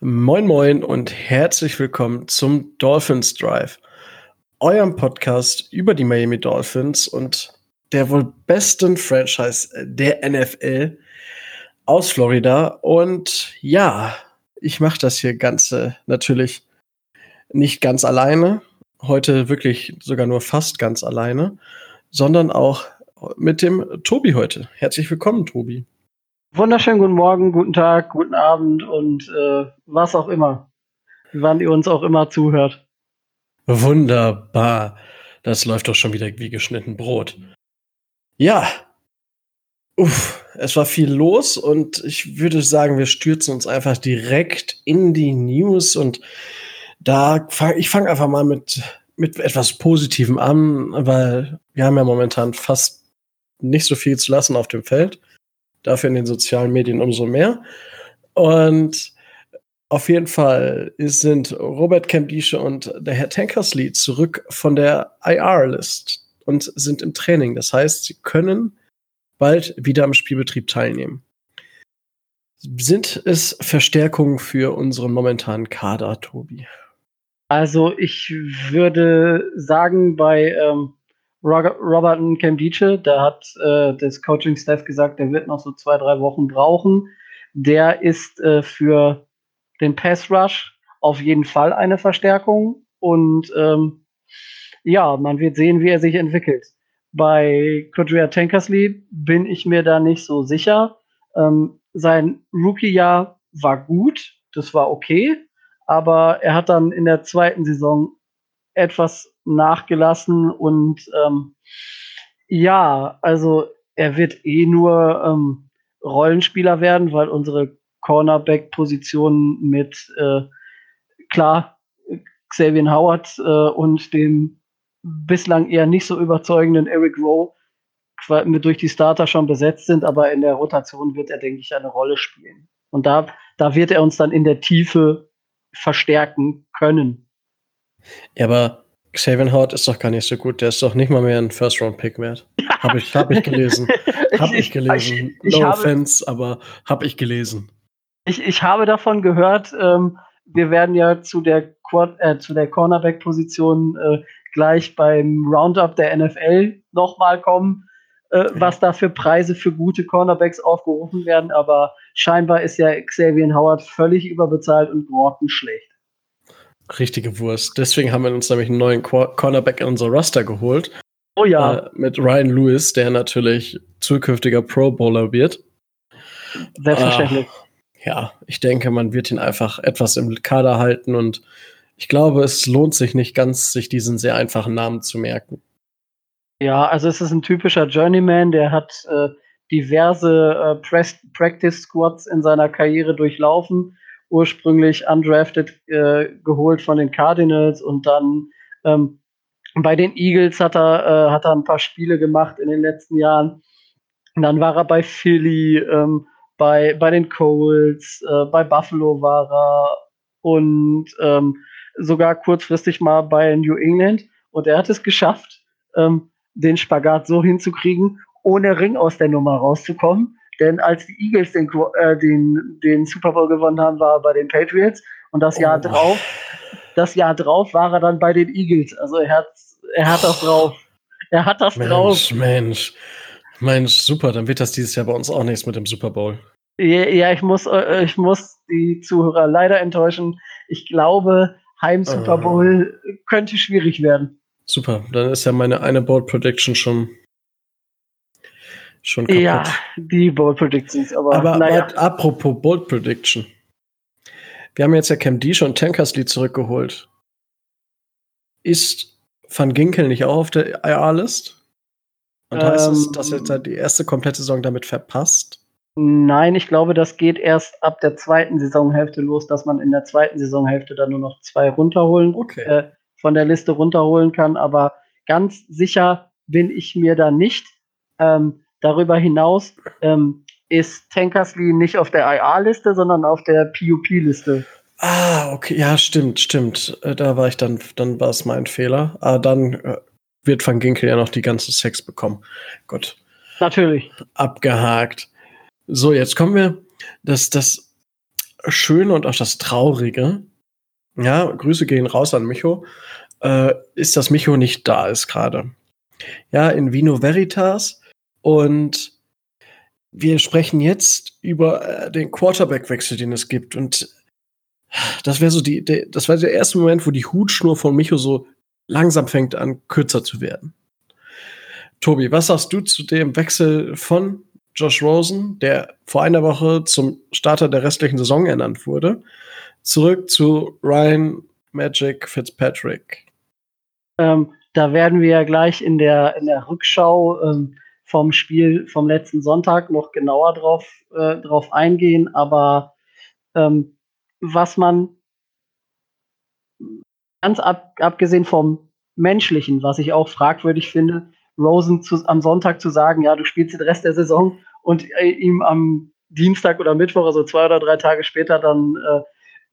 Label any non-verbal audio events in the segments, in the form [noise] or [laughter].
Moin Moin und herzlich willkommen zum Dolphins Drive, eurem Podcast über die Miami Dolphins und der wohl besten Franchise der NFL aus Florida. Und ja, ich mache das hier Ganze natürlich nicht ganz alleine, heute wirklich sogar nur fast ganz alleine, sondern auch mit dem Tobi heute. Herzlich willkommen, Tobi. Wunderschönen guten Morgen, guten Tag, guten Abend und äh, was auch immer. Wann ihr uns auch immer zuhört. Wunderbar. Das läuft doch schon wieder wie geschnitten Brot. Ja. Uff, es war viel los und ich würde sagen, wir stürzen uns einfach direkt in die News und da fang, ich fange einfach mal mit, mit etwas Positivem an, weil wir haben ja momentan fast nicht so viel zu lassen auf dem Feld dafür in den sozialen Medien umso mehr. Und auf jeden Fall sind Robert Camdische und der Herr Tankersley zurück von der IR-List und sind im Training. Das heißt, sie können bald wieder am Spielbetrieb teilnehmen. Sind es Verstärkungen für unseren momentanen Kader, Tobi? Also ich würde sagen, bei ähm, Robert Camdice, da hat äh, das Coaching-Staff gesagt, der wird noch so zwei, drei Wochen brauchen. Der ist äh, für den Pass-Rush auf jeden Fall eine Verstärkung. Und ähm, ja, man wird sehen, wie er sich entwickelt. Bei Quadria Tankersley bin ich mir da nicht so sicher. Ähm, sein Rookie-Jahr war gut, das war okay, aber er hat dann in der zweiten Saison etwas nachgelassen und ähm, ja, also er wird eh nur ähm, Rollenspieler werden, weil unsere Cornerback-Position mit äh, klar Xavier Howard äh, und dem bislang eher nicht so überzeugenden Eric Rowe mit durch die Starter schon besetzt sind, aber in der Rotation wird er, denke ich, eine Rolle spielen. Und da, da wird er uns dann in der Tiefe verstärken können. Ja, aber Xavier Howard ist doch gar nicht so gut. Der ist doch nicht mal mehr ein First-Round-Pick wert. Habe ich, hab ich gelesen. [laughs] habe ich gelesen. Ich, ich, no offense, aber habe ich gelesen. Ich, ich habe davon gehört, ähm, wir werden ja zu der, äh, der Cornerback-Position äh, gleich beim Roundup der NFL nochmal kommen, äh, okay. was da für Preise für gute Cornerbacks aufgerufen werden. Aber scheinbar ist ja Xavier Howard völlig überbezahlt und grottenschlecht richtige Wurst. Deswegen haben wir uns nämlich einen neuen Cornerback in unser Roster geholt. Oh ja. Äh, mit Ryan Lewis, der natürlich zukünftiger Pro Bowler wird. Selbstverständlich. Äh, ja, ich denke, man wird ihn einfach etwas im Kader halten und ich glaube, es lohnt sich nicht ganz, sich diesen sehr einfachen Namen zu merken. Ja, also es ist ein typischer Journeyman, der hat äh, diverse äh, Practice Squads in seiner Karriere durchlaufen ursprünglich undrafted äh, geholt von den Cardinals und dann ähm, bei den Eagles hat er, äh, hat er ein paar Spiele gemacht in den letzten Jahren. Und dann war er bei Philly, ähm, bei, bei den Colts, äh, bei Buffalo war er und ähm, sogar kurzfristig mal bei New England. Und er hat es geschafft, ähm, den Spagat so hinzukriegen, ohne Ring aus der Nummer rauszukommen. Denn als die Eagles den, äh, den, den Super Bowl gewonnen haben, war er bei den Patriots. Und das Jahr oh. drauf, das Jahr drauf war er dann bei den Eagles. Also er hat, er hat das drauf. Er hat das Mensch, drauf. Mensch, Mensch, super. Dann wird das dieses Jahr bei uns auch nichts mit dem Super Bowl. Ja, ja ich muss, äh, ich muss die Zuhörer leider enttäuschen. Ich glaube, Heim Super ah. Bowl uh. könnte schwierig werden. Super, dann ist ja meine eine Board Prediction schon schon kaputt. Ja, die Bold Predictions, aber. Aber naja. apropos Bold Prediction. Wir haben jetzt ja Cam Dish und Tankersley zurückgeholt. Ist Van Ginkel nicht auch auf der IR-List? Und ähm, heißt es, dass er jetzt halt die erste komplette Saison damit verpasst? Nein, ich glaube, das geht erst ab der zweiten Saisonhälfte los, dass man in der zweiten Saisonhälfte dann nur noch zwei runterholen, okay. äh, von der Liste runterholen kann. Aber ganz sicher bin ich mir da nicht. Ähm, Darüber hinaus ähm, ist Tankersley nicht auf der IA-Liste, sondern auf der PUP-Liste. Ah, okay, ja, stimmt, stimmt. Äh, da war ich dann, dann war es mein Fehler. Ah, dann äh, wird Van Ginkel ja noch die ganze Sex bekommen. Gut. Natürlich. Abgehakt. So, jetzt kommen wir. Das, das Schöne und auch das Traurige, ja, Grüße gehen raus an Micho, äh, ist, dass Micho nicht da ist gerade. Ja, in Vino Veritas und wir sprechen jetzt über äh, den Quarterback-Wechsel, den es gibt. Und das wäre so die, der, das war der erste Moment, wo die Hutschnur von Micho so langsam fängt an, kürzer zu werden. Tobi, was sagst du zu dem Wechsel von Josh Rosen, der vor einer Woche zum Starter der restlichen Saison ernannt wurde, zurück zu Ryan Magic Fitzpatrick? Ähm, da werden wir ja gleich in der, in der Rückschau ähm, vom Spiel vom letzten Sonntag noch genauer drauf, äh, drauf eingehen. Aber ähm, was man ganz ab, abgesehen vom Menschlichen, was ich auch fragwürdig finde, Rosen zu, am Sonntag zu sagen, ja, du spielst den Rest der Saison und äh, ihm am Dienstag oder Mittwoch, also zwei oder drei Tage später, dann äh,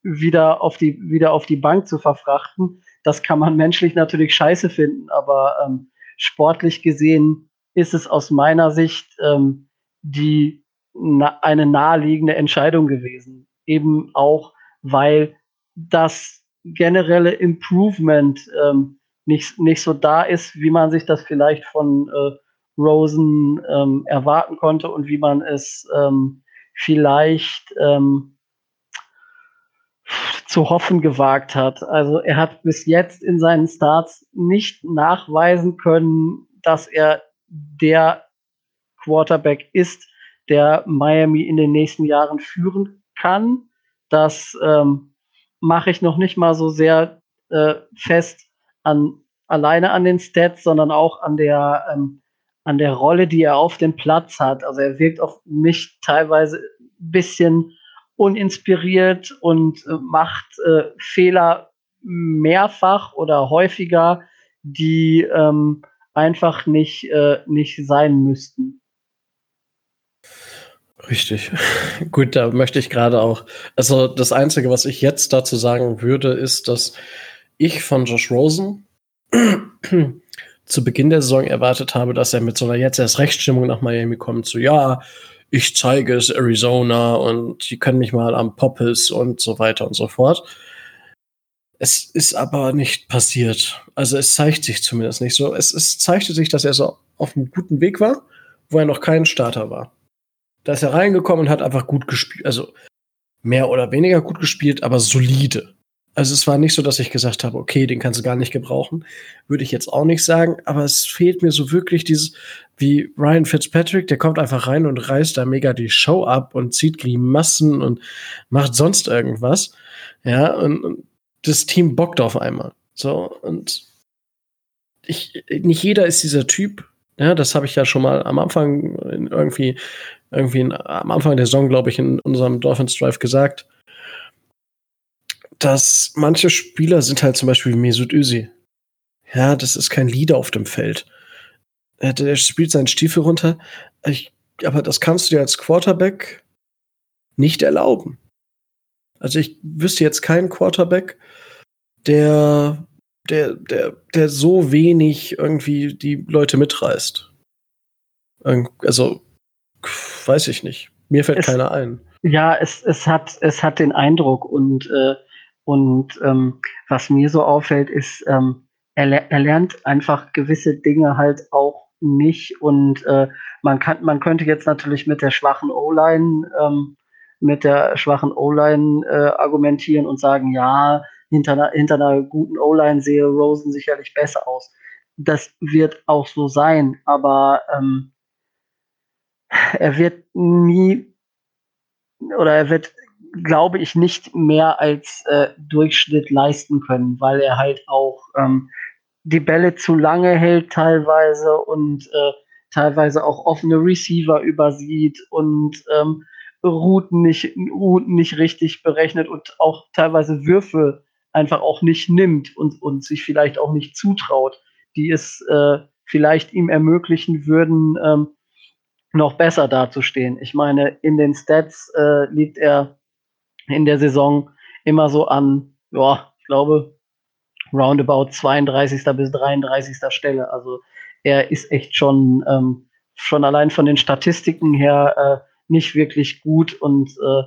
wieder, auf die, wieder auf die Bank zu verfrachten. Das kann man menschlich natürlich scheiße finden, aber ähm, sportlich gesehen ist es aus meiner Sicht ähm, die na, eine naheliegende Entscheidung gewesen. Eben auch, weil das generelle Improvement ähm, nicht, nicht so da ist, wie man sich das vielleicht von äh, Rosen ähm, erwarten konnte und wie man es ähm, vielleicht ähm, zu hoffen gewagt hat. Also er hat bis jetzt in seinen Starts nicht nachweisen können, dass er der Quarterback ist, der Miami in den nächsten Jahren führen kann. Das ähm, mache ich noch nicht mal so sehr äh, fest an alleine an den Stats, sondern auch an der ähm, an der Rolle, die er auf dem Platz hat. Also er wirkt auf mich teilweise ein bisschen uninspiriert und äh, macht äh, Fehler mehrfach oder häufiger, die ähm, einfach nicht, äh, nicht sein müssten. Richtig. [laughs] Gut, da möchte ich gerade auch. Also das Einzige, was ich jetzt dazu sagen würde, ist, dass ich von Josh Rosen [clears throat] zu Beginn der Saison erwartet habe, dass er mit so einer jetzt erst Rechtsstimmung nach Miami kommt, so ja, ich zeige es Arizona und die können mich mal am Poppes und so weiter und so fort. Es ist aber nicht passiert. Also es zeigt sich zumindest nicht so. Es, es zeigte sich, dass er so auf einem guten Weg war, wo er noch kein Starter war. Da ist er reingekommen und hat einfach gut gespielt. Also mehr oder weniger gut gespielt, aber solide. Also es war nicht so, dass ich gesagt habe, okay, den kannst du gar nicht gebrauchen. Würde ich jetzt auch nicht sagen, aber es fehlt mir so wirklich dieses, wie Ryan Fitzpatrick, der kommt einfach rein und reißt da mega die Show ab und zieht Grimassen und macht sonst irgendwas. Ja, und, und das Team bockt auf einmal. So, und ich, nicht jeder ist dieser Typ. Ja, das habe ich ja schon mal am Anfang irgendwie, irgendwie in, am Anfang der Saison, glaube ich, in unserem Dolphins Drive gesagt dass manche Spieler sind halt zum Beispiel Mesut Özil. Ja, das ist kein Leader auf dem Feld. Der, der spielt seinen Stiefel runter. Ich, aber das kannst du dir als Quarterback nicht erlauben. Also ich wüsste jetzt keinen Quarterback, der, der, der, der so wenig irgendwie die Leute mitreißt. Also, weiß ich nicht. Mir fällt es, keiner ein. Ja, es, es, hat, es hat den Eindruck und äh, und ähm, was mir so auffällt, ist, ähm, er, er lernt einfach gewisse Dinge halt auch nicht. Und äh, man kann, man könnte jetzt natürlich mit der schwachen O-Line, ähm, mit der schwachen O-Line äh, argumentieren und sagen, ja, hinter einer, hinter einer guten O-Line sehe Rosen sicherlich besser aus. Das wird auch so sein, aber ähm, er wird nie oder er wird glaube ich, nicht mehr als äh, Durchschnitt leisten können, weil er halt auch ähm, die Bälle zu lange hält teilweise und äh, teilweise auch offene Receiver übersieht und ähm, Routen nicht, Routen nicht richtig berechnet und auch teilweise Würfe einfach auch nicht nimmt und, und sich vielleicht auch nicht zutraut, die es äh, vielleicht ihm ermöglichen würden, ähm, noch besser dazustehen. Ich meine, in den Stats äh, liegt er in der Saison immer so an, ja, ich glaube, roundabout 32. bis 33. Stelle. Also er ist echt schon, ähm, schon allein von den Statistiken her äh, nicht wirklich gut und äh,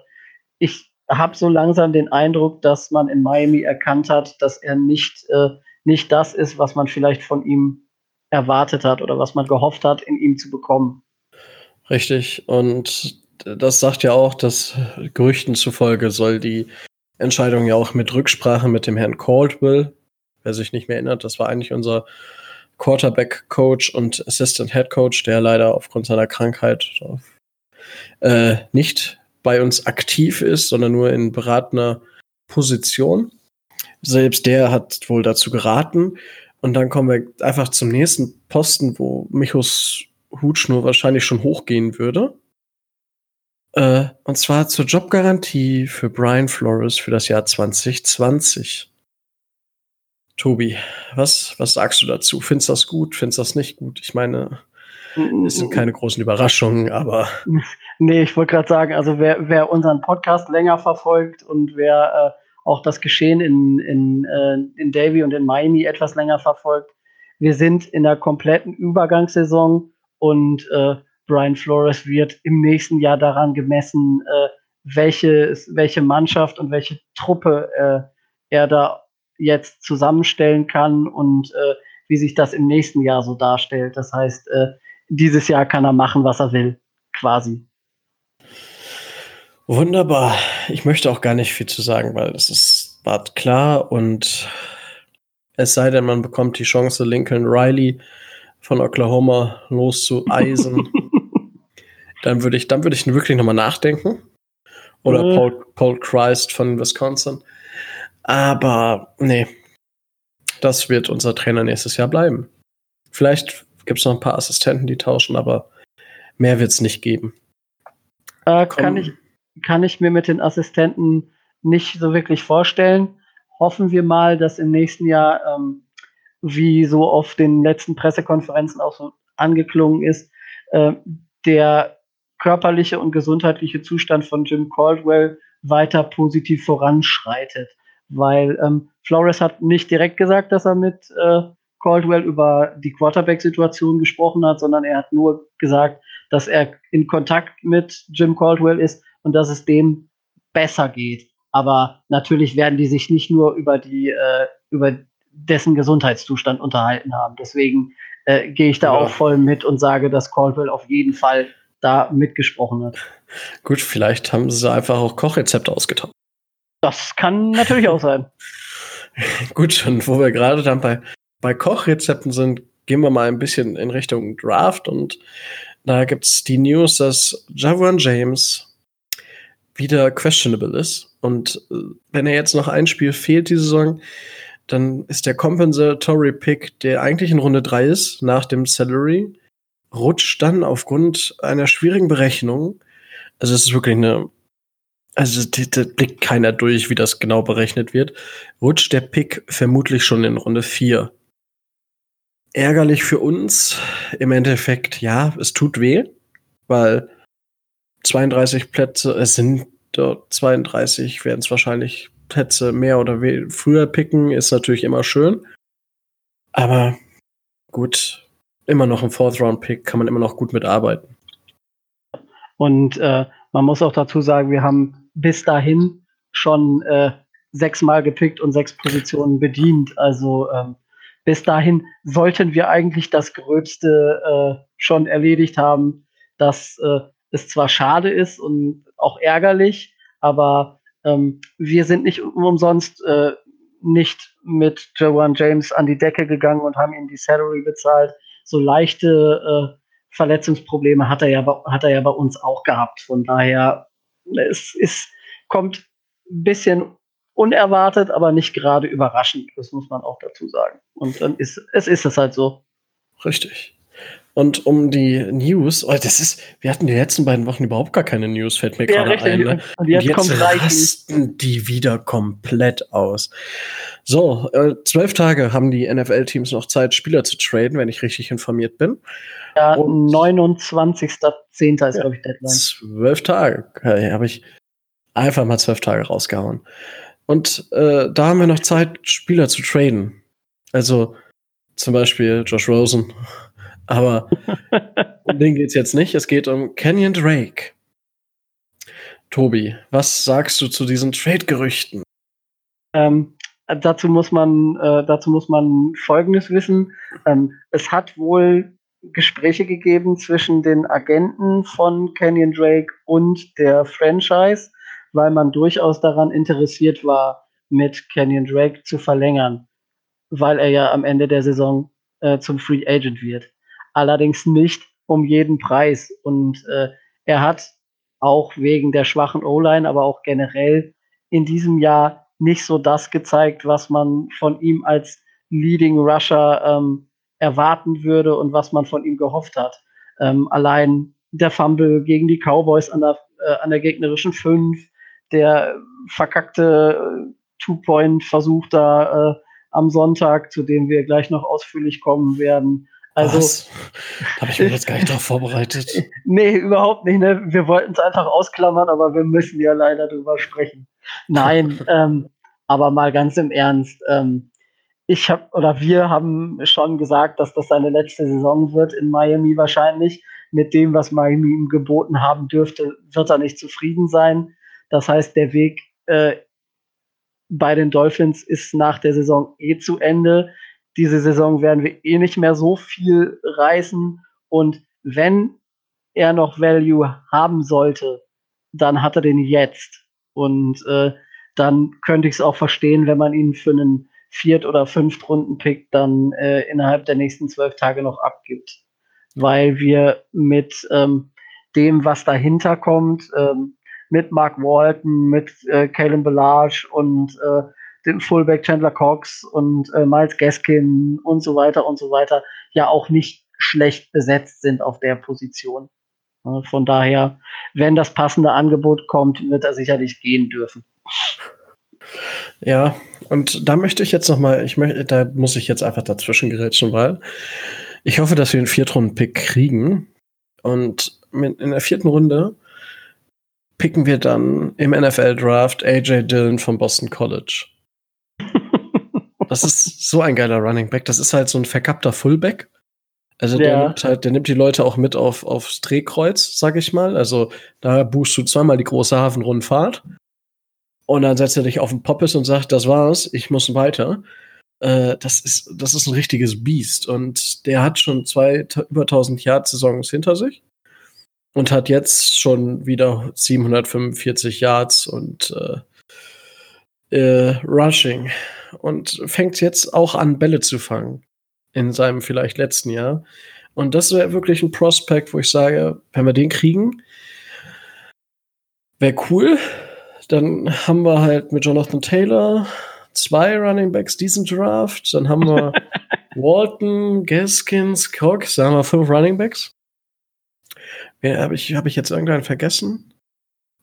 ich habe so langsam den Eindruck, dass man in Miami erkannt hat, dass er nicht, äh, nicht das ist, was man vielleicht von ihm erwartet hat oder was man gehofft hat, in ihm zu bekommen. Richtig. Und das sagt ja auch, dass Gerüchten zufolge soll die Entscheidung ja auch mit Rücksprache mit dem Herrn Caldwell, wer sich nicht mehr erinnert, das war eigentlich unser Quarterback-Coach und Assistant-Head-Coach, der leider aufgrund seiner Krankheit äh, nicht bei uns aktiv ist, sondern nur in beratender Position. Selbst der hat wohl dazu geraten. Und dann kommen wir einfach zum nächsten Posten, wo Michos Hutschnur wahrscheinlich schon hochgehen würde. Äh, und zwar zur Jobgarantie für Brian Flores für das Jahr 2020. Tobi, was, was sagst du dazu? Findest du das gut? Findest du das nicht gut? Ich meine, es sind keine großen Überraschungen, aber. [laughs] Nee, ich wollte gerade sagen, also wer, wer unseren Podcast länger verfolgt und wer äh, auch das Geschehen in, in, äh, in Davie und in Miami etwas länger verfolgt, wir sind in der kompletten Übergangssaison und äh, Brian Flores wird im nächsten Jahr daran gemessen, äh, welche, welche Mannschaft und welche Truppe äh, er da jetzt zusammenstellen kann und äh, wie sich das im nächsten Jahr so darstellt. Das heißt, äh, dieses Jahr kann er machen, was er will, quasi. Wunderbar. Ich möchte auch gar nicht viel zu sagen, weil es ist war klar und es sei denn, man bekommt die Chance, Lincoln Riley von Oklahoma loszueisen. [laughs] dann würde ich, dann würde ich wirklich nochmal nachdenken. Oder mhm. Paul, Paul Christ von Wisconsin. Aber nee, das wird unser Trainer nächstes Jahr bleiben. Vielleicht gibt es noch ein paar Assistenten, die tauschen, aber mehr wird es nicht geben. Äh, kann, ich, kann ich mir mit den Assistenten nicht so wirklich vorstellen. Hoffen wir mal, dass im nächsten Jahr, ähm, wie so auf den letzten Pressekonferenzen auch so angeklungen ist, äh, der körperliche und gesundheitliche Zustand von Jim Caldwell weiter positiv voranschreitet. Weil ähm, Flores hat nicht direkt gesagt, dass er mit äh, Caldwell über die Quarterback-Situation gesprochen hat, sondern er hat nur gesagt, dass er in Kontakt mit Jim Caldwell ist und dass es dem besser geht. Aber natürlich werden die sich nicht nur über die äh, über dessen Gesundheitszustand unterhalten haben. Deswegen äh, gehe ich da ja. auch voll mit und sage, dass Caldwell auf jeden Fall da mitgesprochen hat. Gut, vielleicht haben sie einfach auch Kochrezepte ausgetauscht. Das kann natürlich auch sein. [laughs] Gut, und wo wir gerade dann bei, bei Kochrezepten sind, gehen wir mal ein bisschen in Richtung Draft und da gibt es die News, dass Javon James wieder questionable ist. Und äh, wenn er jetzt noch ein Spiel fehlt die Saison, dann ist der Compensatory Pick, der eigentlich in Runde 3 ist, nach dem Salary, rutscht dann aufgrund einer schwierigen Berechnung, also es ist wirklich eine, also da blickt keiner durch, wie das genau berechnet wird, rutscht der Pick vermutlich schon in Runde 4. Ärgerlich für uns, im Endeffekt, ja, es tut weh, weil 32 Plätze, es sind dort 32, werden es wahrscheinlich Plätze mehr oder früher picken, ist natürlich immer schön. Aber gut, immer noch ein Fourth-Round-Pick, kann man immer noch gut mitarbeiten. Und äh, man muss auch dazu sagen, wir haben bis dahin schon äh, sechsmal gepickt und sechs Positionen bedient. Also ähm, bis dahin sollten wir eigentlich das Gröbste äh, schon erledigt haben, dass äh, es zwar schade ist und auch ärgerlich, aber ähm, wir sind nicht umsonst äh, nicht mit Joanne James an die Decke gegangen und haben ihm die Salary bezahlt, so leichte äh, Verletzungsprobleme hat er, ja, hat er ja bei uns auch gehabt. Von daher, es ist, kommt ein bisschen unerwartet, aber nicht gerade überraschend. Das muss man auch dazu sagen. Und dann ist es ist es halt so. Richtig. Und um die News, oh, das ist, wir hatten die letzten beiden Wochen überhaupt gar keine News, fällt mir ja, gerade ein. Ne? Und jetzt, jetzt rasten die wieder komplett aus. So, äh, zwölf Tage haben die NFL-Teams noch Zeit, Spieler zu traden, wenn ich richtig informiert bin. Ja, 29.10. ist, ja, glaube ich, Deadline. Zwölf Tage. Okay, habe ich einfach mal zwölf Tage rausgehauen. Und äh, da haben wir noch Zeit, Spieler zu traden. Also zum Beispiel Josh Rosen [laughs] aber um den geht es jetzt nicht. Es geht um Kenyon Drake. Tobi, was sagst du zu diesen Trade-Gerüchten? Ähm, dazu muss man, äh, dazu muss man Folgendes wissen. Ähm, es hat wohl Gespräche gegeben zwischen den Agenten von Canyon Drake und der Franchise, weil man durchaus daran interessiert war, mit Canyon Drake zu verlängern, weil er ja am Ende der Saison äh, zum Free Agent wird. Allerdings nicht um jeden Preis. Und äh, er hat auch wegen der schwachen O-Line, aber auch generell in diesem Jahr nicht so das gezeigt, was man von ihm als Leading Rusher ähm, erwarten würde und was man von ihm gehofft hat. Ähm, allein der Fumble gegen die Cowboys an der, äh, an der gegnerischen 5, der verkackte äh, Two-Point-Versuch da äh, am Sonntag, zu dem wir gleich noch ausführlich kommen werden. Also? Habe ich mir jetzt gar nicht darauf vorbereitet. [laughs] nee, überhaupt nicht. Ne? Wir wollten es einfach ausklammern, aber wir müssen ja leider drüber sprechen. Nein, [laughs] ähm, aber mal ganz im Ernst. Ähm, ich habe oder wir haben schon gesagt, dass das seine letzte Saison wird in Miami wahrscheinlich. Mit dem, was Miami ihm geboten haben dürfte, wird er nicht zufrieden sein. Das heißt, der Weg äh, bei den Dolphins ist nach der Saison eh zu Ende diese Saison werden wir eh nicht mehr so viel reißen. Und wenn er noch Value haben sollte, dann hat er den jetzt. Und äh, dann könnte ich es auch verstehen, wenn man ihn für einen Viert- oder Fünft-Runden-Pick dann äh, innerhalb der nächsten zwölf Tage noch abgibt. Weil wir mit ähm, dem, was dahinter kommt, ähm, mit Mark Walton, mit äh, Kalen Belage und äh, den Fullback Chandler Cox und äh, Miles Gaskin und so weiter und so weiter ja auch nicht schlecht besetzt sind auf der Position. Von daher, wenn das passende Angebot kommt, wird er sicherlich gehen dürfen. Ja, und da möchte ich jetzt noch mal, ich möchte, da muss ich jetzt einfach dazwischen gerätschen, weil ich hoffe, dass wir einen Viertrunden-Pick kriegen. Und in der vierten Runde picken wir dann im NFL-Draft AJ Dillon vom Boston College. Das ist so ein geiler Running Back. Das ist halt so ein verkappter Fullback. Also der, nimmt halt, der nimmt die Leute auch mit auf, aufs Drehkreuz, sag ich mal. Also da buchst du zweimal die große Hafenrundfahrt. Und dann setzt er dich auf den Poppes und sagt, das war's, ich muss weiter. Äh, das, ist, das ist ein richtiges Biest. Und der hat schon zwei über 1000 Yard-Saisons hinter sich. Und hat jetzt schon wieder 745 Yards und äh, äh, Rushing und fängt jetzt auch an, Bälle zu fangen. In seinem vielleicht letzten Jahr. Und das wäre wirklich ein Prospect, wo ich sage, wenn wir den kriegen, wäre cool. Dann haben wir halt mit Jonathan Taylor zwei Running Backs diesen Draft. Dann haben wir [laughs] Walton, Gaskins, Cox. Da haben wir fünf Running Backs. Habe ich, hab ich jetzt irgendeinen vergessen?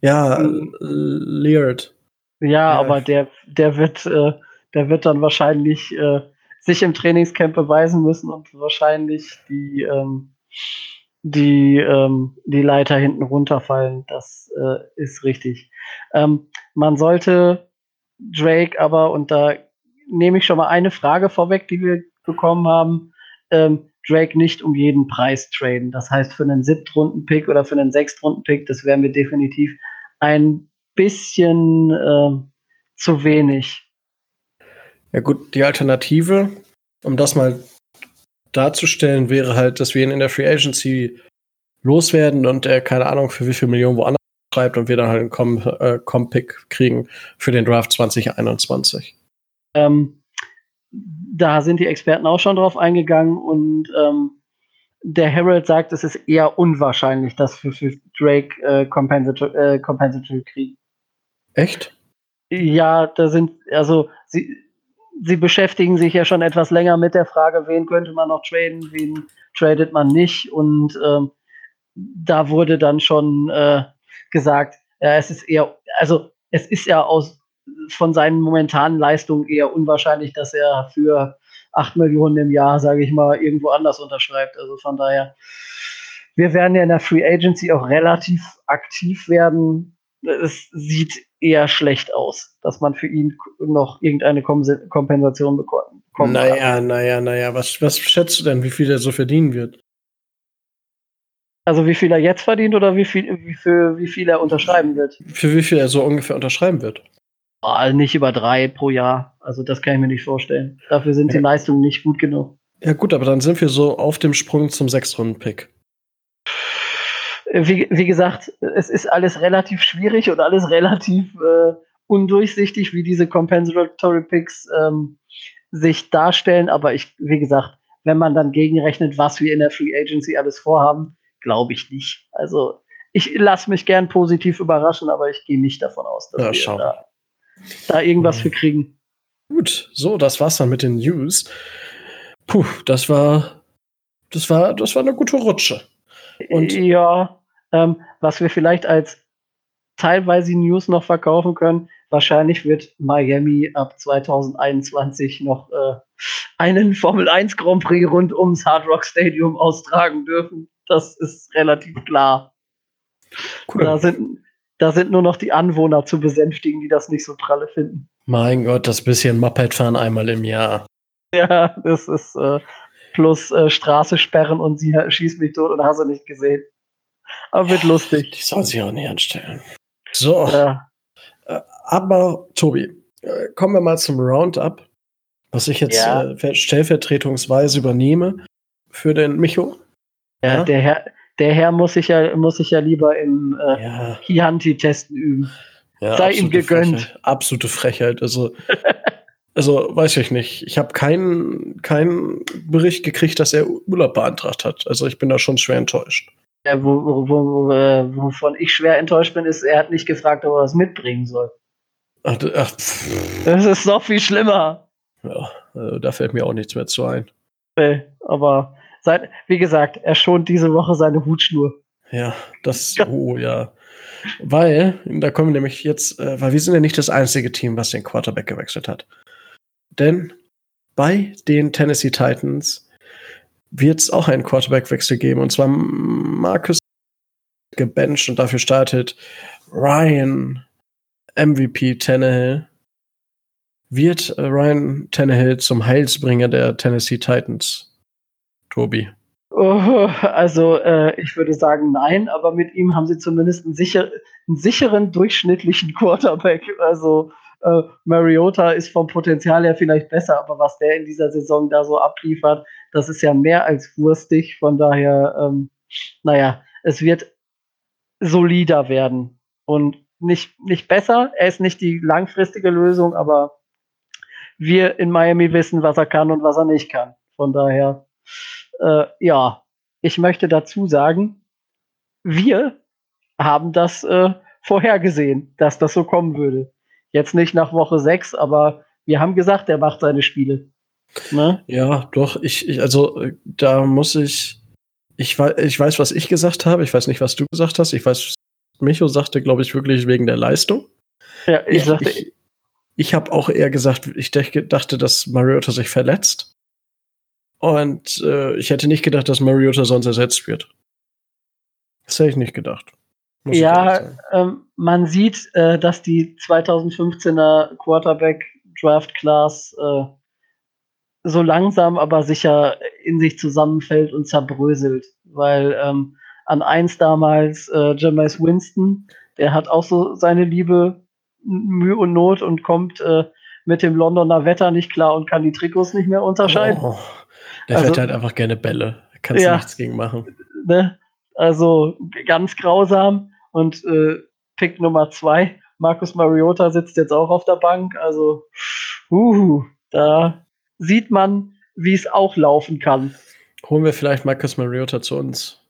Ja, hm. Leard. Ja, ja, aber der, der wird, äh, der wird dann wahrscheinlich äh, sich im Trainingscamp beweisen müssen und wahrscheinlich die, ähm, die, ähm, die Leiter hinten runterfallen. Das äh, ist richtig. Ähm, man sollte Drake aber, und da nehme ich schon mal eine Frage vorweg, die wir bekommen haben, ähm, Drake nicht um jeden Preis traden. Das heißt, für einen Siebtrunden-Pick oder für einen Sechstrunden-Pick, das wären wir definitiv ein bisschen äh, zu wenig. Ja gut, die Alternative, um das mal darzustellen, wäre halt, dass wir ihn in der Free Agency loswerden und er keine Ahnung für wie viel Millionen woanders schreibt und wir dann halt einen Com-Pick äh, kriegen für den Draft 2021. Ähm, da sind die Experten auch schon drauf eingegangen und ähm, der Herald sagt, es ist eher unwahrscheinlich, dass wir für Drake äh, Compensatory, äh, Compensatory kriegen. Echt? Ja, da sind, also sie, sie beschäftigen sich ja schon etwas länger mit der Frage, wen könnte man noch traden, wen tradet man nicht. Und ähm, da wurde dann schon äh, gesagt, ja, es ist eher, also es ist ja aus von seinen momentanen Leistungen eher unwahrscheinlich, dass er für 8 Millionen im Jahr, sage ich mal, irgendwo anders unterschreibt. Also von daher, wir werden ja in der Free Agency auch relativ aktiv werden. Es sieht eher schlecht aus, dass man für ihn noch irgendeine Kompensation bekommt. Naja, naja, naja. Was, was schätzt du denn, wie viel er so verdienen wird? Also wie viel er jetzt verdient oder wie viel, wie, für wie viel er unterschreiben wird? Für wie viel er so ungefähr unterschreiben wird? Oh, nicht über drei pro Jahr. Also das kann ich mir nicht vorstellen. Dafür sind ja. die Leistungen nicht gut genug. Ja gut, aber dann sind wir so auf dem Sprung zum Sechstrunden-Pick. Wie, wie, gesagt, es ist alles relativ schwierig und alles relativ äh, undurchsichtig, wie diese Compensatory Picks ähm, sich darstellen. Aber ich, wie gesagt, wenn man dann gegenrechnet, was wir in der Free Agency alles vorhaben, glaube ich nicht. Also ich lasse mich gern positiv überraschen, aber ich gehe nicht davon aus, dass ja, wir da, da, irgendwas mhm. für kriegen. Gut, so, das war's dann mit den News. Puh, das war, das war, das war eine gute Rutsche. Und ja, ähm, was wir vielleicht als teilweise News noch verkaufen können, wahrscheinlich wird Miami ab 2021 noch äh, einen Formel 1 Grand Prix rund ums Hard Rock Stadium austragen dürfen. Das ist relativ klar. Cool. Da, sind, da sind nur noch die Anwohner zu besänftigen, die das nicht so pralle finden. Mein Gott, das bisschen Moped-Fahren einmal im Jahr. Ja, das ist äh, plus äh, Straße sperren und sie schießt mich tot und hast du nicht gesehen. Aber wird lustig. Die soll sich auch nicht anstellen. So. Ja. Äh, aber, Tobi, äh, kommen wir mal zum Roundup, was ich jetzt ja. äh, stellvertretungsweise übernehme für den Micho. Ja, ja, der Herr, der Herr muss sich ja, muss sich ja lieber im äh, ja. Chianti-Testen üben. Ja, Sei ihm gegönnt. Frechheit. Absolute Frechheit. Also, [laughs] also weiß ich nicht. Ich habe keinen keinen Bericht gekriegt, dass er Urlaub beantragt hat. Also ich bin da schon schwer enttäuscht. Ja, wo, wo, wo, äh, wovon ich schwer enttäuscht bin, ist, er hat nicht gefragt, ob er was mitbringen soll. Ach, ach, das ist noch viel schlimmer. Ja, also da fällt mir auch nichts mehr zu ein. Nee, aber sein, wie gesagt, er schont diese Woche seine Hutschnur. Ja, das, oh ja. Weil, da kommen wir nämlich jetzt, äh, weil wir sind ja nicht das einzige Team, was den Quarterback gewechselt hat. Denn bei den Tennessee Titans wird es auch einen Quarterback-Wechsel geben. Und zwar Marcus gebencht und dafür startet Ryan MVP Tannehill. Wird Ryan Tannehill zum Heilsbringer der Tennessee Titans? Tobi? Oh, also äh, ich würde sagen nein, aber mit ihm haben sie zumindest einen, sicher, einen sicheren durchschnittlichen Quarterback. Also äh, Mariota ist vom Potenzial her vielleicht besser, aber was der in dieser Saison da so abliefert, das ist ja mehr als wurstig. Von daher, ähm, naja, es wird solider werden und nicht, nicht besser. Er ist nicht die langfristige Lösung, aber wir in Miami wissen, was er kann und was er nicht kann. Von daher äh, ja, ich möchte dazu sagen, wir haben das äh, vorhergesehen, dass das so kommen würde. Jetzt nicht nach Woche 6, aber wir haben gesagt, er macht seine Spiele. Ne? Ja, doch, ich, ich, also äh, da muss ich, ich weiß, ich weiß, was ich gesagt habe, ich weiß nicht, was du gesagt hast, ich weiß, Micho sagte, glaube ich, wirklich wegen der Leistung. Ja, ich, ich sagte, ich, ich habe auch eher gesagt, ich dachte, dass Mariota sich verletzt. Und äh, ich hätte nicht gedacht, dass Mariota sonst ersetzt wird. Das hätte ich nicht gedacht. Ja, ähm, man sieht, äh, dass die 2015er Quarterback Draft Class äh, so langsam aber sicher in sich zusammenfällt und zerbröselt. Weil ähm, an eins damals äh, Jameis Winston, der hat auch so seine Liebe, Mühe und Not und kommt äh, mit dem Londoner Wetter nicht klar und kann die Trikots nicht mehr unterscheiden. Oh. Der also, fährt halt einfach gerne Bälle. Kannst ja, du nichts gegen machen. Ne? Also ganz grausam. Und äh, Pick Nummer zwei, Markus Mariota sitzt jetzt auch auf der Bank. Also, uh, da sieht man, wie es auch laufen kann. Holen wir vielleicht Markus Mariota zu uns?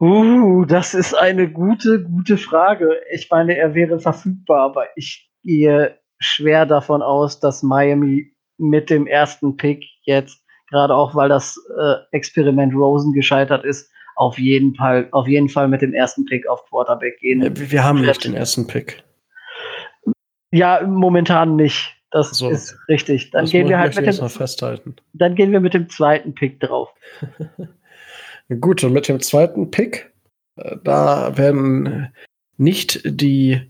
Uh, das ist eine gute, gute Frage. Ich meine, er wäre verfügbar, aber ich gehe schwer davon aus, dass Miami mit dem ersten Pick jetzt, gerade auch weil das äh, Experiment Rosen gescheitert ist, auf jeden Fall, auf jeden Fall mit dem ersten Pick auf Quarterback gehen. Wir, wir haben nicht den ersten Pick. Ja, momentan nicht. Das so. ist richtig. Dann gehen wir halt mit dem, festhalten. Dann gehen wir mit dem zweiten Pick drauf. [laughs] Gut, und mit dem zweiten Pick, äh, da werden nicht die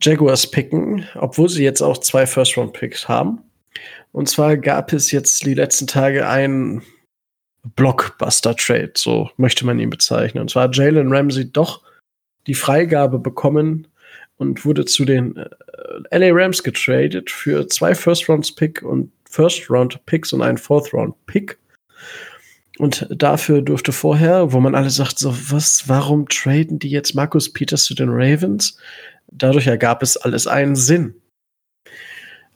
Jaguars picken, obwohl sie jetzt auch zwei First-Round-Picks haben. Und zwar gab es jetzt die letzten Tage ein Blockbuster-Trade, so möchte man ihn bezeichnen. Und zwar hat Jalen Ramsey doch die Freigabe bekommen und wurde zu den äh, LA Rams getradet für zwei First-Round-Pick und First-Round-Picks und einen Fourth-Round-Pick. Und dafür durfte vorher, wo man alle sagt, so, was, warum traden die jetzt Markus Peters zu den Ravens? Dadurch ergab es alles einen Sinn.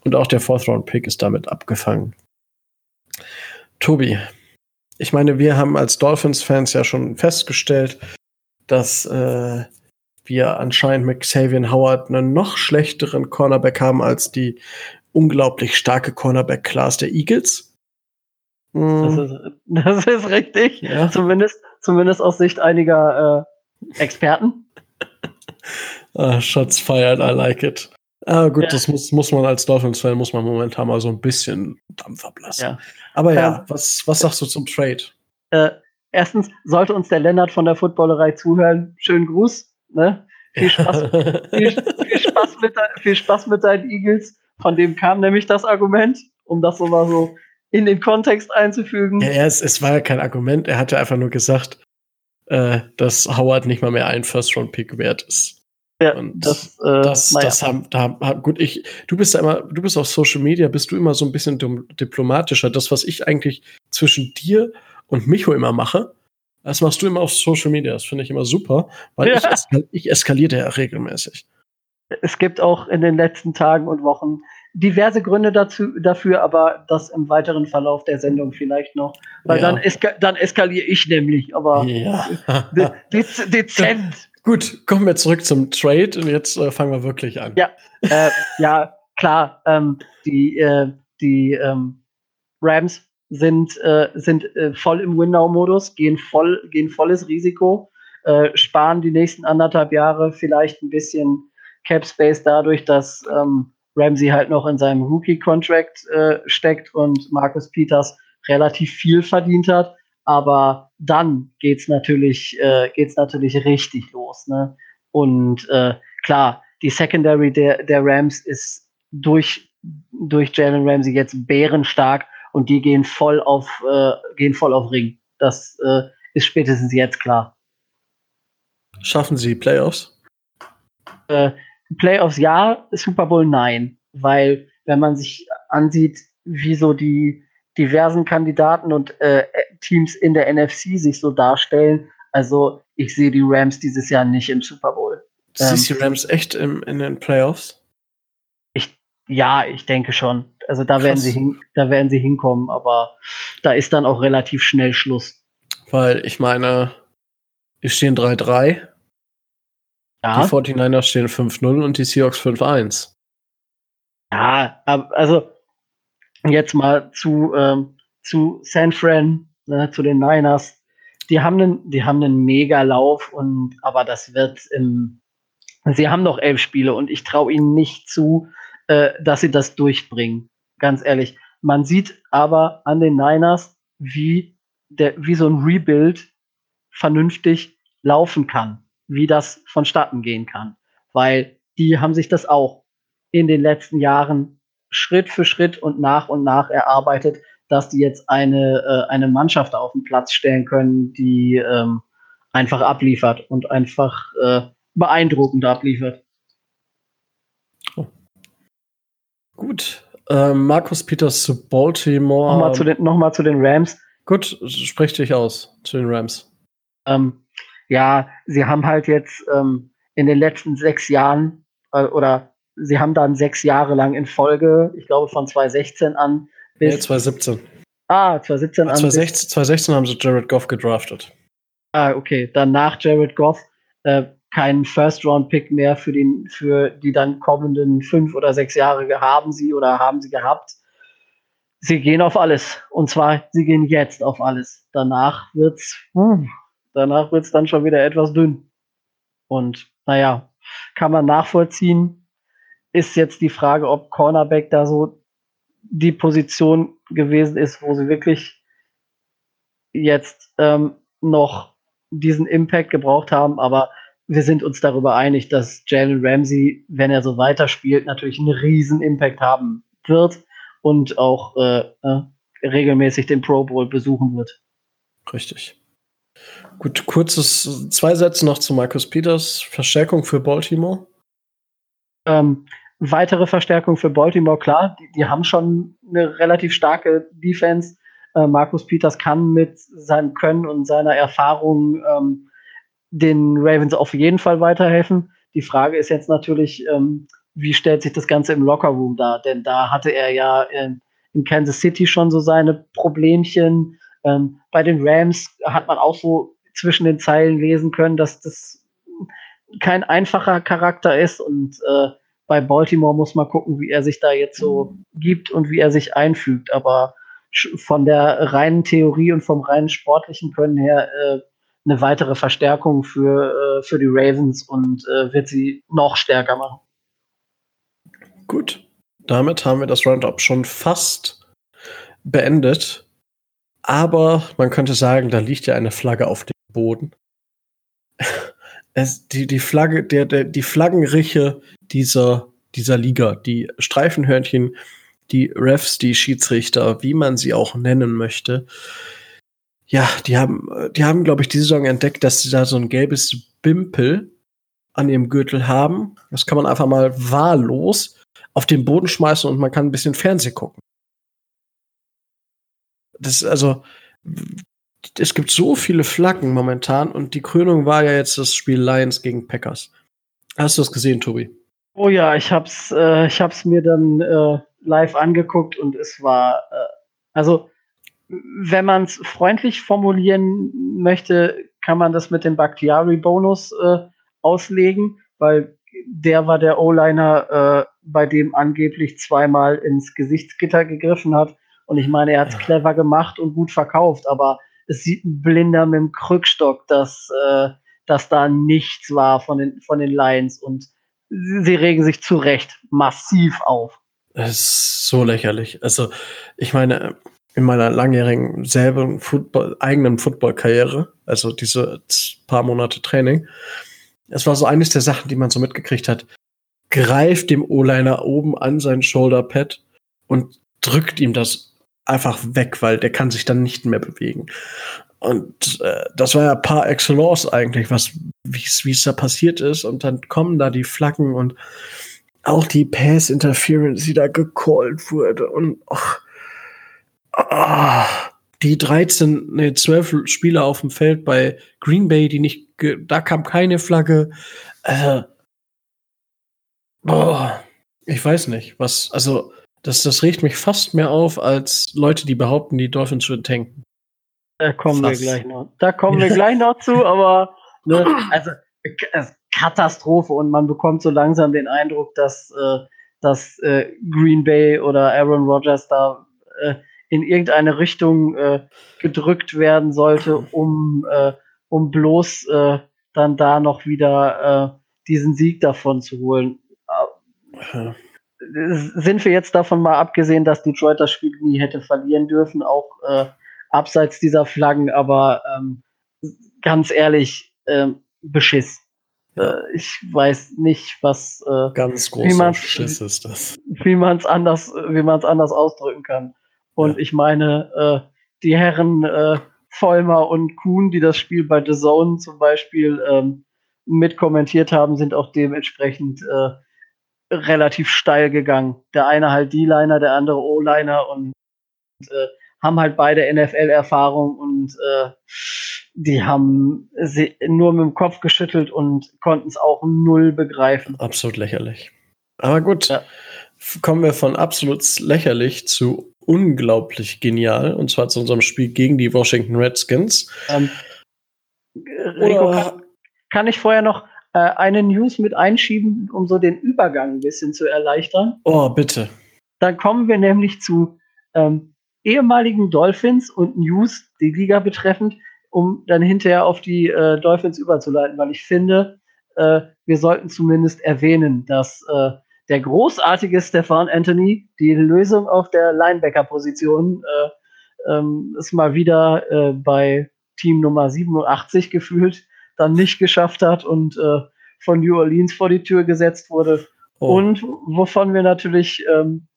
Und auch der Fourth-Round-Pick ist damit abgefangen. Tobi, ich meine, wir haben als Dolphins-Fans ja schon festgestellt, dass äh, wir anscheinend mit Xavier Howard einen noch schlechteren Cornerback haben als die unglaublich starke Cornerback-Class der Eagles. Das, ist, das ist richtig. Ja. Zumindest, zumindest aus Sicht einiger äh, Experten. ah, Shots fired, I like it. Ah, gut, ja. das muss, muss man als Dolphins-Fan, muss man momentan mal so ein bisschen Dampf ablassen. Ja. Aber ja, ähm, was, was sagst du zum Trade? Äh, erstens, sollte uns der Lennart von der Footballerei zuhören, schönen Gruß. Ne? Viel, Spaß, viel, viel, Spaß mit, viel Spaß mit deinen Eagles. Von dem kam nämlich das Argument, um das so mal so in den Kontext einzufügen. Ja, es, es war ja kein Argument. Er hatte einfach nur gesagt, äh, dass Howard nicht mal mehr ein First-Round-Pick wert ist. Ja, und das, äh, das, naja. das haben, da, gut, ich, du bist ja immer, du bist auf Social Media, bist du immer so ein bisschen diplomatischer. Das, was ich eigentlich zwischen dir und Micho immer mache, das machst du immer auf Social Media. Das finde ich immer super, weil ja. ich, eskal ich eskaliere ja regelmäßig. Es gibt auch in den letzten Tagen und Wochen diverse Gründe dazu, dafür, aber das im weiteren Verlauf der Sendung vielleicht noch. Weil ja. dann, eska dann eskaliere ich nämlich, aber ja. de de [laughs] dezent. Gut, kommen wir zurück zum Trade und jetzt äh, fangen wir wirklich an. Ja, äh, ja klar. Ähm, die äh, die ähm, Rams sind, äh, sind äh, voll im Window-Modus, gehen, voll, gehen volles Risiko, äh, sparen die nächsten anderthalb Jahre vielleicht ein bisschen Cap Space dadurch, dass ähm, Ramsey halt noch in seinem Rookie-Contract steckt und Marcus Peters relativ viel verdient hat. Aber dann geht's natürlich, äh, geht's natürlich richtig los. Ne? Und äh, klar, die Secondary der, der Rams ist durch, durch Jalen Ramsey jetzt bärenstark und die gehen voll auf, äh, gehen voll auf Ring. Das äh, ist spätestens jetzt klar. Schaffen sie Playoffs? Äh, Playoffs ja, Super Bowl nein. Weil, wenn man sich ansieht, wie so die diversen Kandidaten und äh, Teams in der NFC sich so darstellen, also ich sehe die Rams dieses Jahr nicht im Super Bowl. Du siehst ähm, die Rams echt im, in den Playoffs? Ich, ja, ich denke schon. Also da werden sie hin, da werden sie hinkommen, aber da ist dann auch relativ schnell Schluss. Weil ich meine, wir stehen 3-3 ja. Die 49ers stehen 5-0 und die Seahawks 5-1. Ja, also jetzt mal zu, ähm, zu San Fran, ne, zu den Niners. Die haben einen, die haben einen mega Lauf und aber das wird im, sie haben noch elf Spiele und ich traue ihnen nicht zu, äh, dass sie das durchbringen. Ganz ehrlich. Man sieht aber an den Niners, wie der, wie so ein Rebuild vernünftig laufen kann wie das vonstatten gehen kann. Weil die haben sich das auch in den letzten Jahren Schritt für Schritt und nach und nach erarbeitet, dass die jetzt eine, äh, eine Mannschaft auf den Platz stellen können, die ähm, einfach abliefert und einfach äh, beeindruckend abliefert. Oh. Gut. Ähm, Markus Peters zu Baltimore. Nochmal zu, den, noch zu den Rams. Gut, sprich dich aus zu den Rams. Ähm, ja, sie haben halt jetzt ähm, in den letzten sechs Jahren äh, oder sie haben dann sechs Jahre lang in Folge, ich glaube von 2016 an bis. Nee, 2017. Ah, 2017 an. 2016, 2016 haben sie Jared Goff gedraftet. Ah, okay. Dann nach Jared Goff äh, keinen First-Round-Pick mehr für, den, für die dann kommenden fünf oder sechs Jahre haben sie oder haben sie gehabt. Sie gehen auf alles. Und zwar, sie gehen jetzt auf alles. Danach wird's. Hm, Danach wird es dann schon wieder etwas dünn. Und naja, kann man nachvollziehen. Ist jetzt die Frage, ob Cornerback da so die Position gewesen ist, wo sie wirklich jetzt ähm, noch diesen Impact gebraucht haben. Aber wir sind uns darüber einig, dass Jalen Ramsey, wenn er so weiterspielt, natürlich einen riesen Impact haben wird und auch äh, äh, regelmäßig den Pro Bowl besuchen wird. Richtig. Gut, kurzes, zwei Sätze noch zu Markus Peters. Verstärkung für Baltimore. Ähm, weitere Verstärkung für Baltimore, klar. Die, die haben schon eine relativ starke Defense. Äh, Markus Peters kann mit seinem Können und seiner Erfahrung ähm, den Ravens auf jeden Fall weiterhelfen. Die Frage ist jetzt natürlich, ähm, wie stellt sich das Ganze im Lockerroom dar? Denn da hatte er ja in, in Kansas City schon so seine Problemchen. Ähm, bei den Rams hat man auch so zwischen den Zeilen lesen können, dass das kein einfacher Charakter ist und äh, bei Baltimore muss man gucken, wie er sich da jetzt so gibt und wie er sich einfügt. Aber von der reinen Theorie und vom reinen sportlichen Können her äh, eine weitere Verstärkung für, äh, für die Ravens und äh, wird sie noch stärker machen. Gut. Damit haben wir das Roundup schon fast beendet. Aber man könnte sagen, da liegt ja eine Flagge auf dem Boden. [laughs] es, die, die Flagge, der, der, die Flaggenriche dieser, dieser Liga, die Streifenhörnchen, die Refs, die Schiedsrichter, wie man sie auch nennen möchte, ja, die haben, die haben, glaube ich, diese Saison entdeckt, dass sie da so ein gelbes Bimpel an ihrem Gürtel haben. Das kann man einfach mal wahllos auf den Boden schmeißen und man kann ein bisschen Fernsehen gucken. Das ist also, es gibt so viele Flaggen momentan und die Krönung war ja jetzt das Spiel Lions gegen Packers. Hast du das gesehen, Tobi? Oh ja, ich hab's, äh, ich hab's mir dann äh, live angeguckt und es war, äh, also wenn man es freundlich formulieren möchte, kann man das mit dem Bakhtiari-Bonus äh, auslegen, weil der war der O-Liner, äh, bei dem angeblich zweimal ins Gesichtsgitter gegriffen hat. Und ich meine, er hat es clever gemacht und gut verkauft, aber es sieht ein Blinder mit dem Krückstock, dass, äh, dass da nichts war von den, von den Lions. Und sie regen sich zu Recht massiv auf. Es ist so lächerlich. Also, ich meine, in meiner langjährigen selben Football, eigenen Football-Karriere, also diese paar Monate Training, es war so eines der Sachen, die man so mitgekriegt hat. Greift dem O-Liner oben an sein Shoulderpad und drückt ihm das einfach weg, weil der kann sich dann nicht mehr bewegen. Und äh, das war ja par excellence eigentlich, was wie es da passiert ist. Und dann kommen da die Flaggen und auch die Pass Interference, die da gecallt wurde. Und ach, ach, die 13, nee, 12 Spieler auf dem Feld bei Green Bay, die nicht, da kam keine Flagge. Äh, boah, ich weiß nicht, was, also das, das regt mich fast mehr auf als Leute, die behaupten, die Dolphins würden tanken. Da kommen fast. wir gleich noch. Da kommen wir gleich noch zu, aber ne, also Katastrophe und man bekommt so langsam den Eindruck, dass, äh, dass äh, Green Bay oder Aaron Rodgers da äh, in irgendeine Richtung äh, gedrückt werden sollte, um, äh, um bloß äh, dann da noch wieder äh, diesen Sieg davon zu holen. Ja. Sind wir jetzt davon mal abgesehen, dass Detroit das Spiel nie hätte verlieren dürfen, auch äh, abseits dieser Flaggen, aber ähm, ganz ehrlich, äh, Beschiss. Äh, ich weiß nicht, was äh, ganz großer Beschiss ist das. Wie man es anders, wie man es anders ausdrücken kann. Und ja. ich meine, äh, die Herren äh, Vollmer und Kuhn, die das Spiel bei The Zone zum Beispiel ähm, mitkommentiert haben, sind auch dementsprechend äh, relativ steil gegangen. Der eine halt D-Liner, der andere O-Liner und äh, haben halt beide NFL-Erfahrung und äh, die haben sie nur mit dem Kopf geschüttelt und konnten es auch null begreifen. Absolut lächerlich. Aber gut, ja. kommen wir von absolut lächerlich zu unglaublich genial, und zwar zu unserem Spiel gegen die Washington Redskins. Ähm, Rico, kann, kann, ich vorher noch äh, eine News mit einschieben, um so den Übergang ein bisschen zu erleichtern? Oh, bitte. Dann kommen wir nämlich zu ähm, ehemaligen Dolphins und News, die Liga betreffend, um dann hinterher auf die äh, Dolphins überzuleiten, weil ich finde, äh, wir sollten zumindest erwähnen, dass äh, der großartige Stefan Anthony die Lösung auf der Linebacker-Position äh, ähm, ist mal wieder äh, bei Team Nummer 87 gefühlt dann nicht geschafft hat und äh, von New Orleans vor die Tür gesetzt wurde. Oh. Und wovon wir natürlich, ähm,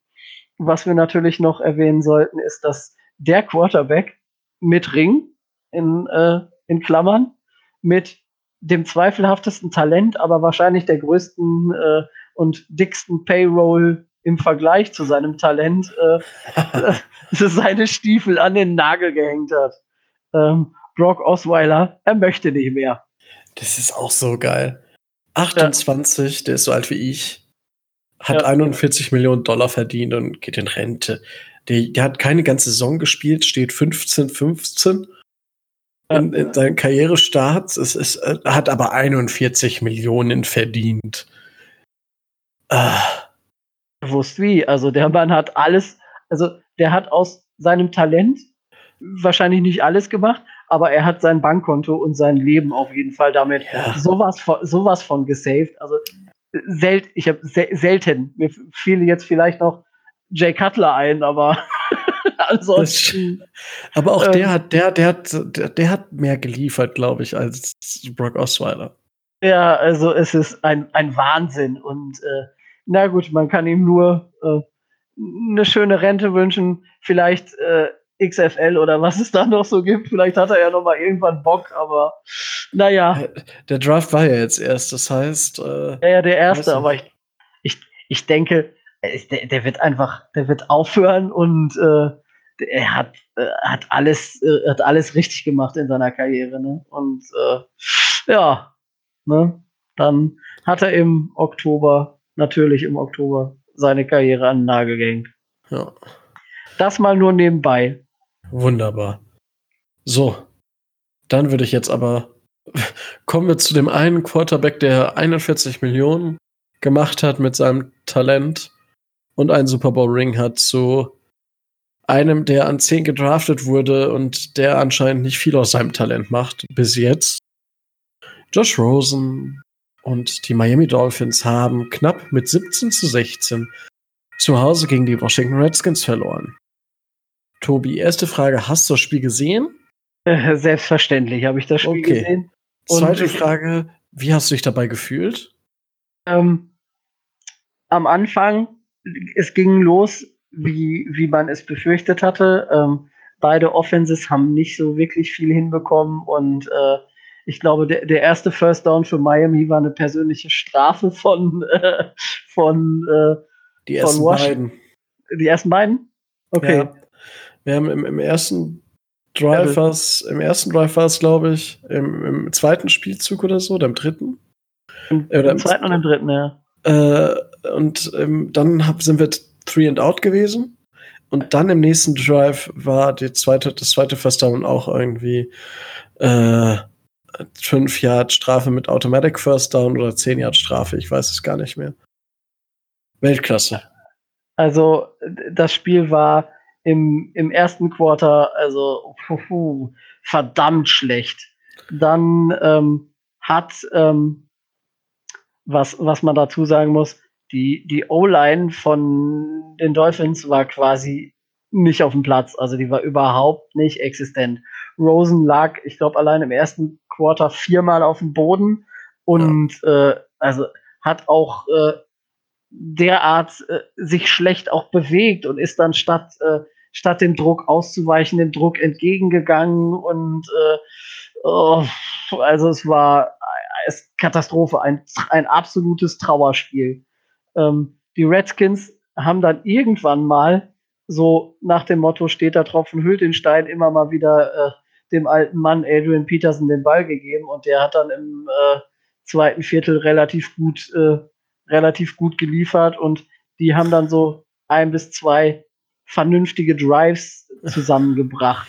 was wir natürlich noch erwähnen sollten, ist, dass der Quarterback mit Ring in, äh, in Klammern mit dem zweifelhaftesten Talent, aber wahrscheinlich der größten äh, und dicksten Payroll im Vergleich zu seinem Talent äh, [laughs] [laughs] seine Stiefel an den Nagel gehängt hat. Ähm, Brock Osweiler, er möchte nicht mehr. Das ist auch so geil. 28, ja. der ist so alt wie ich, hat ja. 41 Millionen Dollar verdient und geht in Rente. Der, der hat keine ganze Saison gespielt, steht 15, 15 in, in seinem Karrierestart. Es ist, äh, hat aber 41 Millionen verdient. Ah. Wusst wie. Also der Mann hat alles, also der hat aus seinem Talent wahrscheinlich nicht alles gemacht, aber er hat sein Bankkonto und sein Leben auf jeden Fall damit ja. sowas, von, sowas von gesaved. Also sel ich habe se selten, mir fiel jetzt vielleicht noch Jay Cutler ein, aber [laughs] ansonsten. aber auch ähm, der hat, der, der hat, der, der hat mehr geliefert, glaube ich, als Brock Osweiler. Ja, also es ist ein, ein Wahnsinn und äh, na gut, man kann ihm nur äh, eine schöne Rente wünschen, vielleicht äh, XFL oder was es da noch so gibt. Vielleicht hat er ja noch mal irgendwann Bock, aber naja. Der Draft war ja jetzt erst, das heißt. Äh, ja, ja, der erste, aber ich, ich, ich denke, der, der wird einfach, der wird aufhören und äh, er hat, äh, hat, alles, äh, hat alles richtig gemacht in seiner Karriere. Ne? Und äh, ja, ne? dann hat er im Oktober, natürlich im Oktober, seine Karriere an den Nagel gehängt. Ja. Das mal nur nebenbei. Wunderbar. So, dann würde ich jetzt aber [laughs] kommen wir zu dem einen Quarterback, der 41 Millionen gemacht hat mit seinem Talent und einen Super Bowl Ring hat, zu einem, der an 10 gedraftet wurde und der anscheinend nicht viel aus seinem Talent macht bis jetzt. Josh Rosen und die Miami Dolphins haben knapp mit 17 zu 16 zu Hause gegen die Washington Redskins verloren. Tobi, erste Frage, hast du das Spiel gesehen? Äh, selbstverständlich habe ich das Spiel okay. gesehen. Zweite Frage, wie hast du dich dabei gefühlt? Ähm, am Anfang, es ging los, wie, wie man es befürchtet hatte. Ähm, beide Offenses haben nicht so wirklich viel hinbekommen und äh, ich glaube, der, der erste First Down für Miami war eine persönliche Strafe von, [laughs] äh, von, äh, die ersten von beiden. Die ersten beiden? Okay. Ja. Wir haben im, im ersten Drive war im ersten Drive war es, glaube ich, im, im, zweiten Spielzug oder so, oder im dritten. Im, oder im zweiten und im dritten, ja. Äh, und ähm, dann hab, sind wir Three and Out gewesen. Und dann im nächsten Drive war die zweite, das zweite First Down auch irgendwie äh, 5 Yard Strafe mit Automatic First Down oder 10 Yard Strafe, ich weiß es gar nicht mehr. Weltklasse. Also das Spiel war im, im ersten Quarter, also puh, verdammt schlecht. Dann ähm, hat, ähm, was, was man dazu sagen muss, die, die O-Line von den Dolphins war quasi nicht auf dem Platz. Also die war überhaupt nicht existent. Rosen lag, ich glaube, allein im ersten Quarter viermal auf dem Boden und ja. äh, also hat auch äh, derart äh, sich schlecht auch bewegt und ist dann statt, äh, statt dem Druck auszuweichen, dem Druck entgegengegangen und äh, oh, also es war es Katastrophe, ein, ein absolutes Trauerspiel. Ähm, die Redskins haben dann irgendwann mal so nach dem Motto steht da Tropfen hüllt den Stein immer mal wieder äh, dem alten Mann Adrian Peterson den Ball gegeben und der hat dann im äh, zweiten Viertel relativ gut äh, relativ gut geliefert und die haben dann so ein bis zwei vernünftige Drives zusammengebracht.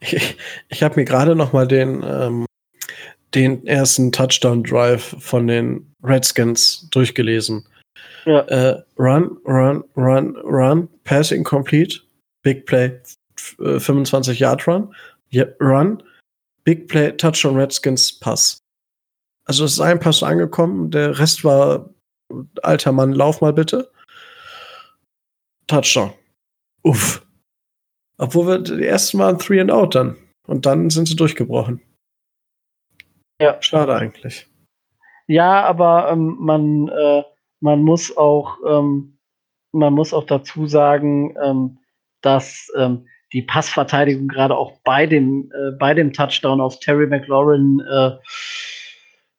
Ich, ich habe mir gerade noch mal den, ähm, den ersten Touchdown-Drive von den Redskins durchgelesen. Ja. Äh, run, run, run, run, pass incomplete, big play, 25 Yard Run, yeah, run, big play, Touchdown Redskins, Pass. Also es ist ein Pass angekommen, der Rest war alter Mann, lauf mal bitte. Touchdown. Uff. Obwohl wir die ersten waren Three and Out dann. Und dann sind sie durchgebrochen. Ja. Schade eigentlich. Ja, aber ähm, man, äh, man muss auch, ähm, man muss auch dazu sagen, ähm, dass ähm, die Passverteidigung gerade auch bei dem, äh, bei dem Touchdown auf Terry McLaurin äh,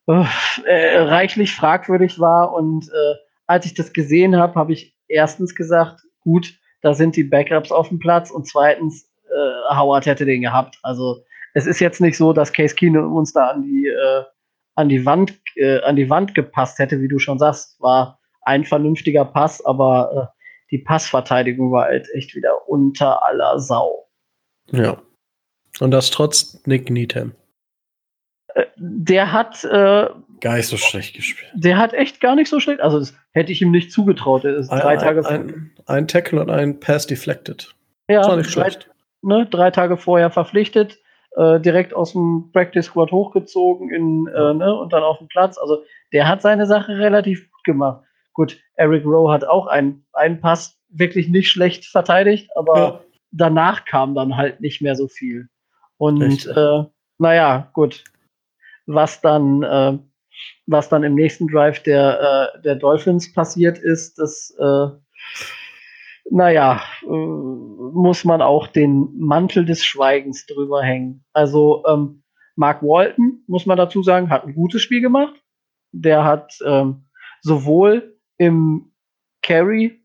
äh, reichlich fragwürdig war. Und äh, als ich das gesehen habe, habe ich erstens gesagt, gut, da sind die Backups auf dem Platz und zweitens, äh, Howard hätte den gehabt. Also es ist jetzt nicht so, dass Case Keenum uns da an die, äh, an die Wand, äh, an die Wand gepasst hätte, wie du schon sagst. War ein vernünftiger Pass, aber äh, die Passverteidigung war halt echt wieder unter aller Sau. Ja. Und das trotz Nick Needham. Äh, der hat äh, gar nicht so schlecht gespielt. Der hat echt gar nicht so schlecht. Also das hätte ich ihm nicht zugetraut. Er ist ein, drei Tage ein, ein, Tackle und ein Pass deflected. Ja, das war nicht drei, schlecht. Ne, drei Tage vorher verpflichtet, äh, direkt aus dem Practice Squad hochgezogen in, äh, ne, und dann auf dem Platz. Also der hat seine Sache relativ gut gemacht. Gut, Eric Rowe hat auch einen, einen Pass wirklich nicht schlecht verteidigt, aber ja. danach kam dann halt nicht mehr so viel. Und äh, naja, gut. Was dann, äh, was dann im nächsten Drive der, äh, der Dolphins passiert ist, das, äh, naja, äh, muss man auch den Mantel des Schweigens drüber hängen. Also ähm, Mark Walton, muss man dazu sagen, hat ein gutes Spiel gemacht. Der hat ähm, sowohl im Carry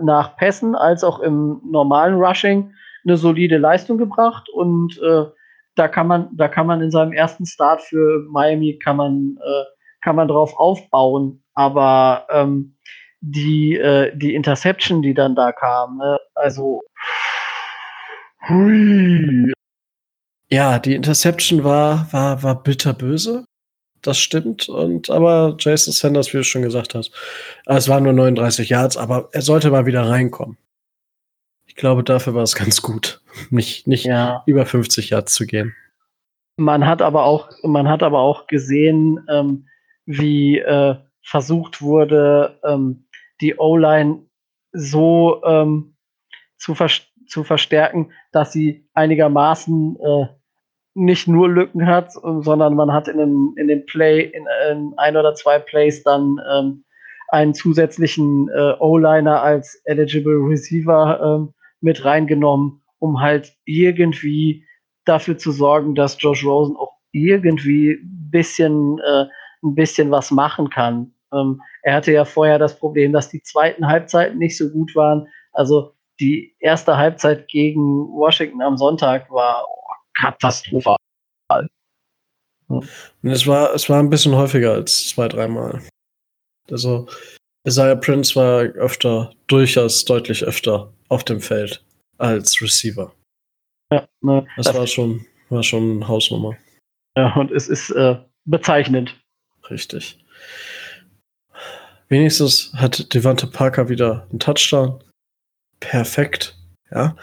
nach Pässen als auch im normalen Rushing eine solide Leistung gebracht und äh, da kann man, da kann man in seinem ersten Start für Miami kann man, äh, kann man drauf aufbauen. Aber ähm, die, äh, die Interception, die dann da kam, ne? also hui. Ja, die Interception war, war, war bitterböse das stimmt. Und aber Jason Sanders, wie du schon gesagt hast, es waren nur 39 Yards, aber er sollte mal wieder reinkommen. Ich glaube, dafür war es ganz gut, nicht, nicht ja. über 50 Yards zu gehen. Man hat aber auch, man hat aber auch gesehen, ähm, wie äh, versucht wurde, ähm, die O-Line so ähm, zu, vers zu verstärken, dass sie einigermaßen äh, nicht nur Lücken hat, sondern man hat in dem, in dem Play, in, in ein oder zwei Plays dann ähm, einen zusätzlichen äh, O-Liner als eligible Receiver ähm, mit reingenommen, um halt irgendwie dafür zu sorgen, dass Josh Rosen auch irgendwie ein bisschen, äh, ein bisschen was machen kann. Ähm, er hatte ja vorher das Problem, dass die zweiten Halbzeiten nicht so gut waren. Also die erste Halbzeit gegen Washington am Sonntag war katastrophal. Es war, es war ein bisschen häufiger als zwei, dreimal. Also, Isaiah Prince war öfter, durchaus deutlich öfter auf dem Feld als Receiver. Ja, ne, das, das war schon, war schon Hausnummer. Ja, und es ist äh, bezeichnend. Richtig. Wenigstens hat Devante Parker wieder einen Touchdown. Perfekt. Ja.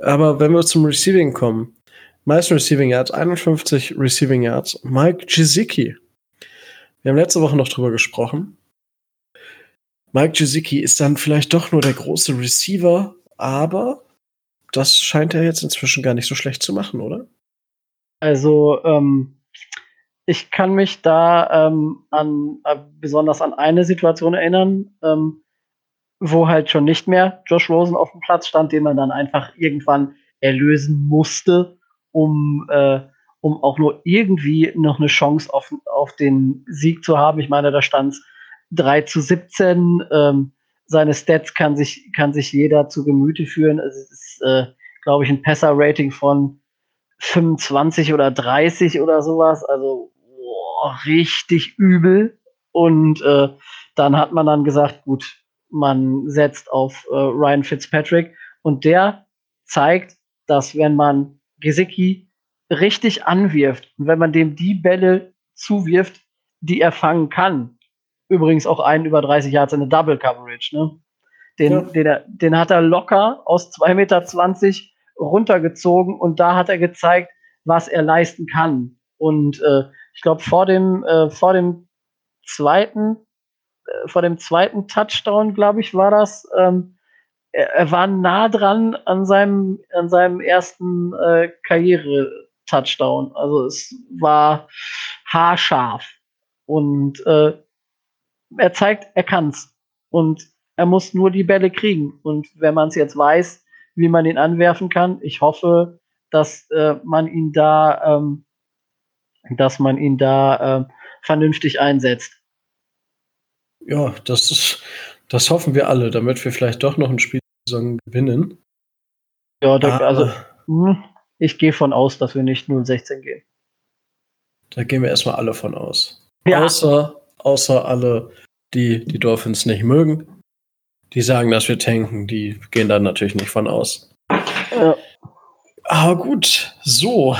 Aber wenn wir zum Receiving kommen, meisten Receiving Yards, 51 Receiving Yards. Mike Gesicki. Wir haben letzte Woche noch drüber gesprochen. Mike Gesicki ist dann vielleicht doch nur der große Receiver, aber das scheint er jetzt inzwischen gar nicht so schlecht zu machen, oder? Also, ähm, ich kann mich da ähm, an, äh, besonders an eine Situation erinnern, ähm, wo halt schon nicht mehr Josh Rosen auf dem Platz stand, den man dann einfach irgendwann erlösen musste um, äh, um auch nur irgendwie noch eine Chance auf, auf den Sieg zu haben. Ich meine, da stand es 3 zu 17. Ähm, seine Stats kann sich, kann sich jeder zu Gemüte führen. Es ist, äh, glaube ich, ein Passer-Rating von 25 oder 30 oder sowas. Also boah, richtig übel. Und äh, dann hat man dann gesagt, gut, man setzt auf äh, Ryan Fitzpatrick und der zeigt, dass wenn man Gesicki richtig anwirft und wenn man dem die Bälle zuwirft, die er fangen kann, übrigens auch einen über 30 Yards in eine Double Coverage, ne? Den, ja. den, er, den hat er locker aus 2,20 Meter runtergezogen und da hat er gezeigt, was er leisten kann. Und äh, ich glaube, vor dem, äh, vor dem zweiten, äh, vor dem zweiten Touchdown, glaube ich, war das, ähm, er, er war nah dran an seinem, an seinem ersten äh, Karriere-Touchdown. Also es war haarscharf. Und äh, er zeigt, er kann's. Und er muss nur die Bälle kriegen. Und wenn man es jetzt weiß, wie man ihn anwerfen kann. Ich hoffe, dass äh, man ihn da, ähm, dass man ihn da äh, vernünftig einsetzt. Ja, das ist, das hoffen wir alle, damit wir vielleicht doch noch ein Spiel gewinnen. Ja, da, ah, also hm, ich gehe von aus, dass wir nicht 0-16 gehen. Da gehen wir erstmal alle von aus. Ja. Außer, außer alle, die die Dolphins nicht mögen. Die sagen, dass wir tanken, die gehen dann natürlich nicht von aus. Ja. Aber gut, so.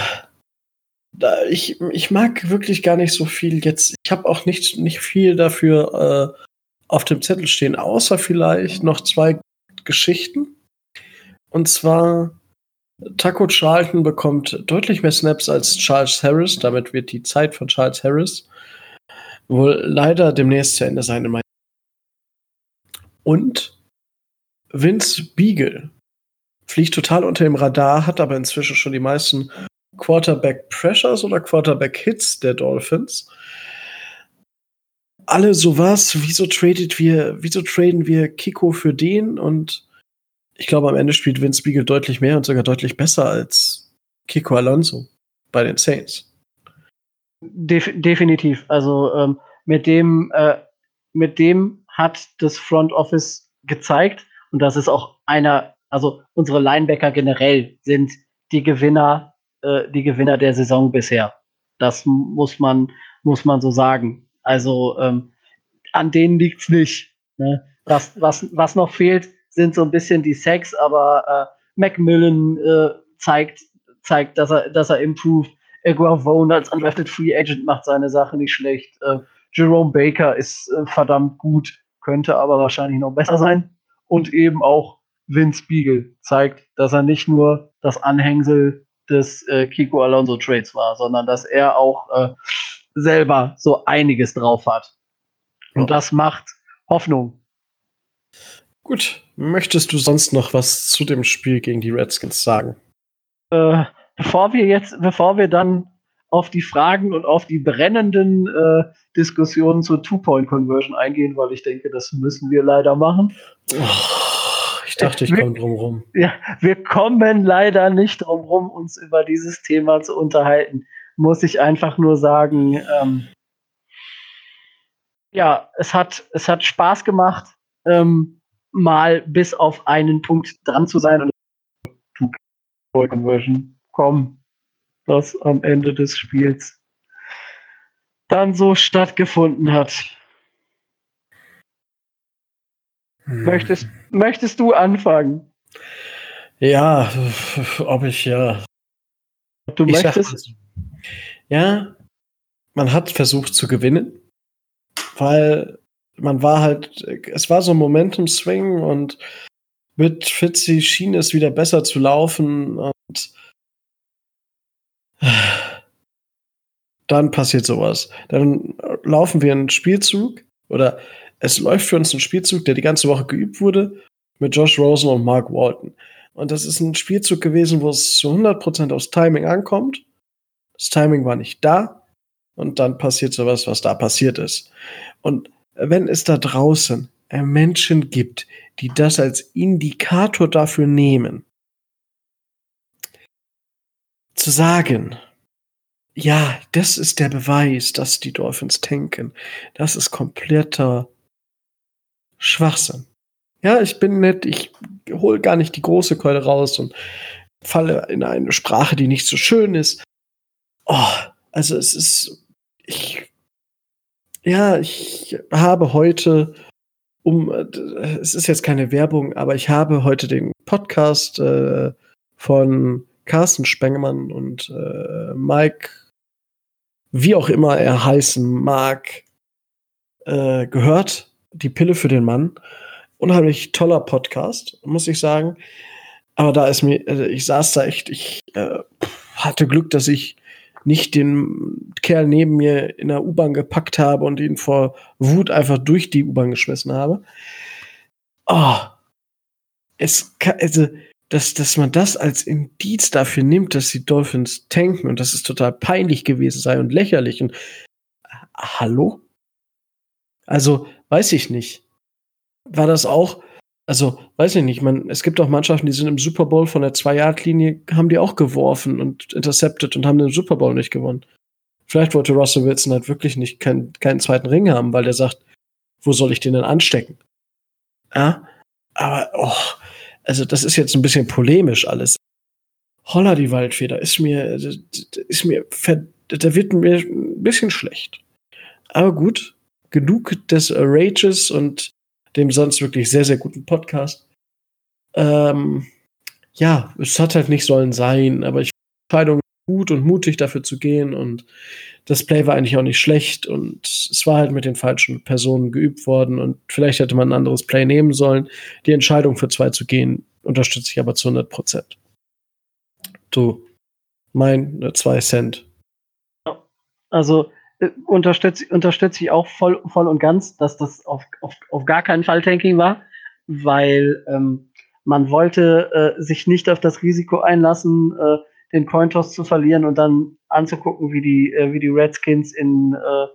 Da, ich, ich mag wirklich gar nicht so viel jetzt. Ich habe auch nicht, nicht viel dafür äh, auf dem Zettel stehen, außer vielleicht noch zwei Geschichten. Und zwar, Taco Charlton bekommt deutlich mehr Snaps als Charles Harris. Damit wird die Zeit von Charles Harris wohl leider demnächst zu Ende sein. Und Vince Beagle fliegt total unter dem Radar, hat aber inzwischen schon die meisten Quarterback Pressures oder Quarterback Hits der Dolphins. Alle sowas, wieso tradet wir, wieso traden wir Kiko für den? Und ich glaube, am Ende spielt Vince Beagle deutlich mehr und sogar deutlich besser als Kiko Alonso bei den Saints. Def definitiv. Also ähm, mit dem, äh, mit dem hat das Front Office gezeigt und das ist auch einer, also unsere Linebacker generell sind die Gewinner, äh, die Gewinner der Saison bisher. Das muss man, muss man so sagen. Also ähm, an denen liegt's nicht. Ne? Was, was, was noch fehlt, sind so ein bisschen die Sex, aber äh, Macmillan äh, zeigt, zeigt, dass er, dass er improved. Vone als undrafted Free Agent macht seine Sache nicht schlecht. Äh, Jerome Baker ist äh, verdammt gut, könnte aber wahrscheinlich noch besser sein. Und eben auch Vince Beagle zeigt, dass er nicht nur das Anhängsel des äh, Kiko Alonso Trades war, sondern dass er auch äh, selber so einiges drauf hat. Und das macht Hoffnung. Gut, möchtest du sonst noch was zu dem Spiel gegen die Redskins sagen? Äh, bevor wir jetzt, bevor wir dann auf die Fragen und auf die brennenden äh, Diskussionen zur Two-Point-Conversion eingehen, weil ich denke, das müssen wir leider machen. Oh, ich dachte, ich komme drum rum. Ja, wir kommen leider nicht drum rum, uns über dieses Thema zu unterhalten. Muss ich einfach nur sagen, ähm, ja, es hat, es hat Spaß gemacht, ähm, mal bis auf einen Punkt dran zu sein und Two-Point-Conversion kommen, was am Ende des Spiels dann so stattgefunden hat. Hm. Möchtest, möchtest du anfangen? Ja, ob ich ja. Du ich möchtest? ja, man hat versucht zu gewinnen, weil man war halt, es war so ein Momentum-Swing und mit Fitzy schien es wieder besser zu laufen und dann passiert sowas. Dann laufen wir einen Spielzug oder es läuft für uns ein Spielzug, der die ganze Woche geübt wurde mit Josh Rosen und Mark Walton. Und das ist ein Spielzug gewesen, wo es zu 100% aufs Timing ankommt. Das Timing war nicht da. Und dann passiert sowas, was da passiert ist. Und wenn es da draußen Menschen gibt, die das als Indikator dafür nehmen, zu sagen, ja, das ist der Beweis, dass die Dolphins tanken. Das ist kompletter Schwachsinn. Ja, ich bin nett, ich hole gar nicht die große Keule raus und falle in eine Sprache, die nicht so schön ist. Oh, also es ist, ich, ja, ich habe heute, um, es ist jetzt keine Werbung, aber ich habe heute den Podcast äh, von Carsten Spengemann und äh, Mike wie auch immer er heißen mag, äh, gehört. Die Pille für den Mann. Unheimlich toller Podcast, muss ich sagen. Aber da ist mir, also ich saß da echt, ich äh, hatte Glück, dass ich nicht den Kerl neben mir in der U-Bahn gepackt habe und ihn vor Wut einfach durch die U-Bahn geschmissen habe. Oh, es kann, also dass, dass man das als Indiz dafür nimmt, dass die Dolphins tanken und dass es total peinlich gewesen sei und lächerlich und hallo? Also, weiß ich nicht. War das auch, Also, weiß ich nicht, man, es gibt auch Mannschaften, die sind im Super Bowl von der Zwei-Yard-Linie, haben die auch geworfen und intercepted und haben den Super Bowl nicht gewonnen. Vielleicht wollte Russell Wilson halt wirklich nicht kein, keinen zweiten Ring haben, weil der sagt, wo soll ich den denn anstecken? Ja, aber, oh, also das ist jetzt ein bisschen polemisch alles. Holla die Waldfeder ist mir, ist mir, da wird mir ein bisschen schlecht. Aber gut, genug des Rages und dem sonst wirklich sehr, sehr guten Podcast. Ähm, ja, es hat halt nicht sollen sein, aber ich Entscheidung gut und mutig dafür zu gehen und das Play war eigentlich auch nicht schlecht und es war halt mit den falschen Personen geübt worden und vielleicht hätte man ein anderes Play nehmen sollen. Die Entscheidung für zwei zu gehen unterstütze ich aber zu 100 Prozent. Du, mein äh, zwei Cent. Also äh, unterstütze, unterstütze ich auch voll, voll und ganz, dass das auf, auf, auf gar keinen Fall Tanking war, weil ähm, man wollte äh, sich nicht auf das Risiko einlassen, äh, den Cointoss zu verlieren und dann anzugucken, wie die, äh, wie die Redskins in äh,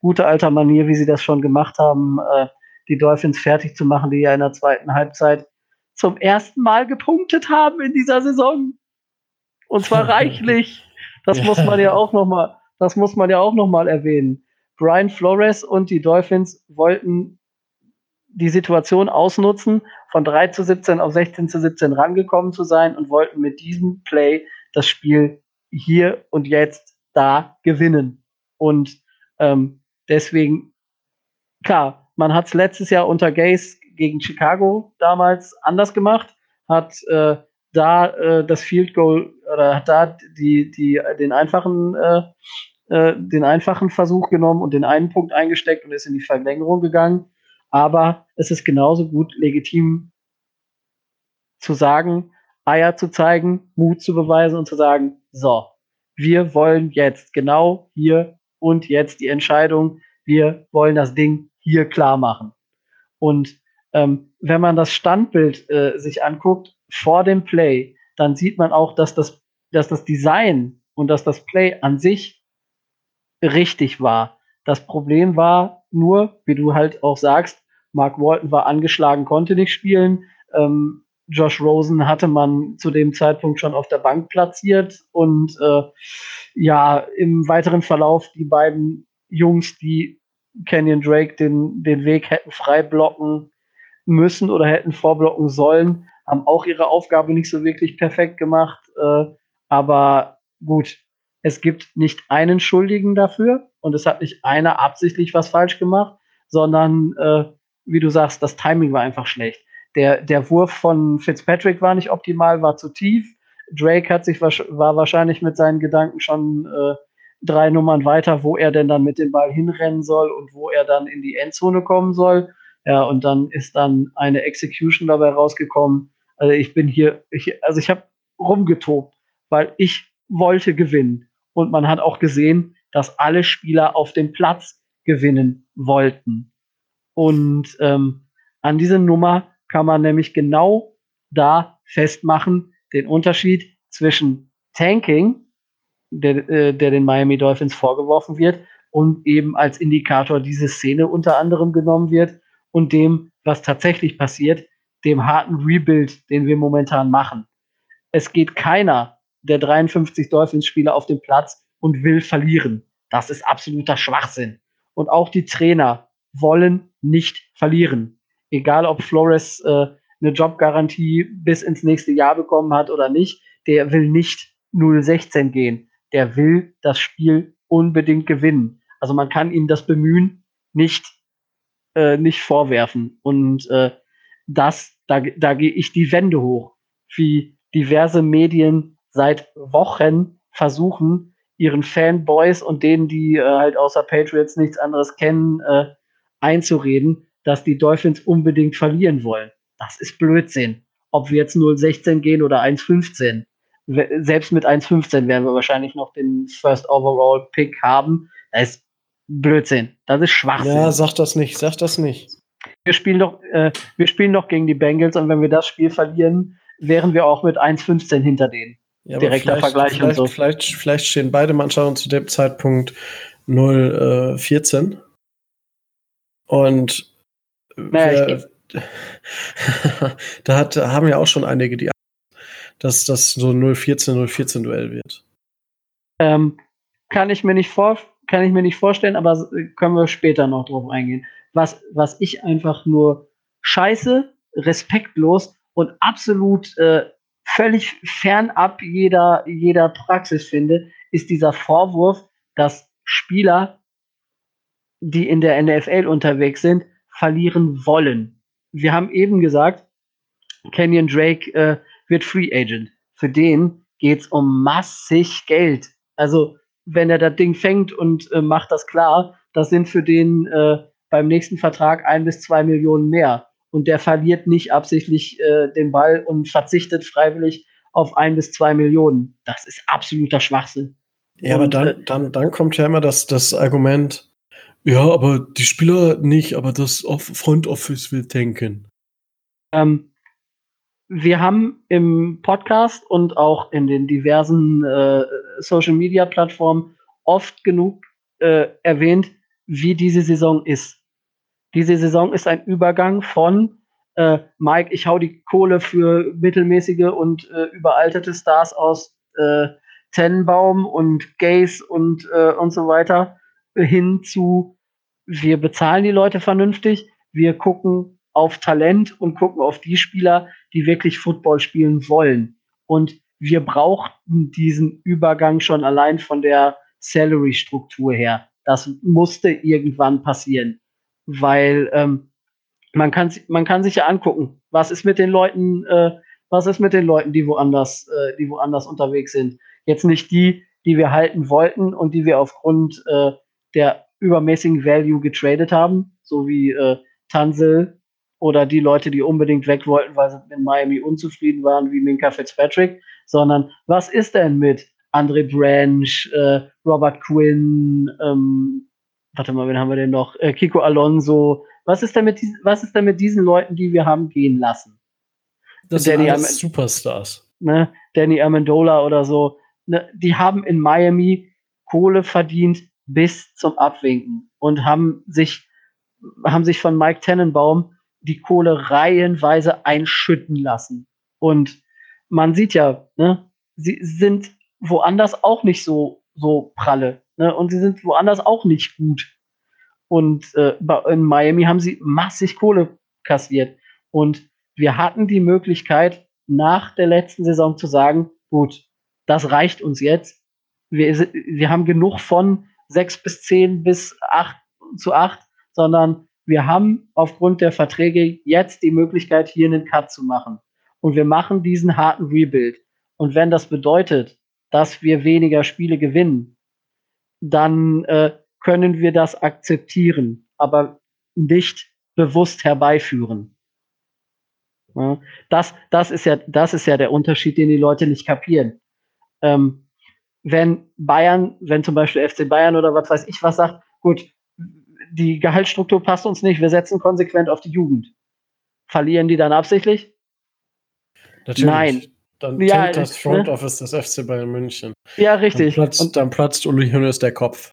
guter alter Manier, wie sie das schon gemacht haben, äh, die Dolphins fertig zu machen, die ja in der zweiten Halbzeit zum ersten Mal gepunktet haben in dieser Saison. Und zwar [laughs] reichlich. Das ja. muss man ja auch noch mal, das muss man ja auch noch mal erwähnen. Brian Flores und die Dolphins wollten die Situation ausnutzen, von 3 zu 17 auf 16 zu 17 rangekommen zu sein und wollten mit diesem Play das Spiel hier und jetzt da gewinnen. Und ähm, deswegen, klar, man hat es letztes Jahr unter Gaze gegen Chicago damals anders gemacht, hat äh, da äh, das Field Goal oder hat da die, die, den einfachen äh, äh, den einfachen Versuch genommen und den einen Punkt eingesteckt und ist in die Verlängerung gegangen. Aber es ist genauso gut legitim zu sagen, Eier zu zeigen, Mut zu beweisen und zu sagen, so, wir wollen jetzt genau hier und jetzt die Entscheidung, wir wollen das Ding hier klar machen. Und ähm, wenn man das Standbild äh, sich anguckt vor dem Play, dann sieht man auch, dass das, dass das Design und dass das Play an sich richtig war. Das Problem war nur, wie du halt auch sagst, Mark Walton war angeschlagen, konnte nicht spielen. Ähm, Josh Rosen hatte man zu dem Zeitpunkt schon auf der Bank platziert und äh, ja, im weiteren Verlauf die beiden Jungs, die Kenyon Drake den, den Weg hätten frei blocken müssen oder hätten vorblocken sollen, haben auch ihre Aufgabe nicht so wirklich perfekt gemacht. Äh, aber gut, es gibt nicht einen Schuldigen dafür und es hat nicht einer absichtlich was falsch gemacht, sondern äh, wie du sagst, das Timing war einfach schlecht der, der Wurf von Fitzpatrick war nicht optimal, war zu tief. Drake hat sich war wahrscheinlich mit seinen Gedanken schon äh, drei Nummern weiter, wo er denn dann mit dem Ball hinrennen soll und wo er dann in die Endzone kommen soll. Ja, und dann ist dann eine Execution dabei rausgekommen. Also ich bin hier, ich, also ich habe rumgetobt, weil ich wollte gewinnen. Und man hat auch gesehen, dass alle Spieler auf dem Platz gewinnen wollten. Und ähm, an diese Nummer kann man nämlich genau da festmachen, den Unterschied zwischen Tanking, der, äh, der den Miami Dolphins vorgeworfen wird, und eben als Indikator diese Szene unter anderem genommen wird und dem, was tatsächlich passiert, dem harten Rebuild, den wir momentan machen. Es geht keiner der 53 Dolphins-Spieler auf den Platz und will verlieren. Das ist absoluter Schwachsinn. Und auch die Trainer wollen nicht verlieren egal ob Flores äh, eine Jobgarantie bis ins nächste Jahr bekommen hat oder nicht, der will nicht 0-16 gehen. Der will das Spiel unbedingt gewinnen. Also man kann ihm das Bemühen nicht, äh, nicht vorwerfen. Und äh, das, da, da gehe ich die Wände hoch, wie diverse Medien seit Wochen versuchen, ihren Fanboys und denen, die äh, halt außer Patriots nichts anderes kennen, äh, einzureden, dass die Dolphins unbedingt verlieren wollen. Das ist Blödsinn. Ob wir jetzt 0,16 gehen oder 1,15. Selbst mit 1,15 werden wir wahrscheinlich noch den First Overall Pick haben. Das ist Blödsinn. Das ist Schwachsinn. Ja, sag das nicht, sag das nicht. Wir spielen doch, äh, wir spielen doch gegen die Bengals und wenn wir das Spiel verlieren, wären wir auch mit 1,15 hinter denen. Ja, Direkter Vergleich vielleicht, und so. Vielleicht, vielleicht stehen beide Mannschaften zu dem Zeitpunkt 0,14. Äh, und naja, ich, [laughs] da hat, haben ja auch schon einige, die dass das so 014 014 Duell wird. Ähm, kann ich mir nicht vor, kann ich mir nicht vorstellen, aber können wir später noch drauf eingehen. Was, was ich einfach nur scheiße, respektlos und absolut äh, völlig fernab jeder, jeder Praxis finde, ist dieser Vorwurf, dass Spieler, die in der NFL unterwegs sind, verlieren wollen. Wir haben eben gesagt, Kenyon Drake äh, wird Free Agent. Für den geht es um massig Geld. Also, wenn er das Ding fängt und äh, macht das klar, das sind für den äh, beim nächsten Vertrag ein bis zwei Millionen mehr. Und der verliert nicht absichtlich äh, den Ball und verzichtet freiwillig auf ein bis zwei Millionen. Das ist absoluter Schwachsinn. Ja, und, aber dann, äh, dann, dann kommt ja immer das, das Argument, ja, aber die Spieler nicht, aber das Front Office will denken. Ähm, wir haben im Podcast und auch in den diversen äh, Social Media Plattformen oft genug äh, erwähnt, wie diese Saison ist. Diese Saison ist ein Übergang von äh, Mike, ich hau die Kohle für mittelmäßige und äh, überalterte Stars aus äh, Tennenbaum und Gaze und, äh, und so weiter hin zu wir bezahlen die Leute vernünftig, wir gucken auf Talent und gucken auf die Spieler, die wirklich Football spielen wollen. Und wir brauchten diesen Übergang schon allein von der Salary-Struktur her. Das musste irgendwann passieren, weil ähm, man kann man kann sich ja angucken, was ist mit den Leuten, äh, was ist mit den Leuten, die woanders, äh, die woanders unterwegs sind. Jetzt nicht die, die wir halten wollten und die wir aufgrund äh, der übermäßigen Value getradet haben, so wie äh, Tansel oder die Leute, die unbedingt weg wollten, weil sie in Miami unzufrieden waren, wie Minka Fitzpatrick, sondern was ist denn mit Andre Branch, äh, Robert Quinn, ähm, warte mal, wen haben wir denn noch? Äh, Kiko Alonso. Was ist denn mit diesen, was ist denn mit diesen Leuten, die wir haben gehen lassen? Das Danny sind alles Superstars. Ne, Danny Amendola oder so. Ne, die haben in Miami Kohle verdient bis zum Abwinken und haben sich, haben sich von Mike Tennenbaum die Kohle reihenweise einschütten lassen. Und man sieht ja, ne, sie sind woanders auch nicht so, so pralle. Ne? Und sie sind woanders auch nicht gut. Und äh, in Miami haben sie massig Kohle kassiert. Und wir hatten die Möglichkeit, nach der letzten Saison zu sagen, gut, das reicht uns jetzt. Wir, wir haben genug von sechs bis zehn bis acht zu acht, sondern wir haben aufgrund der Verträge jetzt die Möglichkeit, hier einen Cut zu machen. Und wir machen diesen harten Rebuild. Und wenn das bedeutet, dass wir weniger Spiele gewinnen, dann äh, können wir das akzeptieren, aber nicht bewusst herbeiführen. Ja, das, das, ist ja, das ist ja der Unterschied, den die Leute nicht kapieren. Ähm, wenn Bayern, wenn zum Beispiel FC Bayern oder was weiß ich was sagt, gut, die Gehaltsstruktur passt uns nicht, wir setzen konsequent auf die Jugend. Verlieren die dann absichtlich? Natürlich. Nein. Dann ja, das Front ne? Office des FC Bayern München. Ja, richtig. Dann platzt, und dann platzt Uli Hoeneß der Kopf.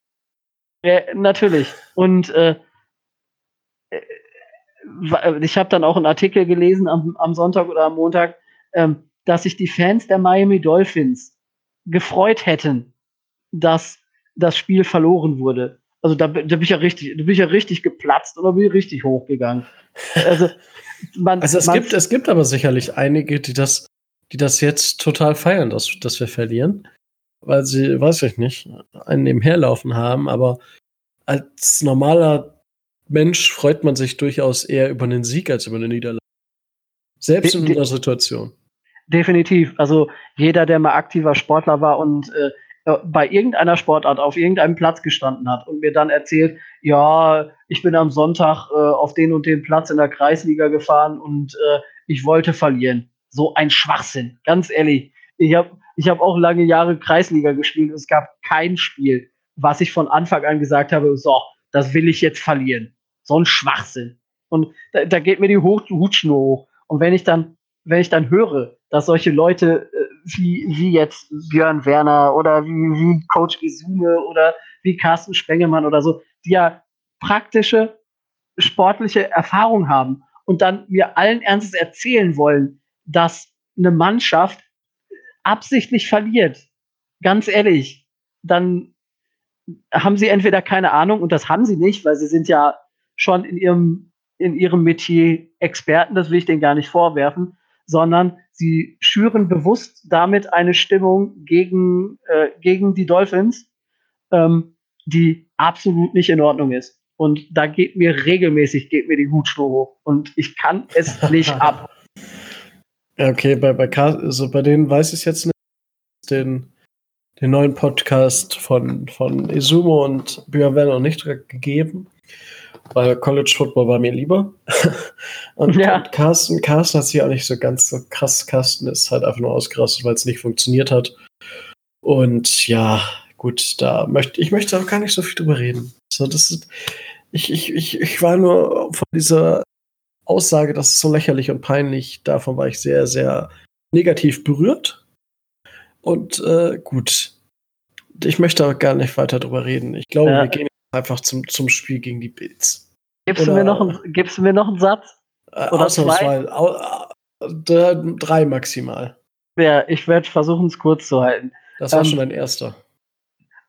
Ja, natürlich. Und äh, äh ich habe dann auch einen Artikel gelesen am, am Sonntag oder am Montag, ähm, dass sich die Fans der Miami Dolphins gefreut hätten, dass das Spiel verloren wurde. Also da, da bin ich ja richtig, da bin ich ja richtig geplatzt oder bin ich richtig hochgegangen. Also, [laughs] man, also es gibt, es gibt aber sicherlich einige, die das, die das jetzt total feiern, dass, dass wir verlieren. Weil sie, weiß ich nicht, einen nebenherlaufen haben, aber als normaler Mensch freut man sich durchaus eher über einen Sieg als über eine Niederlage. Selbst in der Situation. Definitiv. Also jeder, der mal aktiver Sportler war und äh, äh, bei irgendeiner Sportart auf irgendeinem Platz gestanden hat und mir dann erzählt, ja, ich bin am Sonntag äh, auf den und den Platz in der Kreisliga gefahren und äh, ich wollte verlieren. So ein Schwachsinn, ganz ehrlich. Ich habe ich hab auch lange Jahre Kreisliga gespielt und es gab kein Spiel, was ich von Anfang an gesagt habe, so, das will ich jetzt verlieren. So ein Schwachsinn. Und da, da geht mir die Hutschnur hoch. Und wenn ich dann, wenn ich dann höre, dass solche Leute äh, wie, wie jetzt Björn Werner oder wie, wie Coach Gesume oder wie Carsten Spengemann oder so, die ja praktische sportliche Erfahrung haben und dann mir allen Ernstes erzählen wollen, dass eine Mannschaft absichtlich verliert, ganz ehrlich, dann haben sie entweder keine Ahnung und das haben sie nicht, weil sie sind ja schon in ihrem, in ihrem Metier Experten, das will ich denen gar nicht vorwerfen, sondern sie schüren bewusst damit eine Stimmung gegen, äh, gegen die Dolphins, ähm, die absolut nicht in Ordnung ist. Und da geht mir regelmäßig geht mir die Hutschnur hoch und ich kann es nicht ab. [laughs] Okay, bei, bei, also bei denen weiß ich jetzt nicht, den, den neuen Podcast von, von Izumo und Björn noch nicht gegeben, weil College Football war mir lieber. [laughs] und, ja. und Carsten, Carsten hat sich auch nicht so ganz so krass. Carsten ist halt einfach nur ausgerastet, weil es nicht funktioniert hat. Und ja, gut, da möchte ich möchte auch gar nicht so viel drüber reden. So, das ist, ich, ich, ich, ich war nur von dieser Aussage, das ist so lächerlich und peinlich, davon war ich sehr, sehr negativ berührt. Und äh, gut, ich möchte auch gar nicht weiter drüber reden. Ich glaube, ja. wir gehen einfach zum, zum Spiel gegen die Bills. Gibst, Oder, du mir noch ein, gibst du mir noch einen Satz? Äh, Oder zwei? Äh, drei maximal. Ja, ich werde versuchen, es kurz zu halten. Das war ähm, schon ein erster.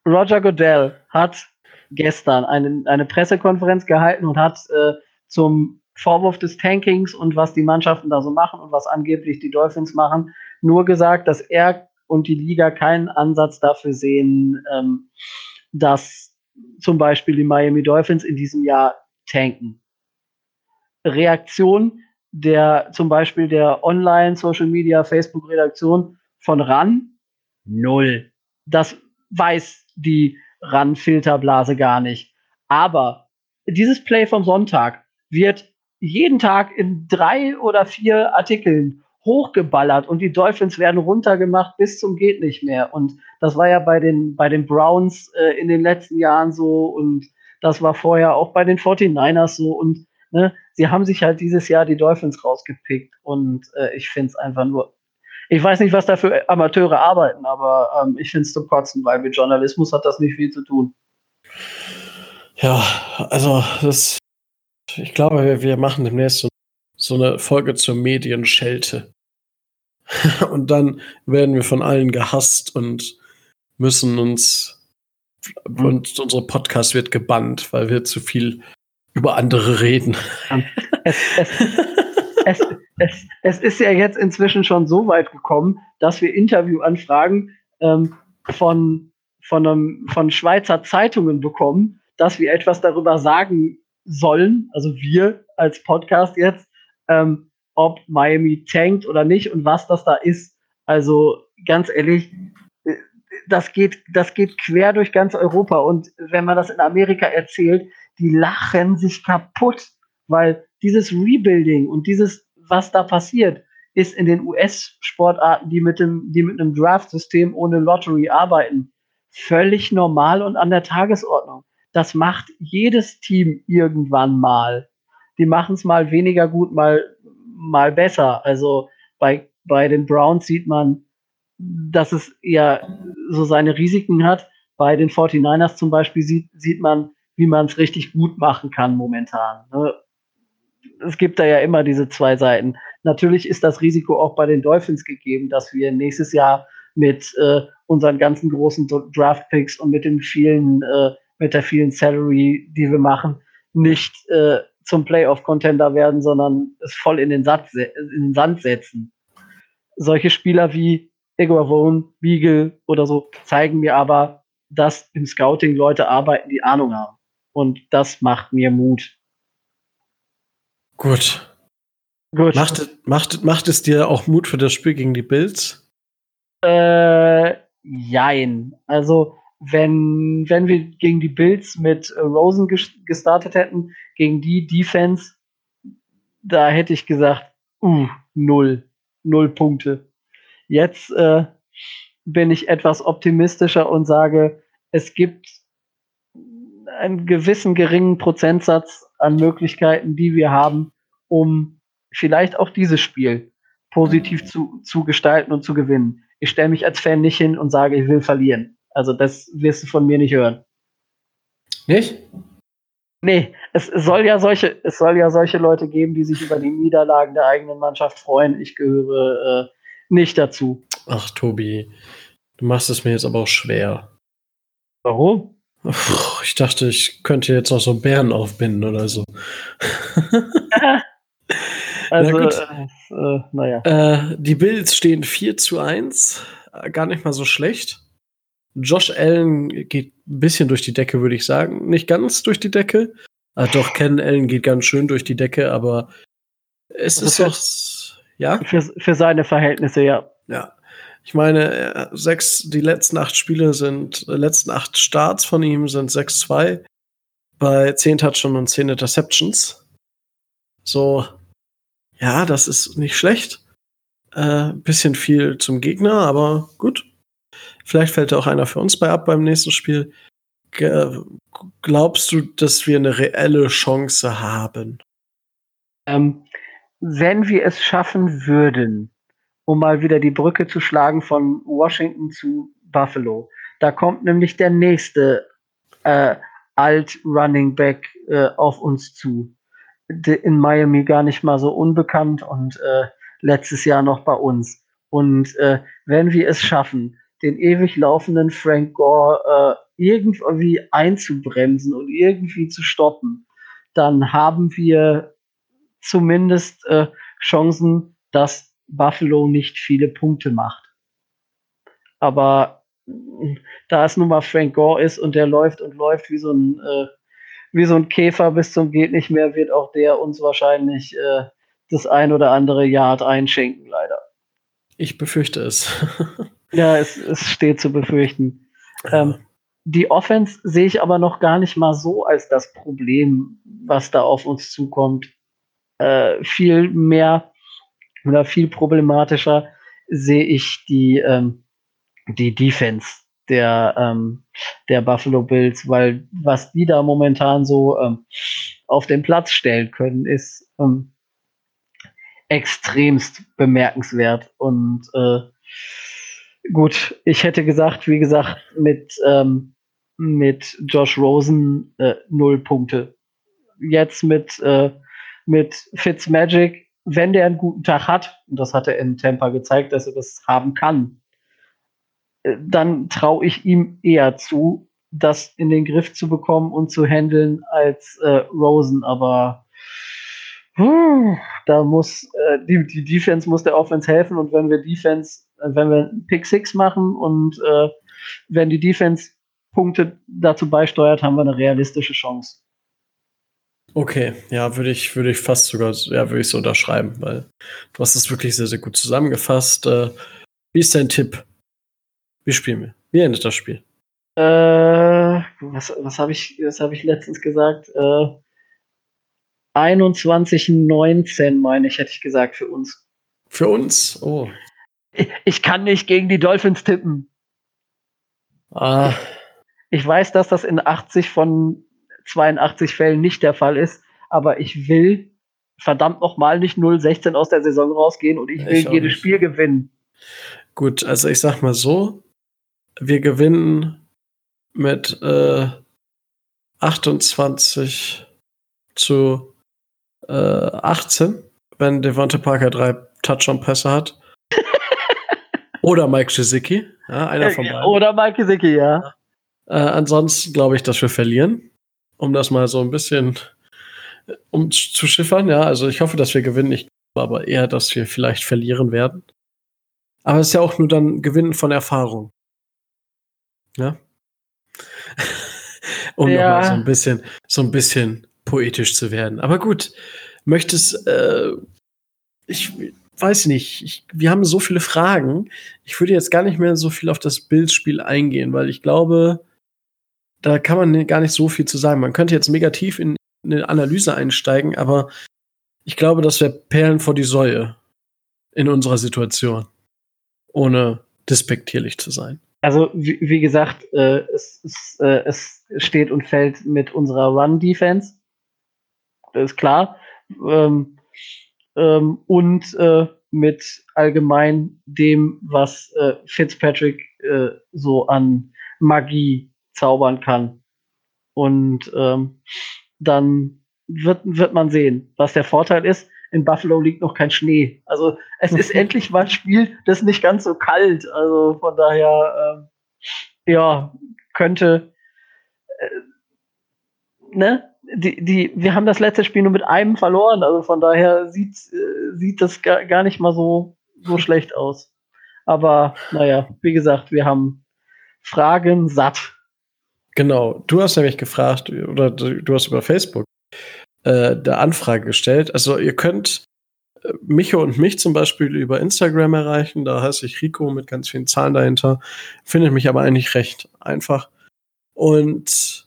Roger Goodell hat gestern eine, eine Pressekonferenz gehalten und hat äh, zum Vorwurf des Tankings und was die Mannschaften da so machen und was angeblich die Dolphins machen, nur gesagt, dass er und die Liga keinen Ansatz dafür sehen, ähm, dass zum Beispiel die Miami Dolphins in diesem Jahr tanken. Reaktion der zum Beispiel der Online, Social Media, Facebook-Redaktion von RAN null. Das weiß die RAN-Filterblase gar nicht. Aber dieses Play vom Sonntag wird jeden Tag in drei oder vier Artikeln hochgeballert und die Dolphins werden runtergemacht bis zum geht nicht mehr. Und das war ja bei den, bei den Browns äh, in den letzten Jahren so und das war vorher auch bei den 49ers so und ne, sie haben sich halt dieses Jahr die Dolphins rausgepickt und äh, ich finde es einfach nur, ich weiß nicht, was da für Amateure arbeiten, aber ähm, ich finde es zu kotzen, weil mit Journalismus hat das nicht viel zu tun. Ja, also das ich glaube, wir, wir machen demnächst so, so eine Folge zur Medienschelte. [laughs] und dann werden wir von allen gehasst und müssen uns mhm. und unser Podcast wird gebannt, weil wir zu viel über andere reden. Es, [laughs] es, es, es, ist ja jetzt inzwischen schon so weit gekommen, dass wir Interviewanfragen ähm, von, von, einem, von Schweizer Zeitungen bekommen, dass wir etwas darüber sagen sollen, also wir als Podcast jetzt, ähm, ob Miami tankt oder nicht und was das da ist. Also ganz ehrlich, äh, das geht, das geht quer durch ganz Europa. Und wenn man das in Amerika erzählt, die lachen sich kaputt, weil dieses Rebuilding und dieses, was da passiert, ist in den US-Sportarten, die mit dem, die mit einem Draft-System ohne Lottery arbeiten, völlig normal und an der Tagesordnung das macht jedes Team irgendwann mal. Die machen es mal weniger gut, mal, mal besser. Also bei, bei den Browns sieht man, dass es eher so seine Risiken hat. Bei den 49ers zum Beispiel sieht, sieht man, wie man es richtig gut machen kann momentan. Ne? Es gibt da ja immer diese zwei Seiten. Natürlich ist das Risiko auch bei den Dolphins gegeben, dass wir nächstes Jahr mit äh, unseren ganzen großen Draft Picks und mit den vielen äh, mit der vielen Salary, die wir machen, nicht äh, zum Playoff-Contender werden, sondern es voll in den, Satz, in den Sand setzen. Solche Spieler wie Iguavone, Beagle oder so zeigen mir aber, dass im Scouting Leute arbeiten, die Ahnung haben. Und das macht mir Mut. Gut. Gut. Macht, macht, macht es dir auch Mut für das Spiel gegen die Bills? Äh, jein. Also, wenn, wenn wir gegen die Bills mit äh, Rosen gestartet hätten, gegen die Defense, da hätte ich gesagt, uh, null, null Punkte. Jetzt äh, bin ich etwas optimistischer und sage, es gibt einen gewissen geringen Prozentsatz an Möglichkeiten, die wir haben, um vielleicht auch dieses Spiel positiv zu, zu gestalten und zu gewinnen. Ich stelle mich als Fan nicht hin und sage, ich will verlieren. Also das wirst du von mir nicht hören. Nicht? Nee, es, soll ja solche, es soll ja solche Leute geben, die sich über die Niederlagen der eigenen Mannschaft freuen. Ich gehöre äh, nicht dazu. Ach, Tobi, du machst es mir jetzt aber auch schwer. Warum? Ich dachte, ich könnte jetzt noch so Bären aufbinden oder so. [laughs] also, Na äh, äh, naja. Äh, die Bills stehen 4 zu 1. Gar nicht mal so schlecht. Josh Allen geht ein bisschen durch die Decke, würde ich sagen. Nicht ganz durch die Decke. Ah, doch, Ken Allen geht ganz schön durch die Decke, aber es ist doch, ja. Für, für seine Verhältnisse, ja. Ja. Ich meine, sechs, die letzten acht Spiele sind, äh, letzten acht Starts von ihm sind 6-2 bei 10 Touchdowns und 10 Interceptions. So, ja, das ist nicht schlecht. Äh, bisschen viel zum Gegner, aber gut. Vielleicht fällt da auch einer für uns bei ab beim nächsten Spiel. Glaubst du, dass wir eine reelle Chance haben? Ähm, wenn wir es schaffen würden, um mal wieder die Brücke zu schlagen von Washington zu Buffalo, da kommt nämlich der nächste äh, Alt-Running Back äh, auf uns zu. In Miami gar nicht mal so unbekannt und äh, letztes Jahr noch bei uns. Und äh, wenn wir es schaffen, den ewig laufenden Frank Gore äh, irgendwie einzubremsen und irgendwie zu stoppen, dann haben wir zumindest äh, Chancen, dass Buffalo nicht viele Punkte macht. Aber mm, da es nun mal Frank Gore ist und der läuft und läuft wie so ein äh, wie so ein Käfer bis zum geht nicht mehr, wird auch der uns wahrscheinlich äh, das ein oder andere Yard einschenken, leider. Ich befürchte es. [laughs] Ja, es, es steht zu befürchten. Ähm, die Offense sehe ich aber noch gar nicht mal so als das Problem, was da auf uns zukommt. Äh, viel mehr oder viel problematischer sehe ich die, ähm, die Defense der, ähm, der Buffalo Bills, weil was die da momentan so ähm, auf den Platz stellen können, ist ähm, extremst bemerkenswert und äh, Gut, ich hätte gesagt, wie gesagt, mit, ähm, mit Josh Rosen äh, null Punkte. Jetzt mit, äh, mit Fitzmagic, wenn der einen guten Tag hat, und das hat er in Tampa gezeigt, dass er das haben kann, äh, dann traue ich ihm eher zu, das in den Griff zu bekommen und zu handeln als äh, Rosen. Aber puh, da muss äh, die, die Defense muss der Offense helfen und wenn wir Defense wenn wir Pick Six machen und äh, wenn die Defense Punkte dazu beisteuert, haben wir eine realistische Chance. Okay, ja, würde ich, würde ich fast sogar, ja, würde ich so unterschreiben, weil du hast es wirklich sehr, sehr gut zusammengefasst. Äh, wie ist dein Tipp? Wie spielen wir? Wie endet das Spiel? Äh, was was habe ich, was hab ich letztens gesagt? Äh, 21-19, meine ich, hätte ich gesagt, für uns. Für uns? Oh, ich kann nicht gegen die Dolphins tippen. Ah. Ich weiß, dass das in 80 von 82 Fällen nicht der Fall ist, aber ich will verdammt nochmal nicht 0-16 aus der Saison rausgehen und ich will ich jedes nicht. Spiel gewinnen. Gut, also ich sag mal so, wir gewinnen mit äh, 28 zu äh, 18, wenn Devonta Parker drei Touchdown-Pässe hat. Oder Mike Gesicki, ja, einer von beiden. Oder Mike Gesicki, ja. Äh, ansonsten glaube ich, dass wir verlieren, um das mal so ein bisschen um zu schiffern. Ja, also ich hoffe, dass wir gewinnen. Ich glaube aber eher, dass wir vielleicht verlieren werden. Aber es ist ja auch nur dann Gewinnen von Erfahrung. Ja. [laughs] um ja. nochmal so ein bisschen, so ein bisschen poetisch zu werden. Aber gut, möchtest, äh, ich, weiß nicht, ich, wir haben so viele Fragen. Ich würde jetzt gar nicht mehr so viel auf das Bildspiel eingehen, weil ich glaube, da kann man gar nicht so viel zu sagen. Man könnte jetzt negativ in eine Analyse einsteigen, aber ich glaube, das wäre Perlen vor die Säue in unserer Situation, ohne despektierlich zu sein. Also, wie, wie gesagt, äh, es, es, äh, es, steht und fällt mit unserer Run-Defense. Das ist klar. Ähm, ähm, und äh, mit allgemein dem, was äh, Fitzpatrick äh, so an Magie zaubern kann. Und ähm, dann wird, wird man sehen. Was der Vorteil ist, in Buffalo liegt noch kein Schnee. Also es ist [laughs] endlich mal ein Spiel, das nicht ganz so kalt. Also von daher, äh, ja, könnte, äh, ne? Die, die, wir haben das letzte Spiel nur mit einem verloren, also von daher sieht, äh, sieht das gar, nicht mal so, so schlecht aus. Aber naja, wie gesagt, wir haben Fragen satt. Genau, du hast nämlich gefragt, oder du hast über Facebook äh, der Anfrage gestellt. Also ihr könnt äh, Micho und mich zum Beispiel über Instagram erreichen. Da heiße ich Rico mit ganz vielen Zahlen dahinter. Findet mich aber eigentlich recht einfach. Und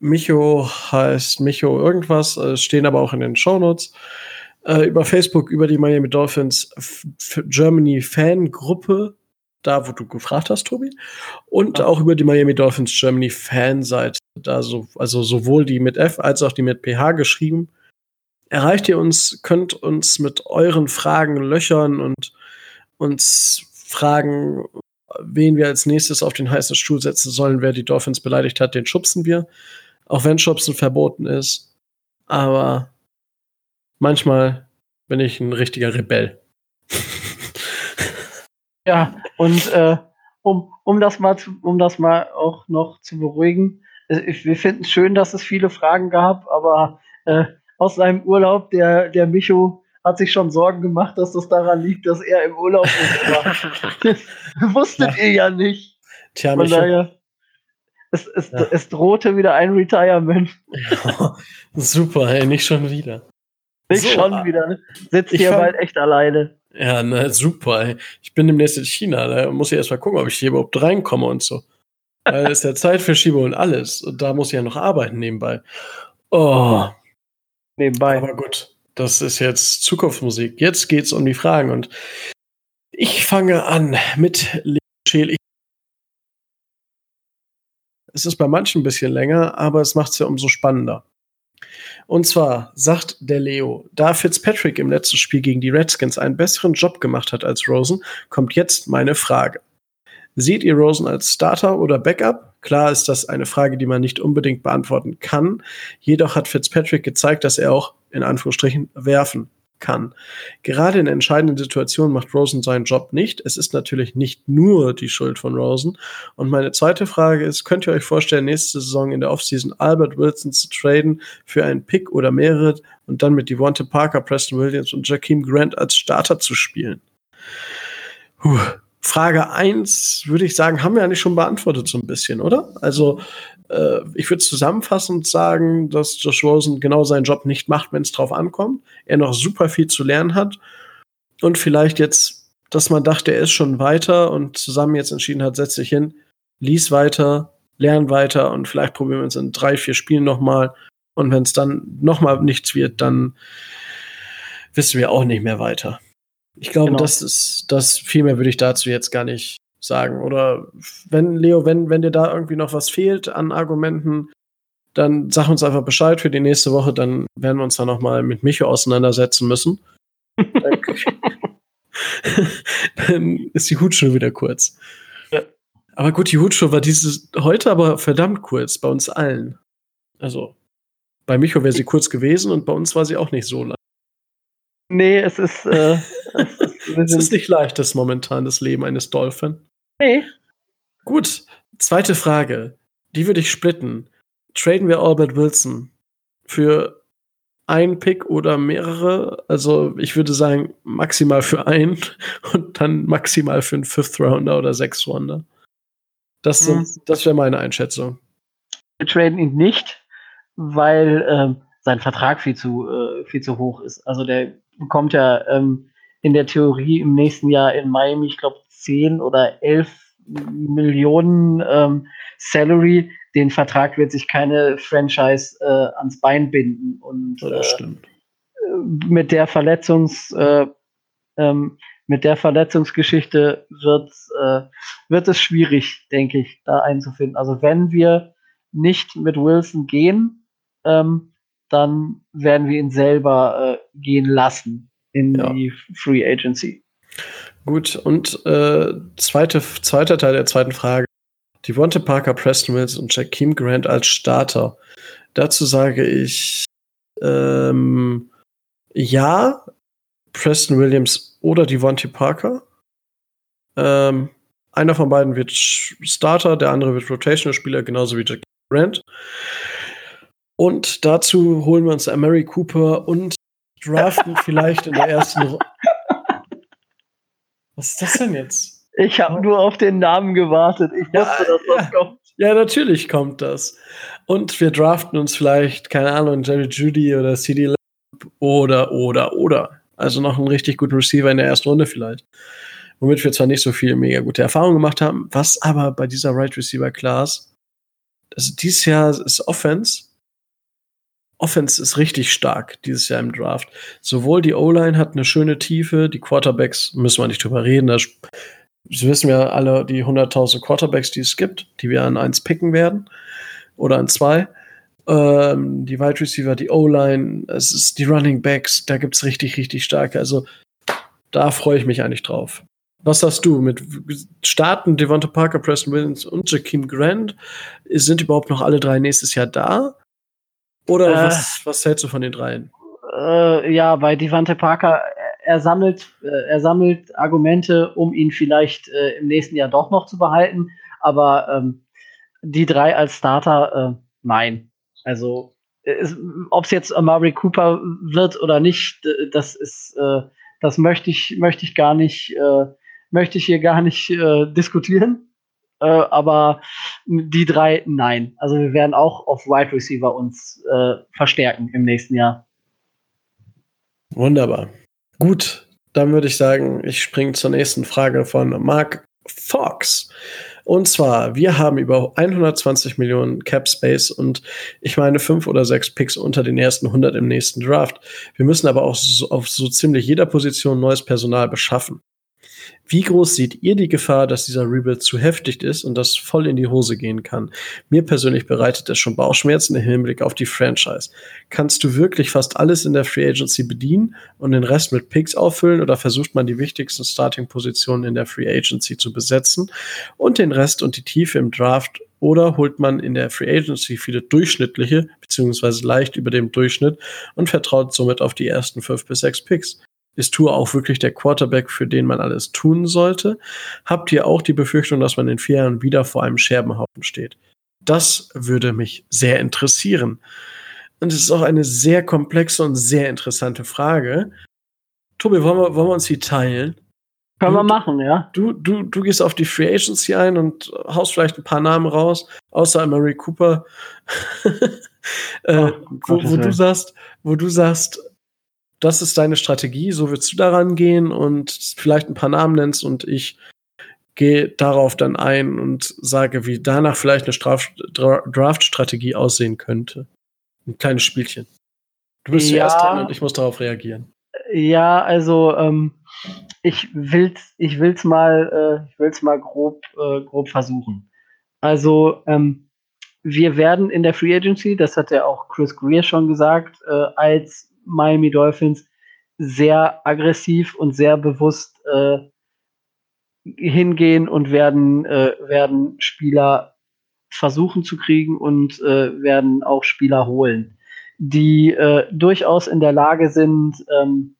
Micho heißt Micho irgendwas, äh, stehen aber auch in den Shownotes. Äh, über Facebook, über die Miami Dolphins Germany Fangruppe da, wo du gefragt hast, Tobi. Und ja. auch über die Miami Dolphins Germany Fanseite. Da so, also sowohl die mit F als auch die mit PH geschrieben. Erreicht ihr uns, könnt uns mit euren Fragen löchern und uns fragen, wen wir als nächstes auf den heißen Stuhl setzen sollen. Wer die Dolphins beleidigt hat, den schubsen wir. Auch wenn Schubsen verboten ist. Aber manchmal bin ich ein richtiger Rebell. [laughs] Ja, und äh, um, um das mal zu, um das mal auch noch zu beruhigen, ich, wir finden es schön, dass es viele Fragen gab, aber äh, aus seinem Urlaub, der, der Micho hat sich schon Sorgen gemacht, dass das daran liegt, dass er im Urlaub war. [laughs] [laughs] das wusstet ja. ihr ja nicht. Tja, Von daher, es, es, ja. es drohte wieder ein Retirement. Ja, [laughs] super, ey, nicht schon wieder. Nicht so, schon wieder. Ne? Sitzt hier bald echt alleine. Ja, na super. Ey. Ich bin demnächst in China. Da muss ich erst mal gucken, ob ich hier überhaupt reinkomme und so. Weil es ist ja [laughs] Zeitverschiebung und alles. Und da muss ich ja noch arbeiten nebenbei. Oh. Nebenbei. Aber gut, das ist jetzt Zukunftsmusik. Jetzt geht's um die Fragen und ich fange an mit Scheel. Es ist bei manchen ein bisschen länger, aber es macht es ja umso spannender. Und zwar sagt der Leo, da Fitzpatrick im letzten Spiel gegen die Redskins einen besseren Job gemacht hat als Rosen, kommt jetzt meine Frage. Seht ihr Rosen als Starter oder Backup? Klar ist das eine Frage, die man nicht unbedingt beantworten kann. Jedoch hat Fitzpatrick gezeigt, dass er auch in Anführungsstrichen werfen kann. Gerade in entscheidenden Situationen macht Rosen seinen Job nicht. Es ist natürlich nicht nur die Schuld von Rosen. Und meine zweite Frage ist, könnt ihr euch vorstellen, nächste Saison in der Offseason Albert Wilson zu traden für einen Pick oder mehrere und dann mit Devonta Parker, Preston Williams und Jakeem Grant als Starter zu spielen? Puh. Frage eins würde ich sagen, haben wir eigentlich schon beantwortet so ein bisschen, oder? Also ich würde zusammenfassend sagen, dass Josh Rosen genau seinen Job nicht macht, wenn es drauf ankommt. Er noch super viel zu lernen hat. Und vielleicht jetzt, dass man dachte, er ist schon weiter und zusammen jetzt entschieden hat, setz dich hin, lies weiter, lern weiter und vielleicht probieren wir uns in drei, vier Spielen nochmal. Und wenn es dann nochmal nichts wird, dann wissen wir auch nicht mehr weiter. Ich glaube, genau. das ist, das viel mehr würde ich dazu jetzt gar nicht sagen. Oder wenn, Leo, wenn, wenn dir da irgendwie noch was fehlt an Argumenten, dann sag uns einfach Bescheid für die nächste Woche, dann werden wir uns da nochmal mit Micho auseinandersetzen müssen. dann [laughs] ist die Hutschuhe wieder kurz. Ja. Aber gut, die Hutschuhe war dieses heute aber verdammt kurz, bei uns allen. Also, bei Micho wäre sie kurz gewesen und bei uns war sie auch nicht so lang. Nee, es ist, äh, es, ist, [laughs] es ist nicht leicht, das momentan, das Leben eines Dolphin. Nee. Gut, zweite Frage. Die würde ich splitten. Traden wir Albert Wilson für einen Pick oder mehrere? Also ich würde sagen, maximal für einen [laughs] und dann maximal für einen Fifth Rounder oder Sechs Rounder. Das, mhm. das wäre meine Einschätzung. Wir traden ihn nicht, weil ähm, sein Vertrag viel zu, äh, viel zu hoch ist. Also der bekommt ja ähm, in der Theorie im nächsten Jahr in Miami, ich glaube, 10 oder 11 Millionen ähm, Salary. Den Vertrag wird sich keine Franchise äh, ans Bein binden. Und das äh, stimmt. mit der Verletzungs, äh, ähm, mit der Verletzungsgeschichte wird, äh, wird es schwierig, denke ich, da einzufinden. Also wenn wir nicht mit Wilson gehen, ähm, dann werden wir ihn selber äh, gehen lassen in ja. die Free Agency. Gut, und äh, zweite, zweiter Teil der zweiten Frage. Devonta Parker, Preston Mills und Jakeem Grant als Starter. Dazu sage ich ähm, ja, Preston Williams oder Devontae Parker. Ähm, einer von beiden wird Starter, der andere wird Rotational-Spieler, genauso wie Jack Grant. Und dazu holen wir uns Mary Cooper und draften [laughs] vielleicht in der ersten Runde. Was ist das denn jetzt? Ich habe nur auf den Namen gewartet. Ich wusste, ja, dass das ja. kommt. Ja, natürlich kommt das. Und wir draften uns vielleicht, keine Ahnung, Jerry Judy oder CD Lamb oder, oder, oder. Also noch einen richtig guten Receiver in der ersten Runde vielleicht. Womit wir zwar nicht so viel mega gute Erfahrungen gemacht haben, was aber bei dieser Right Receiver Class, also dieses Jahr ist Offense Offense ist richtig stark dieses Jahr im Draft. Sowohl die O-Line hat eine schöne Tiefe, die Quarterbacks müssen wir nicht drüber reden. Das, wissen wir alle, die 100.000 Quarterbacks, die es gibt, die wir an eins picken werden oder an zwei. Ähm, die Wide Receiver, die O-Line, es ist die Running Backs, da gibt es richtig, richtig starke. Also da freue ich mich eigentlich drauf. Was sagst du mit Starten Devonta Parker, Preston Williams und Jakeem Grant? Sind überhaupt noch alle drei nächstes Jahr da? Oder äh, was, was hältst du von den dreien? Äh, ja, bei Devante Parker, er sammelt, äh, er sammelt Argumente, um ihn vielleicht äh, im nächsten Jahr doch noch zu behalten. Aber ähm, die drei als Starter, äh, nein. Also, ob es jetzt Amari Cooper wird oder nicht, das ist, äh, das möchte ich, möchte ich gar nicht, möchte ich hier gar nicht diskutieren. Äh, aber die drei, nein. Also wir werden auch auf Wide Receiver uns äh, verstärken im nächsten Jahr. Wunderbar. Gut, dann würde ich sagen, ich springe zur nächsten Frage von Mark Fox. Und zwar, wir haben über 120 Millionen Cap Space und ich meine fünf oder sechs Picks unter den ersten 100 im nächsten Draft. Wir müssen aber auch so, auf so ziemlich jeder Position neues Personal beschaffen. Wie groß seht ihr die Gefahr, dass dieser Rebuild zu heftig ist und das voll in die Hose gehen kann? Mir persönlich bereitet das schon Bauchschmerzen im Hinblick auf die Franchise. Kannst du wirklich fast alles in der Free Agency bedienen und den Rest mit Picks auffüllen oder versucht man die wichtigsten Starting-Positionen in der Free Agency zu besetzen und den Rest und die Tiefe im Draft oder holt man in der Free Agency viele durchschnittliche beziehungsweise leicht über dem Durchschnitt und vertraut somit auf die ersten fünf bis sechs Picks? Ist Tour auch wirklich der Quarterback, für den man alles tun sollte? Habt ihr auch die Befürchtung, dass man in vier Jahren wieder vor einem Scherbenhaufen steht? Das würde mich sehr interessieren. Und es ist auch eine sehr komplexe und sehr interessante Frage. Tobi, wollen wir, wollen wir uns die teilen? Können wir machen, ja. Du, du, du gehst auf die Free Agency ein und haust vielleicht ein paar Namen raus, außer Mary Cooper, [laughs] äh, oh, wo, wo du sagst, wo du sagst, das ist deine Strategie, so würdest du daran gehen und vielleicht ein paar Namen nennst und ich gehe darauf dann ein und sage, wie danach vielleicht eine Draft-Strategie aussehen könnte. Ein kleines Spielchen. Du bist ja, zuerst dran und ich muss darauf reagieren. Ja, also ähm, ich will's, ich will's mal, äh, ich will's mal grob, äh, grob versuchen. Also ähm, wir werden in der Free Agency, das hat ja auch Chris Greer schon gesagt, äh, als Miami Dolphins sehr aggressiv und sehr bewusst äh, hingehen und werden, äh, werden Spieler versuchen zu kriegen und äh, werden auch Spieler holen, die äh, durchaus in der Lage sind, ähm,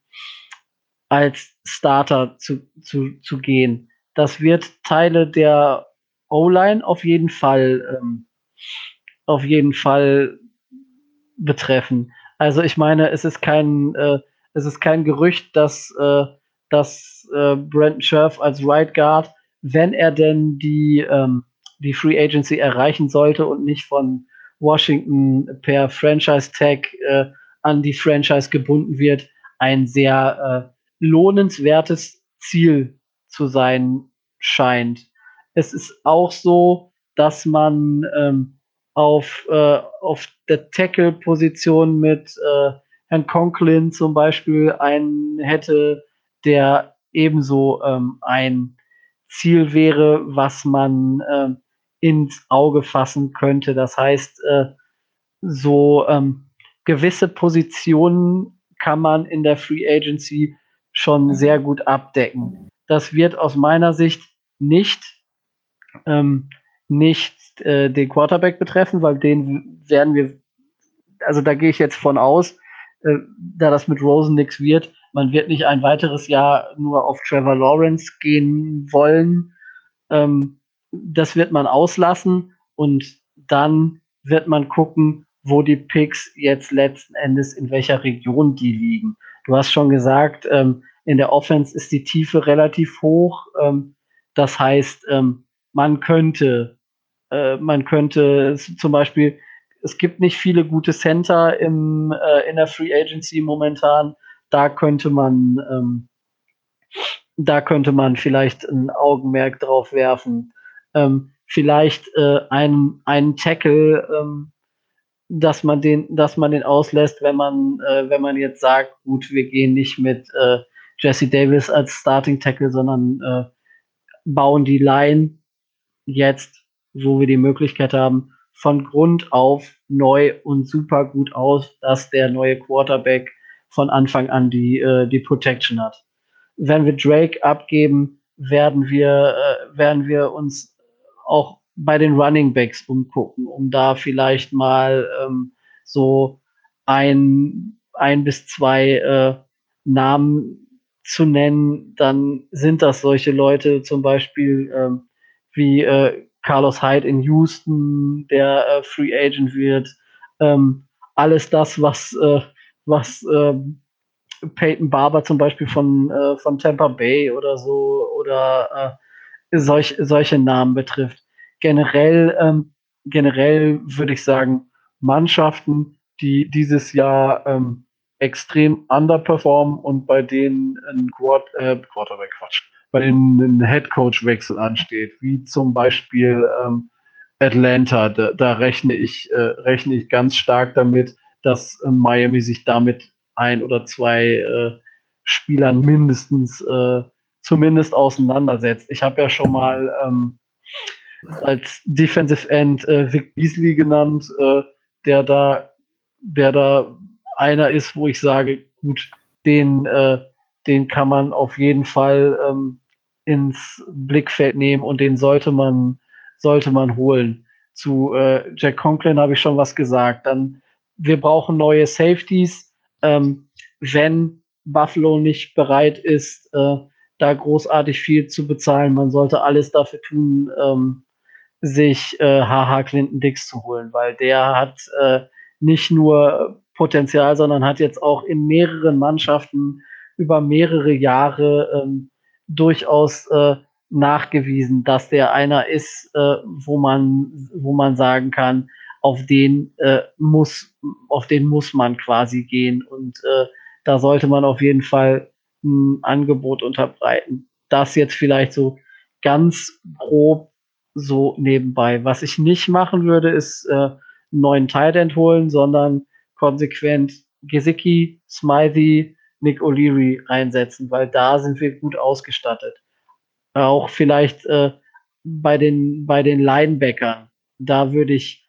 als Starter zu, zu, zu gehen. Das wird Teile der O-Line auf jeden Fall ähm, auf jeden Fall betreffen. Also ich meine, es ist kein, äh, es ist kein Gerücht, dass, äh, dass äh, Brandon Scherf als Right Guard, wenn er denn die, ähm, die Free Agency erreichen sollte und nicht von Washington per Franchise Tag äh, an die Franchise gebunden wird, ein sehr äh, lohnenswertes Ziel zu sein scheint. Es ist auch so, dass man ähm, auf, äh, auf der Tackle-Position mit äh, Herrn Conklin zum Beispiel einen hätte, der ebenso ähm, ein Ziel wäre, was man äh, ins Auge fassen könnte. Das heißt, äh, so ähm, gewisse Positionen kann man in der Free Agency schon sehr gut abdecken. Das wird aus meiner Sicht nicht, ähm, nicht äh, den Quarterback betreffen, weil den werden wir also da gehe ich jetzt von aus, äh, da das mit Rosen nichts wird, man wird nicht ein weiteres Jahr nur auf Trevor Lawrence gehen wollen. Ähm, das wird man auslassen und dann wird man gucken, wo die Picks jetzt letzten Endes in welcher Region die liegen. Du hast schon gesagt, ähm, in der Offense ist die Tiefe relativ hoch. Ähm, das heißt, ähm, man könnte, äh, man könnte zum Beispiel, es gibt nicht viele gute Center im, äh, in der Free Agency momentan. Da könnte man, ähm, da könnte man vielleicht ein Augenmerk drauf werfen. Ähm, vielleicht äh, einen, einen Tackle, ähm, dass man den, dass man den auslässt, wenn man, äh, wenn man jetzt sagt, gut, wir gehen nicht mit äh, Jesse Davis als Starting Tackle, sondern äh, bauen die Line jetzt, wo wir die Möglichkeit haben, von Grund auf neu und super gut aus, dass der neue Quarterback von Anfang an die, äh, die Protection hat. Wenn wir Drake abgeben, werden wir, äh, werden wir uns auch bei den Running Backs umgucken, um da vielleicht mal ähm, so ein, ein bis zwei äh, Namen zu nennen, dann sind das solche Leute zum Beispiel ähm, wie äh, Carlos Hyde in Houston, der äh, Free Agent wird. Ähm, alles das, was, äh, was äh, Peyton Barber zum Beispiel von, äh, von Tampa Bay oder so oder äh, solch, solche Namen betrifft. Generell, ähm, generell würde ich sagen, Mannschaften, die dieses Jahr ähm, extrem underperformen und bei denen ein Quad, äh, Quarterback Quatsch, bei denen ein Headcoach-Wechsel ansteht, wie zum Beispiel ähm, Atlanta. Da, da rechne ich äh, rechne ich ganz stark damit, dass äh, Miami sich damit ein oder zwei äh, Spielern mindestens äh, zumindest auseinandersetzt. Ich habe ja schon mal ähm, als Defensive End äh, Vic Beasley genannt, äh, der da, der da einer ist, wo ich sage, gut, den, äh, den kann man auf jeden Fall ähm, ins Blickfeld nehmen und den sollte man, sollte man holen. Zu äh, Jack Conklin habe ich schon was gesagt. Dann, wir brauchen neue Safeties. Ähm, wenn Buffalo nicht bereit ist, äh, da großartig viel zu bezahlen, man sollte alles dafür tun, ähm, sich äh, HH Clinton Dix zu holen, weil der hat äh, nicht nur Potenzial, sondern hat jetzt auch in mehreren Mannschaften über mehrere Jahre ähm, durchaus äh, nachgewiesen, dass der einer ist, äh, wo man, wo man sagen kann, auf den äh, muss, auf den muss man quasi gehen und äh, da sollte man auf jeden Fall ein Angebot unterbreiten. Das jetzt vielleicht so ganz grob so nebenbei. Was ich nicht machen würde, ist äh, einen neuen Tight holen, sondern konsequent Gesicki, Smythe, Nick O'Leary einsetzen, weil da sind wir gut ausgestattet. Auch vielleicht äh, bei den, bei den Linebackern. Da würde ich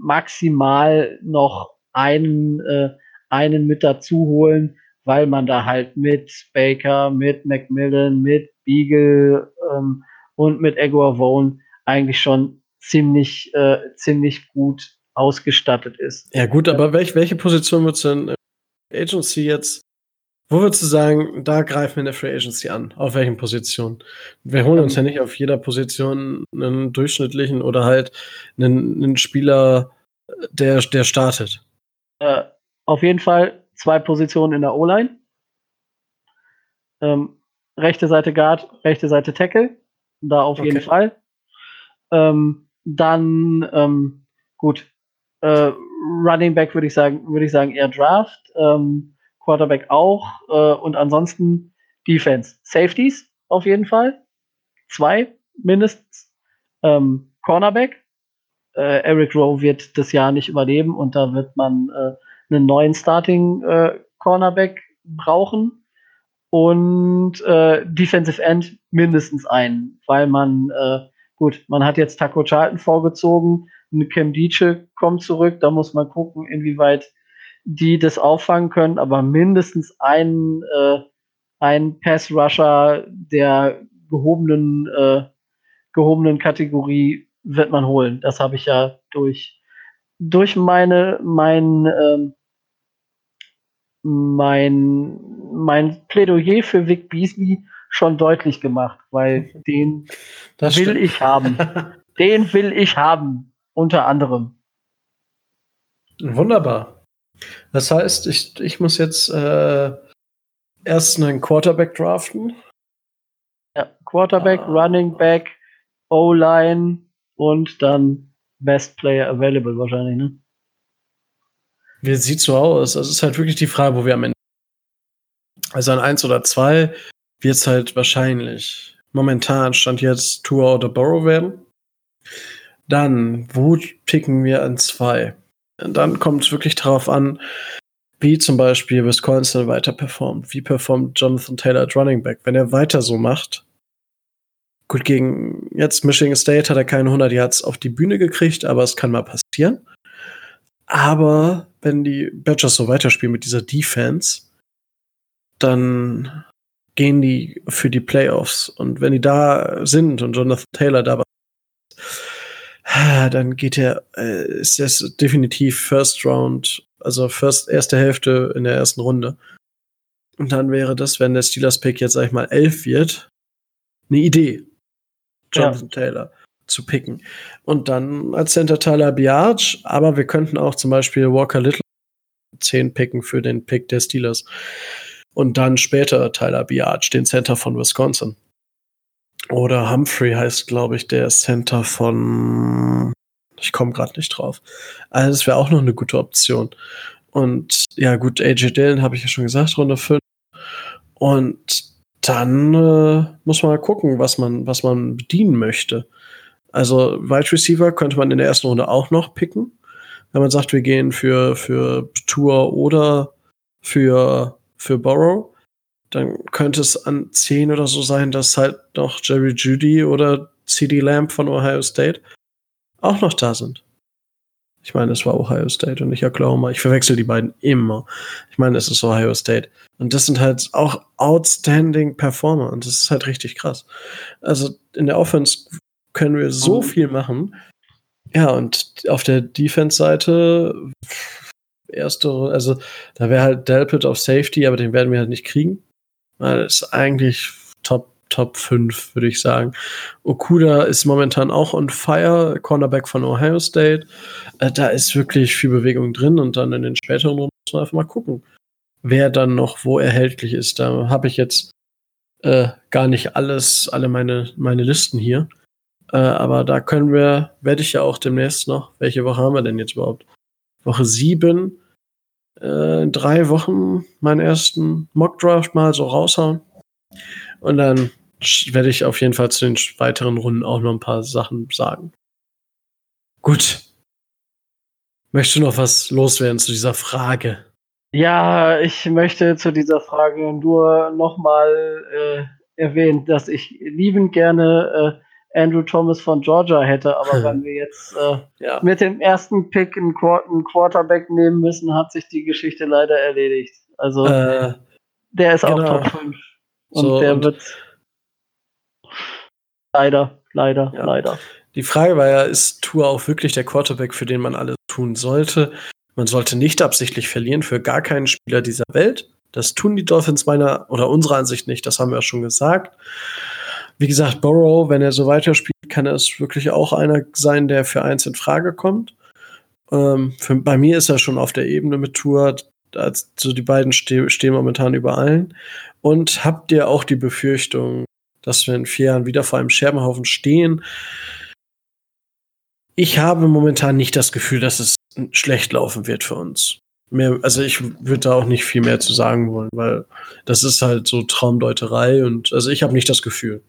maximal noch einen, äh, einen mit dazu holen, weil man da halt mit Baker, mit Macmillan, mit Beagle ähm, und mit Egor eigentlich schon ziemlich, äh, ziemlich gut ausgestattet ist. Ja, gut, aber welch, welche Position würdest du denn Agency jetzt, wo würdest du sagen, da greifen wir in der Free Agency an? Auf welchen Positionen? Wir holen uns ja nicht auf jeder Position einen durchschnittlichen oder halt einen, einen Spieler, der, der startet. Äh, auf jeden Fall zwei Positionen in der O-Line. Ähm, rechte Seite Guard, rechte Seite Tackle. Da auf okay. jeden Fall. Ähm, dann, ähm, gut, äh, Running Back würde ich sagen, würde ich sagen eher Draft, ähm, Quarterback auch äh, und ansonsten Defense. Safeties auf jeden Fall. Zwei mindestens. Ähm, Cornerback. Äh, Eric Rowe wird das Jahr nicht überleben und da wird man äh, einen neuen Starting äh, Cornerback brauchen. Und äh, Defensive End mindestens einen, weil man, äh, gut, man hat jetzt Taco Charlton vorgezogen, Cam Dietsche kommt zurück. Da muss man gucken, inwieweit die das auffangen können. Aber mindestens ein, äh, ein Pass-Rusher der gehobenen, äh, gehobenen Kategorie wird man holen. Das habe ich ja durch durch meine, mein, ähm, mein, mein Plädoyer für Vic Beasley schon deutlich gemacht, weil den das will stimmt. ich haben. [laughs] den will ich haben, unter anderem. Wunderbar. Das heißt, ich, ich muss jetzt äh, erst einen Quarterback draften. Ja, Quarterback, ah. Running Back, O-Line und dann Best Player Available wahrscheinlich, ne? Wie sieht so aus? Das ist halt wirklich die Frage, wo wir am Ende. Also an 1 oder 2 wird es halt wahrscheinlich momentan stand jetzt Tour oder Borrow werden. Dann, wo picken wir an 2? Dann kommt es wirklich darauf an, wie zum Beispiel Wisconsin weiter performt. Wie performt Jonathan Taylor als Running Back? Wenn er weiter so macht, gut, gegen jetzt Michigan State hat er keine 100 Yards auf die Bühne gekriegt, aber es kann mal passieren. Aber wenn die Badgers so weiterspielen mit dieser Defense, dann gehen die für die Playoffs. Und wenn die da sind und Jonathan Taylor da dann geht er, äh, ist das definitiv First Round, also first, erste Hälfte in der ersten Runde. Und dann wäre das, wenn der Steelers Pick jetzt, sag ich mal, elf wird, eine Idee, Jonathan ja. Taylor zu picken. Und dann als Center Tyler Biage, aber wir könnten auch zum Beispiel Walker Little 10 picken für den Pick der Steelers. Und dann später Tyler Biage, den Center von Wisconsin. Oder Humphrey heißt, glaube ich, der Center von. Ich komme gerade nicht drauf. Also, das wäre auch noch eine gute Option. Und ja, gut, AJ Dillon habe ich ja schon gesagt, Runde 5. Und dann äh, muss man mal gucken, was man, was man bedienen möchte. Also Wide Receiver könnte man in der ersten Runde auch noch picken. Wenn man sagt, wir gehen für, für Tour oder für, für Borrow, dann könnte es an 10 oder so sein, dass halt noch Jerry Judy oder CD Lamb von Ohio State auch noch da sind. Ich meine, es war Ohio State und nicht Oklahoma. Ich verwechsel die beiden immer. Ich meine, es ist Ohio State. Und das sind halt auch outstanding Performer und das ist halt richtig krass. Also in der Offense können wir so mhm. viel machen. Ja, und auf der Defense-Seite, erste, also da wäre halt Delpit auf Safety, aber den werden wir halt nicht kriegen. Es ist eigentlich Top, Top 5, würde ich sagen. Okuda ist momentan auch on fire, Cornerback von Ohio State. Äh, da ist wirklich viel Bewegung drin und dann in den späteren Runden muss man einfach mal gucken, wer dann noch wo erhältlich ist. Da habe ich jetzt äh, gar nicht alles, alle meine, meine Listen hier. Äh, aber da können wir, werde ich ja auch demnächst noch, welche Woche haben wir denn jetzt überhaupt? Woche 7, äh, drei Wochen meinen ersten Mockdraft mal so raushauen. Und dann werde ich auf jeden Fall zu den weiteren Runden auch noch ein paar Sachen sagen. Gut. Möchtest du noch was loswerden zu dieser Frage? Ja, ich möchte zu dieser Frage nur nochmal äh, erwähnen, dass ich liebend gerne äh, Andrew Thomas von Georgia hätte, aber wenn wir jetzt äh, ja. mit dem ersten Pick einen, Qu einen, Quarterback nehmen müssen, hat sich die Geschichte leider erledigt. Also äh, der ist genau. auch Top 5. Und so, der und wird leider, leider, ja. leider. Die Frage war ja, ist Tour auch wirklich der Quarterback, für den man alles tun sollte? Man sollte nicht absichtlich verlieren für gar keinen Spieler dieser Welt. Das tun die Dolphins meiner oder unserer Ansicht nicht, das haben wir ja schon gesagt. Wie gesagt, Burrow, wenn er so weiterspielt, kann er es wirklich auch einer sein, der für eins in Frage kommt. Ähm, für, bei mir ist er schon auf der Ebene mit Tour. Also die beiden ste stehen momentan über allen. Und habt ihr auch die Befürchtung, dass wir in vier Jahren wieder vor einem Scherbenhaufen stehen? Ich habe momentan nicht das Gefühl, dass es schlecht laufen wird für uns. Mehr, also ich würde da auch nicht viel mehr zu sagen wollen, weil das ist halt so Traumdeuterei und also ich habe nicht das Gefühl.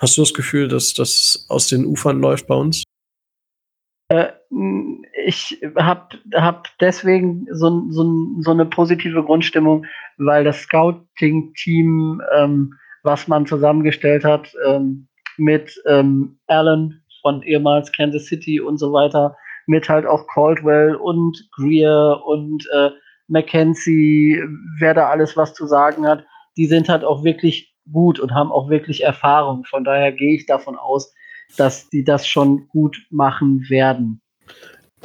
Hast du das Gefühl, dass das aus den Ufern läuft bei uns? Äh, ich habe hab deswegen so, so, so eine positive Grundstimmung, weil das Scouting-Team, ähm, was man zusammengestellt hat, ähm, mit ähm, Allen von ehemals Kansas City und so weiter, mit halt auch Caldwell und Greer und äh, Mackenzie, wer da alles was zu sagen hat, die sind halt auch wirklich gut und haben auch wirklich Erfahrung. Von daher gehe ich davon aus, dass die das schon gut machen werden.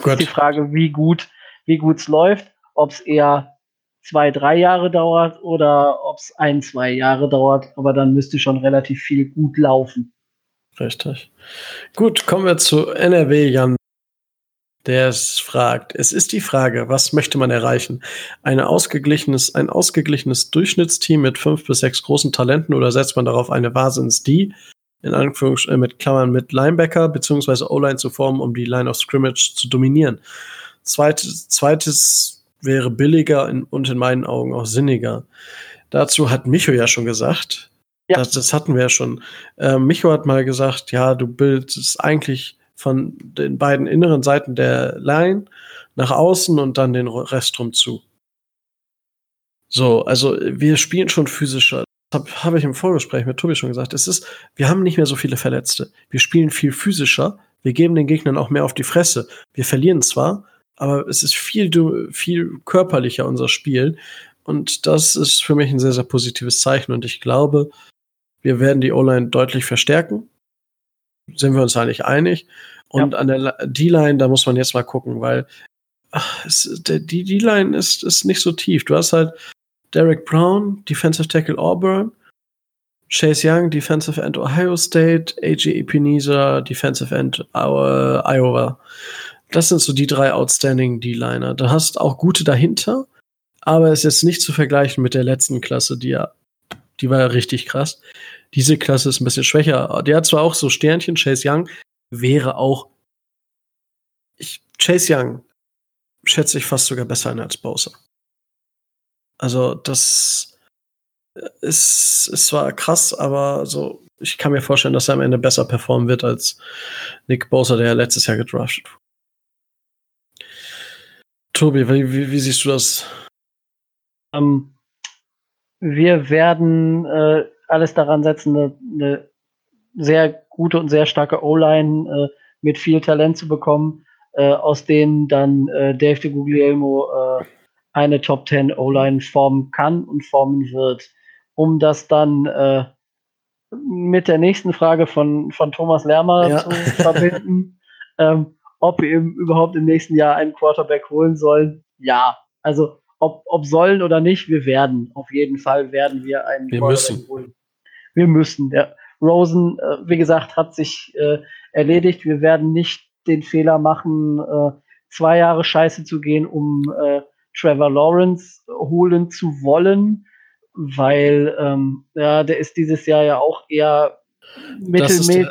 Gut. Die Frage, wie gut wie es läuft, ob es eher zwei, drei Jahre dauert oder ob es ein, zwei Jahre dauert. Aber dann müsste schon relativ viel gut laufen. Richtig. Gut, kommen wir zu NRW Jan der es fragt. Es ist die Frage, was möchte man erreichen? Eine ausgeglichenes, ein ausgeglichenes Durchschnittsteam mit fünf bis sechs großen Talenten oder setzt man darauf eine Wahnsinns-D, in Anführungsstrichen äh, mit Klammern mit Linebacker beziehungsweise O-Line zu formen, um die Line of Scrimmage zu dominieren? Zweites, zweites wäre billiger in, und in meinen Augen auch sinniger. Dazu hat Micho ja schon gesagt, ja. Das, das hatten wir ja schon. Äh, Micho hat mal gesagt, ja, du bildest eigentlich von den beiden inneren Seiten der Line nach außen und dann den Rest rum zu. So, also wir spielen schon physischer. Das habe hab ich im Vorgespräch mit Tobi schon gesagt. Es ist, wir haben nicht mehr so viele Verletzte. Wir spielen viel physischer. Wir geben den Gegnern auch mehr auf die Fresse. Wir verlieren zwar, aber es ist viel, viel körperlicher, unser Spiel. Und das ist für mich ein sehr, sehr positives Zeichen. Und ich glaube, wir werden die O-Line deutlich verstärken sind wir uns eigentlich einig. Und ja. an der D-Line, da muss man jetzt mal gucken, weil ach, es, der, die D-Line ist, ist nicht so tief. Du hast halt Derek Brown, Defensive Tackle Auburn, Chase Young, Defensive End Ohio State, AJ Epinesa, Defensive End Iowa. Das sind so die drei outstanding D-Liner. Du hast auch gute dahinter, aber es ist jetzt nicht zu vergleichen mit der letzten Klasse, die ja, die war ja richtig krass. Diese Klasse ist ein bisschen schwächer. Der hat zwar auch so Sternchen, Chase Young wäre auch. Ich, Chase Young schätze ich fast sogar besser ein als Bowser. Also, das ist, ist zwar krass, aber so, ich kann mir vorstellen, dass er am Ende besser performen wird als Nick Bowser, der letztes Jahr gedraftet wurde. Tobi, wie, wie, wie siehst du das? Um, ähm, wir werden äh, alles daran setzen, eine, eine sehr gute und sehr starke O-Line äh, mit viel Talent zu bekommen, äh, aus denen dann äh, Dave de Guglielmo äh, eine Top 10 O-Line formen kann und formen wird. Um das dann äh, mit der nächsten Frage von, von Thomas Lermer ja. zu verbinden, [laughs] ähm, ob wir eben überhaupt im nächsten Jahr einen Quarterback holen sollen. Ja, also ob, ob sollen oder nicht, wir werden. Auf jeden Fall werden wir einen wir müssen. holen. Wir müssen. Ja. Rosen, äh, wie gesagt, hat sich äh, erledigt. Wir werden nicht den Fehler machen, äh, zwei Jahre scheiße zu gehen, um äh, Trevor Lawrence holen zu wollen, weil ähm, ja, der ist dieses Jahr ja auch eher mittelmäßig.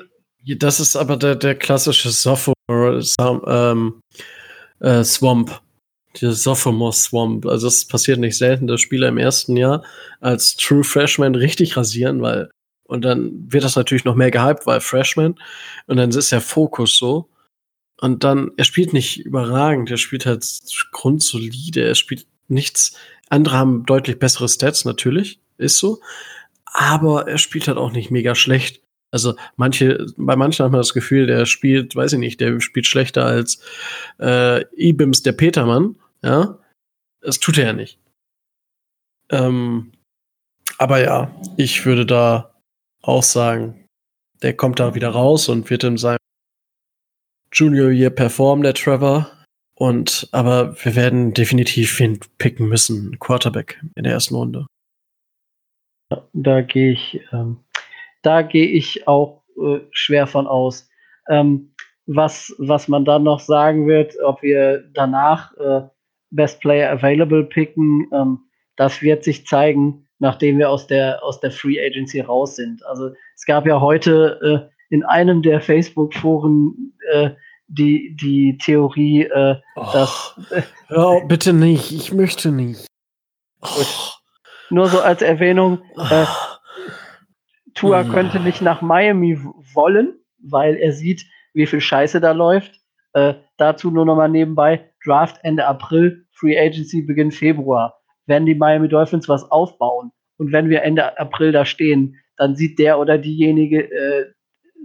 Das, das, ist aber der, der klassische Sophomore ähm, äh, Swamp. Der Sophomore Swamp. Also es passiert nicht selten, dass Spieler im ersten Jahr als True Freshman richtig rasieren, weil und dann wird das natürlich noch mehr gehypt, weil Freshman. Und dann ist der Fokus so. Und dann, er spielt nicht überragend, er spielt halt grundsolide, er spielt nichts. Andere haben deutlich bessere Stats, natürlich, ist so. Aber er spielt halt auch nicht mega schlecht. Also manche, bei manchen hat man das Gefühl, der spielt, weiß ich nicht, der spielt schlechter als äh, Ibims der Petermann, ja. Das tut er ja nicht. Ähm, aber ja, ich würde da auch sagen, der kommt da wieder raus und wird in seinem Junior Year performen, der Trevor. Und aber wir werden definitiv ihn picken müssen, Quarterback in der ersten Runde. Da gehe ich, ähm, da gehe ich auch äh, schwer von aus. Ähm, was, was man dann noch sagen wird, ob wir danach äh, Best Player Available picken, ähm, das wird sich zeigen nachdem wir aus der, aus der Free Agency raus sind. Also es gab ja heute äh, in einem der Facebook-Foren äh, die, die Theorie, äh, oh, dass. Oh, bitte nicht, ich möchte nicht. Oh. Nur so als Erwähnung, äh, Tua könnte nicht nach Miami wollen, weil er sieht, wie viel Scheiße da läuft. Äh, dazu nur noch mal nebenbei, Draft Ende April, Free Agency Beginn Februar werden die Miami Dolphins was aufbauen. Und wenn wir Ende April da stehen, dann sieht der oder diejenige, äh,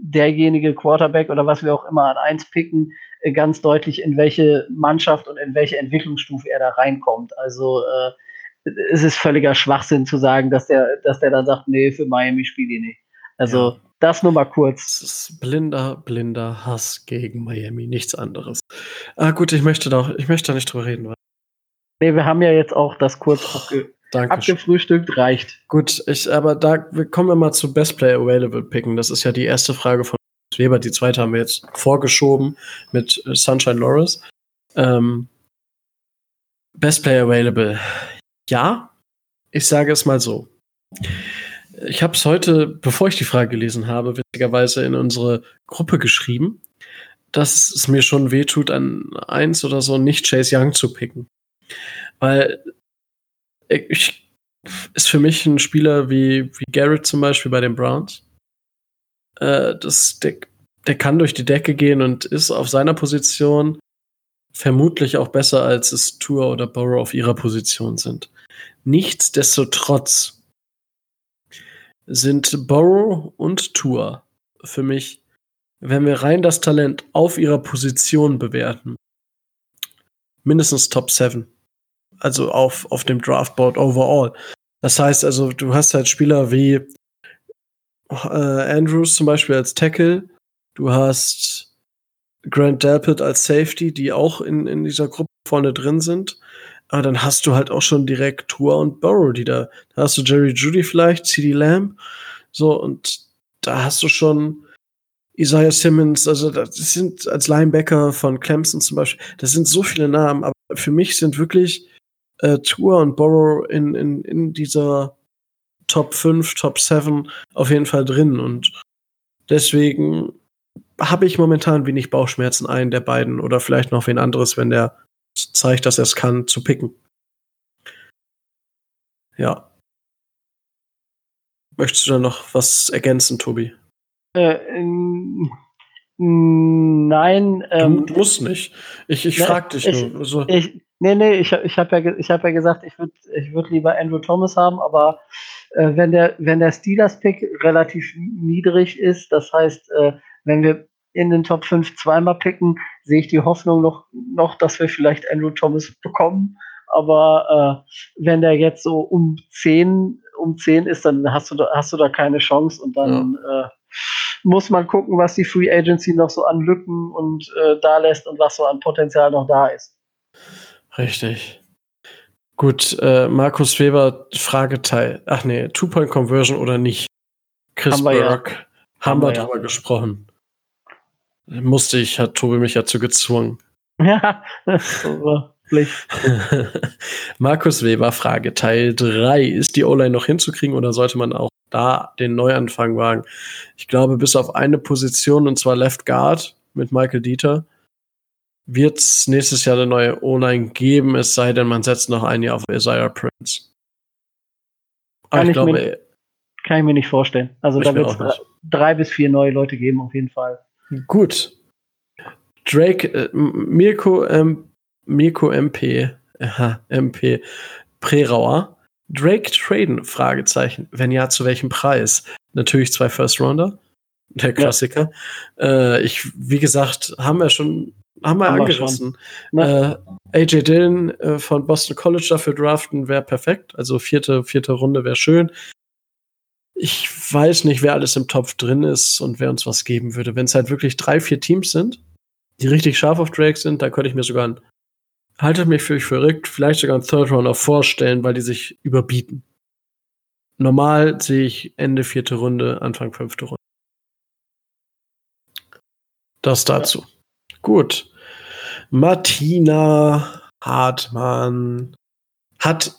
derjenige Quarterback oder was wir auch immer an eins picken, äh, ganz deutlich, in welche Mannschaft und in welche Entwicklungsstufe er da reinkommt. Also äh, es ist völliger Schwachsinn zu sagen, dass der, dass der dann sagt, nee, für Miami spiele ich nicht. Also Das nur mal kurz. Das ist blinder, blinder Hass gegen Miami, nichts anderes. Ah, gut, ich möchte da, ich möchte da nicht drüber reden. Nee, wir haben ja jetzt auch das kurz abge abgefrühstückt, reicht. Gut, ich, aber da kommen wir mal zu Best Player Available picken. Das ist ja die erste Frage von Weber. Die zweite haben wir jetzt vorgeschoben mit Sunshine Loris. Ähm, Best Player Available. Ja, ich sage es mal so. Ich habe es heute, bevor ich die Frage gelesen habe, witzigerweise in unsere Gruppe geschrieben, dass es mir schon wehtut, an eins oder so nicht Chase Young zu picken. Weil ich, ist für mich ein Spieler wie, wie Garrett zum Beispiel bei den Browns. Äh, das, der, der kann durch die Decke gehen und ist auf seiner Position vermutlich auch besser, als es Tour oder Burrow auf ihrer Position sind. Nichtsdestotrotz sind Burrow und Tour für mich, wenn wir rein das Talent auf ihrer Position bewerten, mindestens Top 7. Also auf, auf dem Draftboard overall. Das heißt also, du hast halt Spieler wie äh, Andrews zum Beispiel als Tackle, du hast Grant Delpit als Safety, die auch in, in dieser Gruppe vorne drin sind. Aber dann hast du halt auch schon direkt Tour und Burrow, die da, da hast du Jerry Judy vielleicht, CD Lamb, so, und da hast du schon Isaiah Simmons, also das sind als Linebacker von Clemson zum Beispiel, das sind so viele Namen, aber für mich sind wirklich äh, Tour und Burrow in, in, in dieser Top 5, Top 7 auf jeden Fall drin und deswegen habe ich momentan wenig Bauchschmerzen, einen der beiden oder vielleicht noch wen anderes, wenn der zeigt, dass er es kann, zu picken. Ja. Möchtest du da noch was ergänzen, Tobi? Äh, nein. Ähm, du, musst nicht. Ich, ich ne, frag dich ich, nur. Also, ich, nee, nee, ich, ich habe ja, hab ja gesagt, ich würde ich würd lieber Andrew Thomas haben, aber äh, wenn der, wenn der Steelers-Pick relativ niedrig ist, das heißt, äh, wenn wir in den Top 5 zweimal picken, sehe ich die Hoffnung noch, noch, dass wir vielleicht Andrew Thomas bekommen. Aber äh, wenn der jetzt so um 10, um 10 ist, dann hast du da, hast du da keine Chance und dann ja. äh, muss man gucken, was die Free Agency noch so an Lücken und äh, da lässt und was so an Potenzial noch da ist. Richtig. Gut, äh, Markus Weber, Frageteil. Ach nee, Two-Point-Conversion oder nicht? Chris haben Burke, ja. haben, wir drüber ja. gesprochen. Musste ich, hat Tobi mich dazu gezwungen. Ja. [laughs] [laughs] Markus Weber, Frage Teil 3. Ist die O-Line noch hinzukriegen oder sollte man auch da den Neuanfang wagen? Ich glaube, bis auf eine Position, und zwar Left Guard mit Michael Dieter, wird es nächstes Jahr eine neue O-Line geben, es sei denn, man setzt noch ein Jahr auf Isaiah Prince. Aber kann ich, glaube, mir, kann ich mir nicht vorstellen. Also da wird es drei bis vier neue Leute geben, auf jeden Fall. Gut. Drake, äh, Mirko, ähm, Mirko MP, äh, MP Prerauer. Drake traden? Fragezeichen. Wenn ja, zu welchem Preis? Natürlich zwei First Rounder. Der Klassiker. Ja. Äh, ich, wie gesagt, haben wir schon, haben wir haben angerissen. Wir äh, AJ Dillon äh, von Boston College dafür draften wäre perfekt. Also vierte, vierte Runde wäre schön ich weiß nicht, wer alles im Topf drin ist und wer uns was geben würde. Wenn es halt wirklich drei, vier Teams sind, die richtig scharf auf Drake sind, da könnte ich mir sogar ein, haltet mich für verrückt, vielleicht sogar ein Third Runner vorstellen, weil die sich überbieten. Normal sehe ich Ende vierte Runde, Anfang fünfte Runde. Das dazu. Ja. Gut. Martina Hartmann hat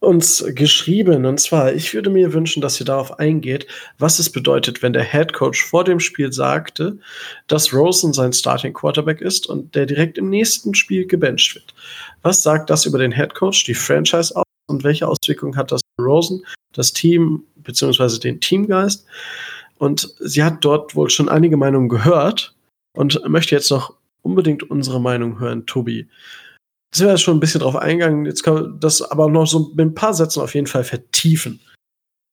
uns geschrieben. Und zwar, ich würde mir wünschen, dass ihr darauf eingeht, was es bedeutet, wenn der Head Coach vor dem Spiel sagte, dass Rosen sein Starting Quarterback ist und der direkt im nächsten Spiel gebencht wird. Was sagt das über den Head Coach, die Franchise aus und welche Auswirkungen hat das für Rosen, das Team beziehungsweise den Teamgeist? Und sie hat dort wohl schon einige Meinungen gehört und möchte jetzt noch unbedingt unsere Meinung hören, Tobi sind wir schon ein bisschen drauf eingegangen. Jetzt kann man das aber noch so mit ein paar Sätzen auf jeden Fall vertiefen.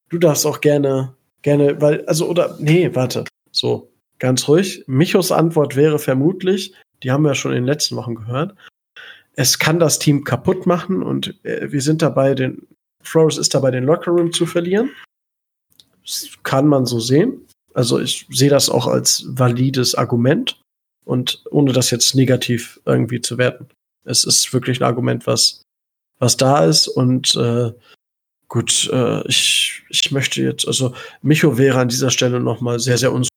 Du darfst auch gerne, gerne, weil, also, oder, nee, warte. So, ganz ruhig. Michos Antwort wäre vermutlich, die haben wir ja schon in den letzten Wochen gehört, es kann das Team kaputt machen und äh, wir sind dabei, den, Flores ist dabei, den Lockerroom zu verlieren. Das kann man so sehen. Also ich sehe das auch als valides Argument und ohne das jetzt negativ irgendwie zu werten. Es ist wirklich ein Argument, was, was da ist und äh, gut, äh, ich, ich möchte jetzt, also Micho wäre an dieser Stelle nochmal sehr, sehr unsicher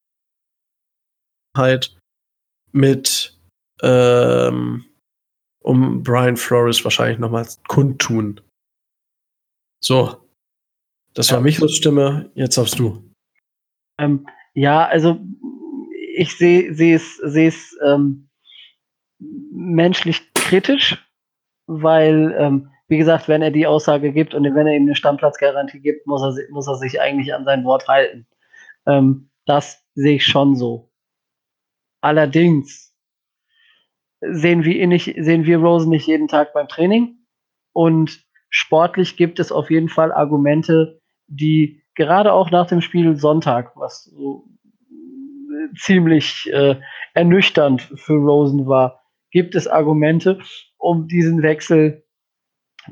mit ähm, um Brian Flores wahrscheinlich nochmal kundtun. So. Das war Michos Stimme, jetzt darfst du. Ähm, ja, also ich sehe seh es, seh es ähm, menschlich kritisch, weil, ähm, wie gesagt, wenn er die Aussage gibt und wenn er ihm eine Stammplatzgarantie gibt, muss er, muss er sich eigentlich an sein Wort halten. Ähm, das sehe ich schon so. Allerdings sehen wir, nicht, sehen wir Rosen nicht jeden Tag beim Training und sportlich gibt es auf jeden Fall Argumente, die gerade auch nach dem Spiel Sonntag, was so ziemlich äh, ernüchternd für Rosen war, gibt es Argumente, um diesen Wechsel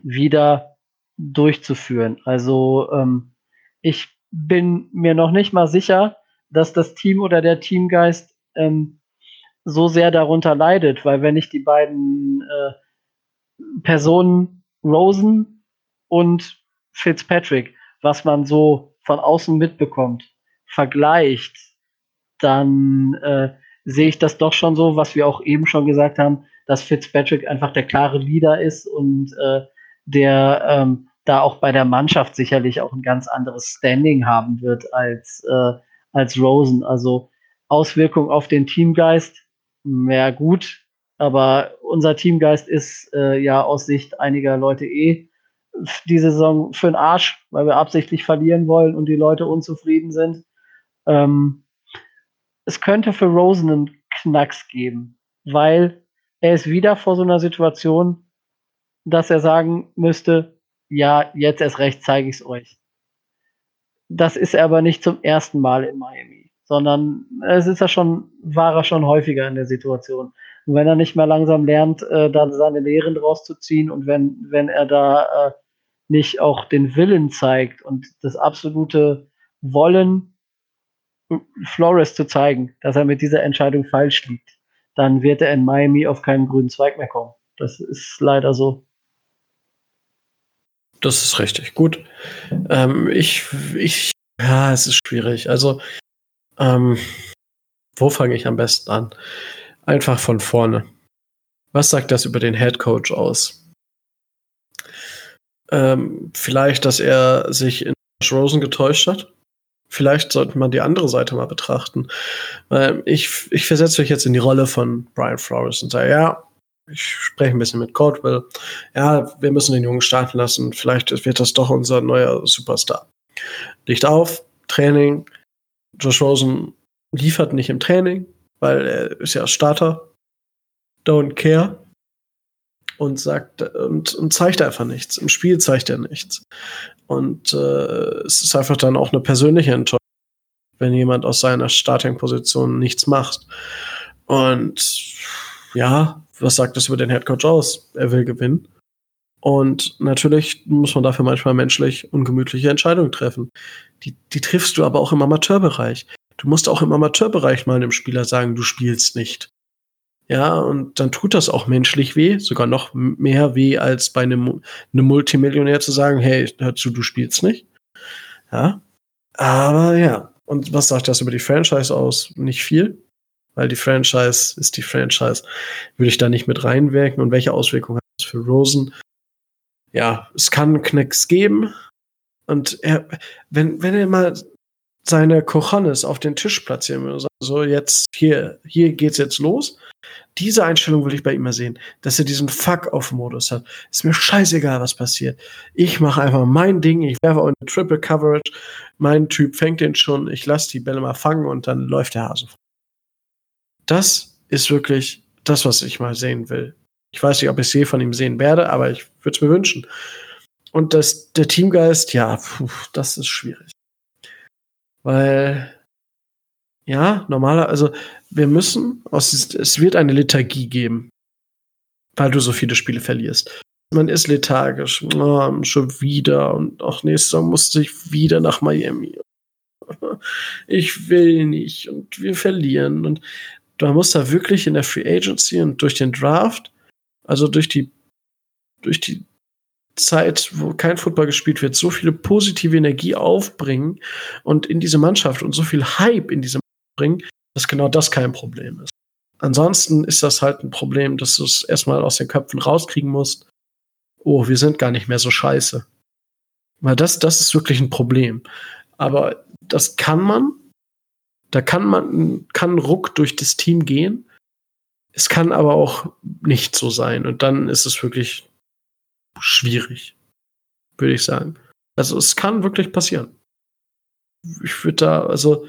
wieder durchzuführen. Also ähm, ich bin mir noch nicht mal sicher, dass das Team oder der Teamgeist ähm, so sehr darunter leidet, weil wenn ich die beiden äh, Personen Rosen und Fitzpatrick, was man so von außen mitbekommt, vergleicht, dann äh, sehe ich das doch schon so, was wir auch eben schon gesagt haben, dass Fitzpatrick einfach der klare Leader ist und äh, der ähm, da auch bei der Mannschaft sicherlich auch ein ganz anderes Standing haben wird als, äh, als Rosen. Also Auswirkung auf den Teamgeist, ja gut, aber unser Teamgeist ist äh, ja aus Sicht einiger Leute eh die Saison für den Arsch, weil wir absichtlich verlieren wollen und die Leute unzufrieden sind. Ähm, es könnte für Rosen einen Knacks geben, weil er ist wieder vor so einer Situation, dass er sagen müsste, ja, jetzt erst recht zeige ich es euch. Das ist er aber nicht zum ersten Mal in Miami, sondern es ist ja schon, war er schon häufiger in der Situation. Und wenn er nicht mehr langsam lernt, äh, da seine Lehren draus zu ziehen und wenn, wenn er da äh, nicht auch den Willen zeigt und das absolute Wollen, Flores zu zeigen, dass er mit dieser Entscheidung falsch liegt, dann wird er in Miami auf keinen grünen Zweig mehr kommen. Das ist leider so. Das ist richtig. Gut. Ähm, ich, ich, ja, es ist schwierig. Also, ähm, wo fange ich am besten an? Einfach von vorne. Was sagt das über den Head Coach aus? Ähm, vielleicht, dass er sich in Josh Rosen getäuscht hat. Vielleicht sollte man die andere Seite mal betrachten. Weil ich, ich versetze mich jetzt in die Rolle von Brian Flores und sage, ja, ich spreche ein bisschen mit Caldwell. Ja, wir müssen den Jungen starten lassen. Vielleicht wird das doch unser neuer Superstar. Liegt auf, Training. Josh Rosen liefert nicht im Training, weil er ist ja Starter. Don't care und sagt und, und zeigt einfach nichts. Im Spiel zeigt er nichts. Und äh, es ist einfach dann auch eine persönliche Enttäuschung, wenn jemand aus seiner Starting-Position nichts macht. Und ja, was sagt das über den Headcoach aus? Er will gewinnen. Und natürlich muss man dafür manchmal menschlich ungemütliche Entscheidungen treffen. Die, die triffst du aber auch im Amateurbereich. Du musst auch im Amateurbereich mal einem Spieler sagen, du spielst nicht. Ja, und dann tut das auch menschlich weh, sogar noch mehr weh, als bei einem, einem Multimillionär zu sagen, hey, hör zu, du spielst nicht. Ja. Aber ja. Und was sagt das über die Franchise aus? Nicht viel. Weil die Franchise ist die Franchise. Würde ich da nicht mit reinwirken. Und welche Auswirkungen hat das für Rosen? Ja, es kann Knacks geben. Und er, wenn, wenn er mal seine Cojones auf den Tisch platzieren würde, so jetzt, hier, hier geht's jetzt los diese Einstellung will ich bei ihm mal sehen, dass er diesen Fuck-Off-Modus hat. Ist mir scheißegal, was passiert. Ich mache einfach mein Ding, ich werfe auch eine Triple Coverage. Mein Typ fängt den schon, ich lasse die Bälle mal fangen und dann läuft der Hase. Das ist wirklich das, was ich mal sehen will. Ich weiß nicht, ob ich es je von ihm sehen werde, aber ich würde es mir wünschen. Und das, der Teamgeist, ja, puh, das ist schwierig. Weil ja, normaler, also wir müssen, es wird eine Lethargie geben, weil du so viele Spiele verlierst. Man ist lethargisch, oh, schon wieder und auch nächstes Jahr muss ich wieder nach Miami. [laughs] ich will nicht und wir verlieren. Und da muss da wirklich in der Free Agency und durch den Draft, also durch die, durch die Zeit, wo kein Football gespielt wird, so viele positive Energie aufbringen und in diese Mannschaft und so viel Hype in diese Mannschaft bringen, dass genau das kein Problem ist. Ansonsten ist das halt ein Problem, dass du es erstmal aus den Köpfen rauskriegen musst. Oh, wir sind gar nicht mehr so scheiße. Weil das, das ist wirklich ein Problem. Aber das kann man. Da kann man, kann Ruck durch das Team gehen. Es kann aber auch nicht so sein. Und dann ist es wirklich schwierig, würde ich sagen. Also es kann wirklich passieren. Ich würde da, also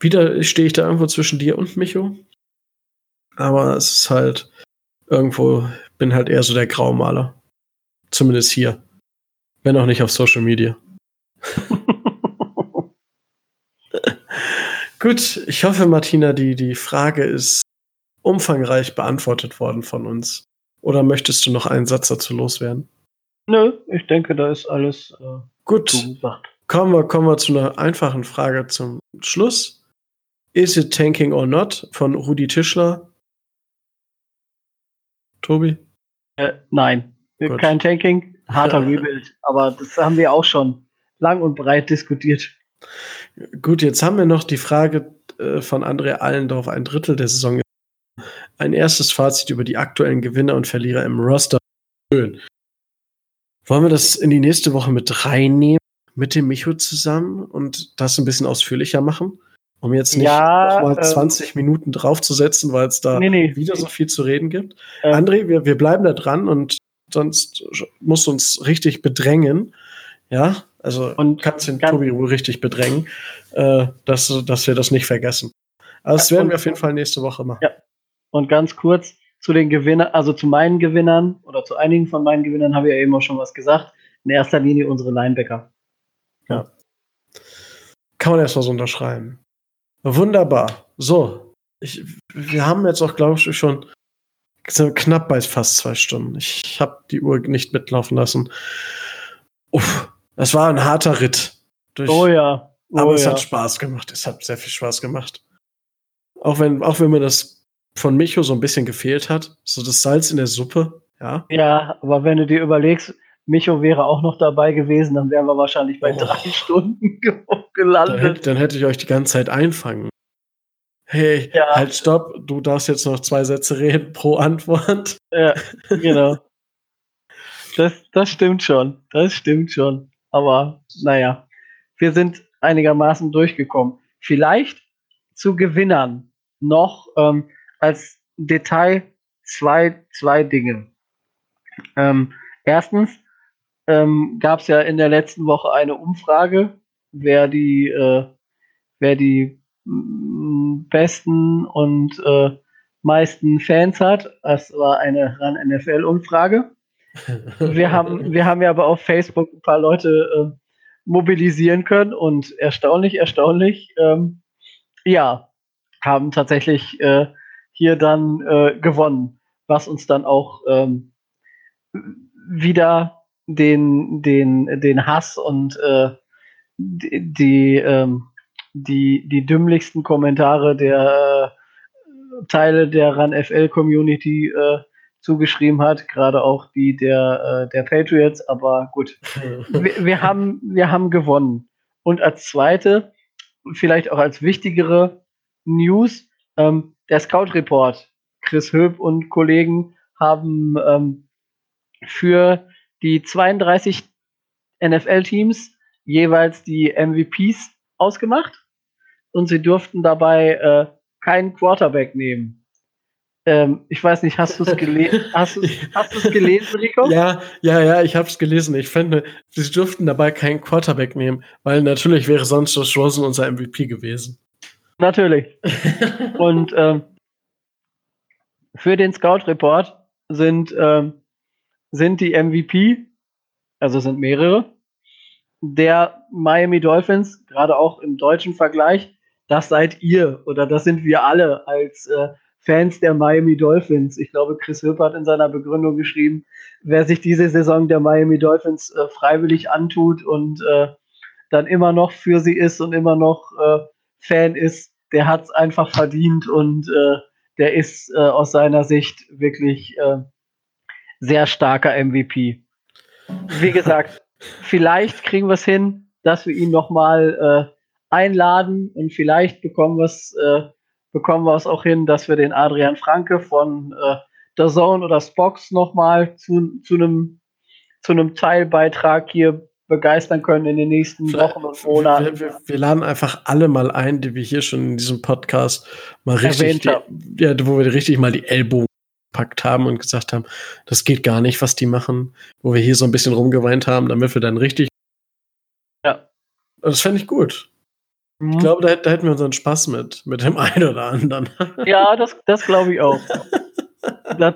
wieder stehe ich da irgendwo zwischen dir und Micho. Aber es ist halt irgendwo, bin halt eher so der Graumaler. Zumindest hier. Wenn auch nicht auf Social Media. [laughs] Gut, ich hoffe, Martina, die, die Frage ist umfangreich beantwortet worden von uns. Oder möchtest du noch einen Satz dazu loswerden? Nö, ich denke, da ist alles äh, gut. Zugesagt. Kommen wir, kommen wir zu einer einfachen Frage zum Schluss. Is it tanking or not? Von Rudi Tischler. Tobi? Äh, nein, Gut. kein Tanking, harter Rebuild. Aber das haben wir auch schon lang und breit diskutiert. Gut, jetzt haben wir noch die Frage äh, von André Allendorf, ein Drittel der Saison. Ein erstes Fazit über die aktuellen Gewinner und Verlierer im Roster. Schön. Wollen wir das in die nächste Woche mit reinnehmen, mit dem Micho zusammen und das ein bisschen ausführlicher machen? Um jetzt nicht ja, noch mal ähm, 20 Minuten draufzusetzen, weil es da nee, nee. wieder so viel zu reden gibt. Ähm, André, wir, wir bleiben da dran und sonst musst du uns richtig bedrängen. Ja, also und kannst den Tobi wohl richtig bedrängen, äh, dass, dass wir das nicht vergessen. Also das werden wir auf jeden Fall nächste Woche machen. Ja. Und ganz kurz zu den Gewinnern, also zu meinen Gewinnern oder zu einigen von meinen Gewinnern habe ich ja eben auch schon was gesagt. In erster Linie unsere Linebacker. Ja. Kann man erstmal so unterschreiben. Wunderbar. So, ich, wir haben jetzt auch, glaube ich, schon knapp bei fast zwei Stunden. Ich habe die Uhr nicht mitlaufen lassen. Uff, das war ein harter Ritt. Durch, oh ja. Oh aber es ja. hat Spaß gemacht. Es hat sehr viel Spaß gemacht. Auch wenn, auch wenn mir das von Micho so ein bisschen gefehlt hat, so das Salz in der Suppe, ja. Ja, aber wenn du dir überlegst, Micho wäre auch noch dabei gewesen, dann wären wir wahrscheinlich bei oh. drei [laughs] Stunden [laughs] gelandet. Dann hätte, dann hätte, ich euch die ganze Zeit einfangen. Hey, ja. halt, stopp, du darfst jetzt noch zwei Sätze reden pro Antwort. Ja, [laughs] genau. das, das stimmt schon. Das stimmt schon. Aber naja, wir sind einigermaßen durchgekommen. Vielleicht zu Gewinnern noch ähm, als Detail zwei, zwei Dinge. Ähm, erstens, ähm, gab es ja in der letzten Woche eine Umfrage, wer die, äh, wer die mm, besten und äh, meisten Fans hat. Das war eine RAN NFL-Umfrage. [laughs] Wir haben, wir haben ja aber auf Facebook ein paar Leute äh, mobilisieren können und erstaunlich, erstaunlich, ähm, ja, haben tatsächlich äh, hier dann äh, gewonnen, was uns dann auch ähm, wieder den, den, den Hass und äh, die, die, ähm, die, die dümmlichsten Kommentare der äh, Teile der RAN-FL-Community äh, zugeschrieben hat, gerade auch die der, äh, der Patriots, aber gut. [laughs] wir, wir, haben, wir haben gewonnen. Und als zweite, vielleicht auch als wichtigere News, ähm, der Scout Report. Chris Höb und Kollegen haben ähm, für die 32 NFL-Teams jeweils die MVPs ausgemacht und sie durften dabei äh, keinen Quarterback nehmen. Ähm, ich weiß nicht, hast du es gelesen? [laughs] Hast du es gelesen, Rico? Ja, ja, ja, ich habe es gelesen. Ich finde, sie durften dabei keinen Quarterback nehmen, weil natürlich wäre sonst Josh Rosen unser MVP gewesen. Natürlich. [laughs] und ähm, für den Scout Report sind ähm, sind die MVP, also sind mehrere, der Miami Dolphins, gerade auch im deutschen Vergleich, das seid ihr oder das sind wir alle als äh, Fans der Miami Dolphins. Ich glaube, Chris Hüpp hat in seiner Begründung geschrieben, wer sich diese Saison der Miami Dolphins äh, freiwillig antut und äh, dann immer noch für sie ist und immer noch äh, Fan ist, der hat es einfach verdient und äh, der ist äh, aus seiner Sicht wirklich äh, sehr starker MVP. Wie gesagt, [laughs] vielleicht kriegen wir es hin, dass wir ihn nochmal äh, einladen und vielleicht bekommen wir es äh, bekommen wir es auch hin, dass wir den Adrian Franke von äh, The Zone oder Spox nochmal zu, zu einem zu einem Teilbeitrag hier begeistern können in den nächsten Vielleicht, Wochen und Monaten. Wir, wir, wir, laden einfach alle mal ein, die wir hier schon in diesem Podcast mal richtig, die, ja, wo wir richtig mal die Ellbogen gepackt haben und gesagt haben, das geht gar nicht, was die machen, wo wir hier so ein bisschen rumgeweint haben, damit wir dann richtig. Ja. Das fände ich gut. Mhm. Ich glaube, da, da, hätten wir unseren Spaß mit, mit dem einen oder anderen. Ja, das, das glaube ich auch. [laughs] das,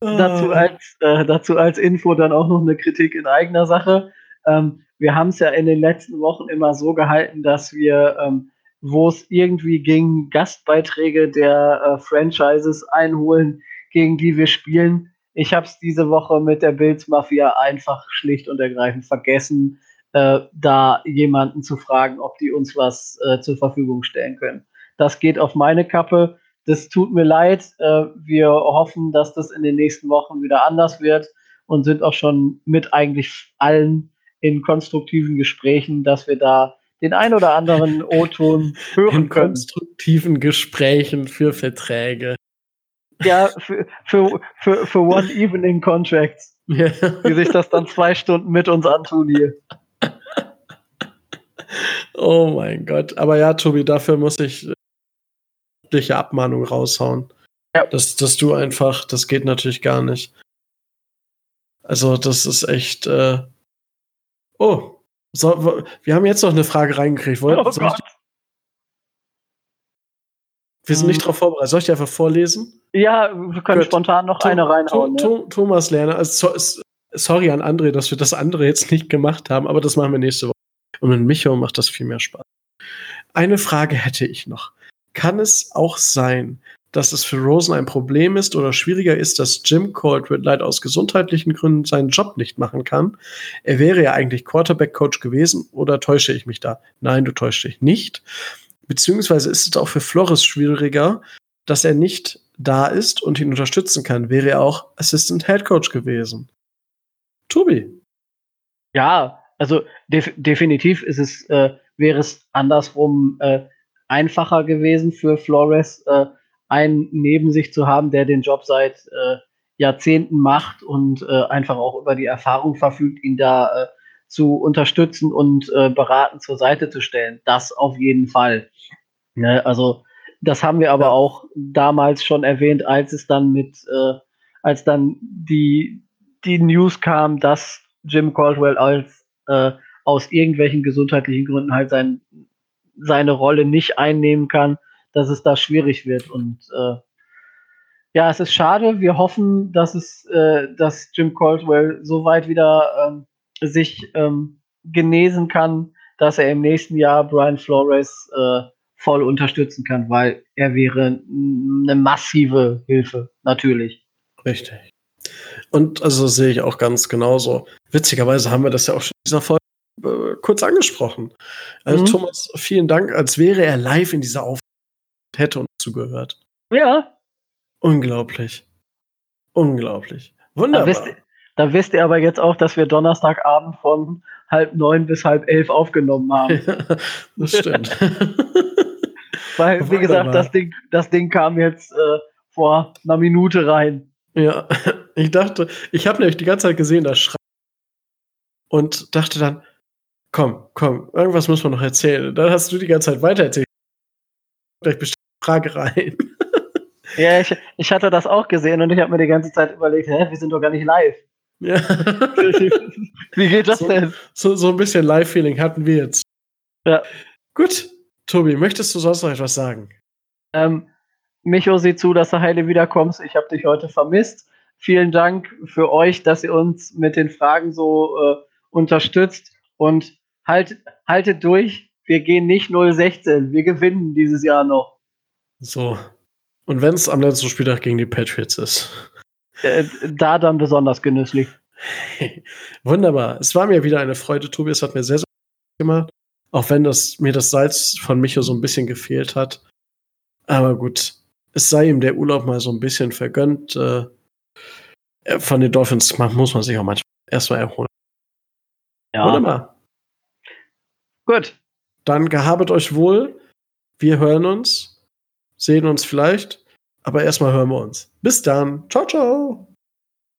Dazu ah. als, äh, dazu als Info dann auch noch eine Kritik in eigener Sache. Ähm, wir haben es ja in den letzten Wochen immer so gehalten, dass wir, ähm, wo es irgendwie ging, Gastbeiträge der äh, Franchises einholen, gegen die wir spielen. Ich habe es diese Woche mit der Bills Mafia einfach schlicht und ergreifend vergessen, äh, da jemanden zu fragen, ob die uns was äh, zur Verfügung stellen können. Das geht auf meine Kappe. Das tut mir leid. Äh, wir hoffen, dass das in den nächsten Wochen wieder anders wird und sind auch schon mit eigentlich allen in konstruktiven Gesprächen, dass wir da den ein oder anderen [laughs] O-Ton hören in können. konstruktiven Gesprächen für Verträge. Ja, für, für, für, für One Evening Contracts. Ja. Die sich das dann zwei Stunden mit uns antun hier. Oh mein Gott. Aber ja, Tobi, dafür muss ich schriftliche Abmahnung raushauen. Ja. Dass, dass du einfach, das geht natürlich gar nicht. Also, das ist echt. Äh oh, so, wir haben jetzt noch eine Frage reingekriegt. Wollt, oh Gott. Wir sind nicht hm. darauf vorbereitet. Soll ich die einfach vorlesen? Ja, wir können Gut. spontan noch Tom, eine reinhauen. Tom, ja. Thomas Lerner, also, sorry an André, dass wir das andere jetzt nicht gemacht haben, aber das machen wir nächste Woche. Und mit Micho macht das viel mehr Spaß. Eine Frage hätte ich noch kann es auch sein, dass es für Rosen ein Problem ist oder schwieriger ist, dass Jim Caldwell leider aus gesundheitlichen Gründen seinen Job nicht machen kann. Er wäre ja eigentlich Quarterback-Coach gewesen oder täusche ich mich da? Nein, du täuschst dich nicht. Beziehungsweise ist es auch für Flores schwieriger, dass er nicht da ist und ihn unterstützen kann. Wäre er auch Assistant Head Coach gewesen. Tobi. Ja, also def definitiv ist es, äh, wäre es andersrum äh, einfacher gewesen für Flores, äh, einen neben sich zu haben, der den Job seit äh, Jahrzehnten macht und äh, einfach auch über die Erfahrung verfügt, ihn da äh, zu unterstützen und äh, beraten zur Seite zu stellen. Das auf jeden Fall. Ne? Also das haben wir aber ja. auch damals schon erwähnt, als es dann mit, äh, als dann die, die News kam, dass Jim Caldwell als äh, aus irgendwelchen gesundheitlichen Gründen halt sein seine Rolle nicht einnehmen kann, dass es da schwierig wird. Und äh, ja, es ist schade. Wir hoffen, dass es, äh, dass Jim Caldwell so weit wieder ähm, sich ähm, genesen kann, dass er im nächsten Jahr Brian Flores äh, voll unterstützen kann, weil er wäre eine massive Hilfe, natürlich. Richtig. Und also sehe ich auch ganz genauso. Witzigerweise haben wir das ja auch schon in dieser Folge äh, kurz angesprochen. Also mhm. Thomas, vielen Dank, als wäre er live in dieser Aufnahme hätte uns zugehört. Ja. Unglaublich. Unglaublich. Wunderbar. Da wisst, da wisst, ihr aber jetzt auch, dass wir Donnerstagabend von halb neun bis halb elf aufgenommen haben. Ja, [laughs] das stimmt. [laughs] Weil, wie Wunderbar. gesagt, das Ding, das Ding kam jetzt äh, vor einer Minute rein. Ja, [laughs] ich dachte, ich habe nämlich die ganze Zeit gesehen, das Schreiben und dachte dann, komm, komm, irgendwas muss man noch erzählen. Dann hast du die ganze Zeit weitererzählt. Gleich bestimmt Frage rein. [laughs] ja, ich, ich hatte das auch gesehen und ich habe mir die ganze Zeit überlegt, hä, wir sind doch gar nicht live. Ja. [laughs] Wie geht das so, denn? So, so ein bisschen Live-Feeling hatten wir jetzt. Ja. Gut, Tobi, möchtest du sonst noch etwas sagen? Ähm, Micho, sieh zu, dass du heile wiederkommst. Ich habe dich heute vermisst. Vielen Dank für euch, dass ihr uns mit den Fragen so äh, unterstützt. Und halt, haltet durch. Wir gehen nicht 0-16. Wir gewinnen dieses Jahr noch. So. Und wenn es am letzten Spieltag gegen die Patriots ist. Äh, da dann besonders genüsslich. [laughs] Wunderbar. Es war mir wieder eine Freude, Tobi. Es hat mir sehr, sehr gemacht. Auch wenn das, mir das Salz von Micho so ein bisschen gefehlt hat. Aber gut, es sei ihm der Urlaub mal so ein bisschen vergönnt. Äh, äh von den Dolphins muss man sich auch manchmal erstmal erholen. Ja. Wunderbar. Gut. Dann gehabet euch wohl. Wir hören uns, sehen uns vielleicht, aber erstmal hören wir uns. Bis dann. Ciao, ciao.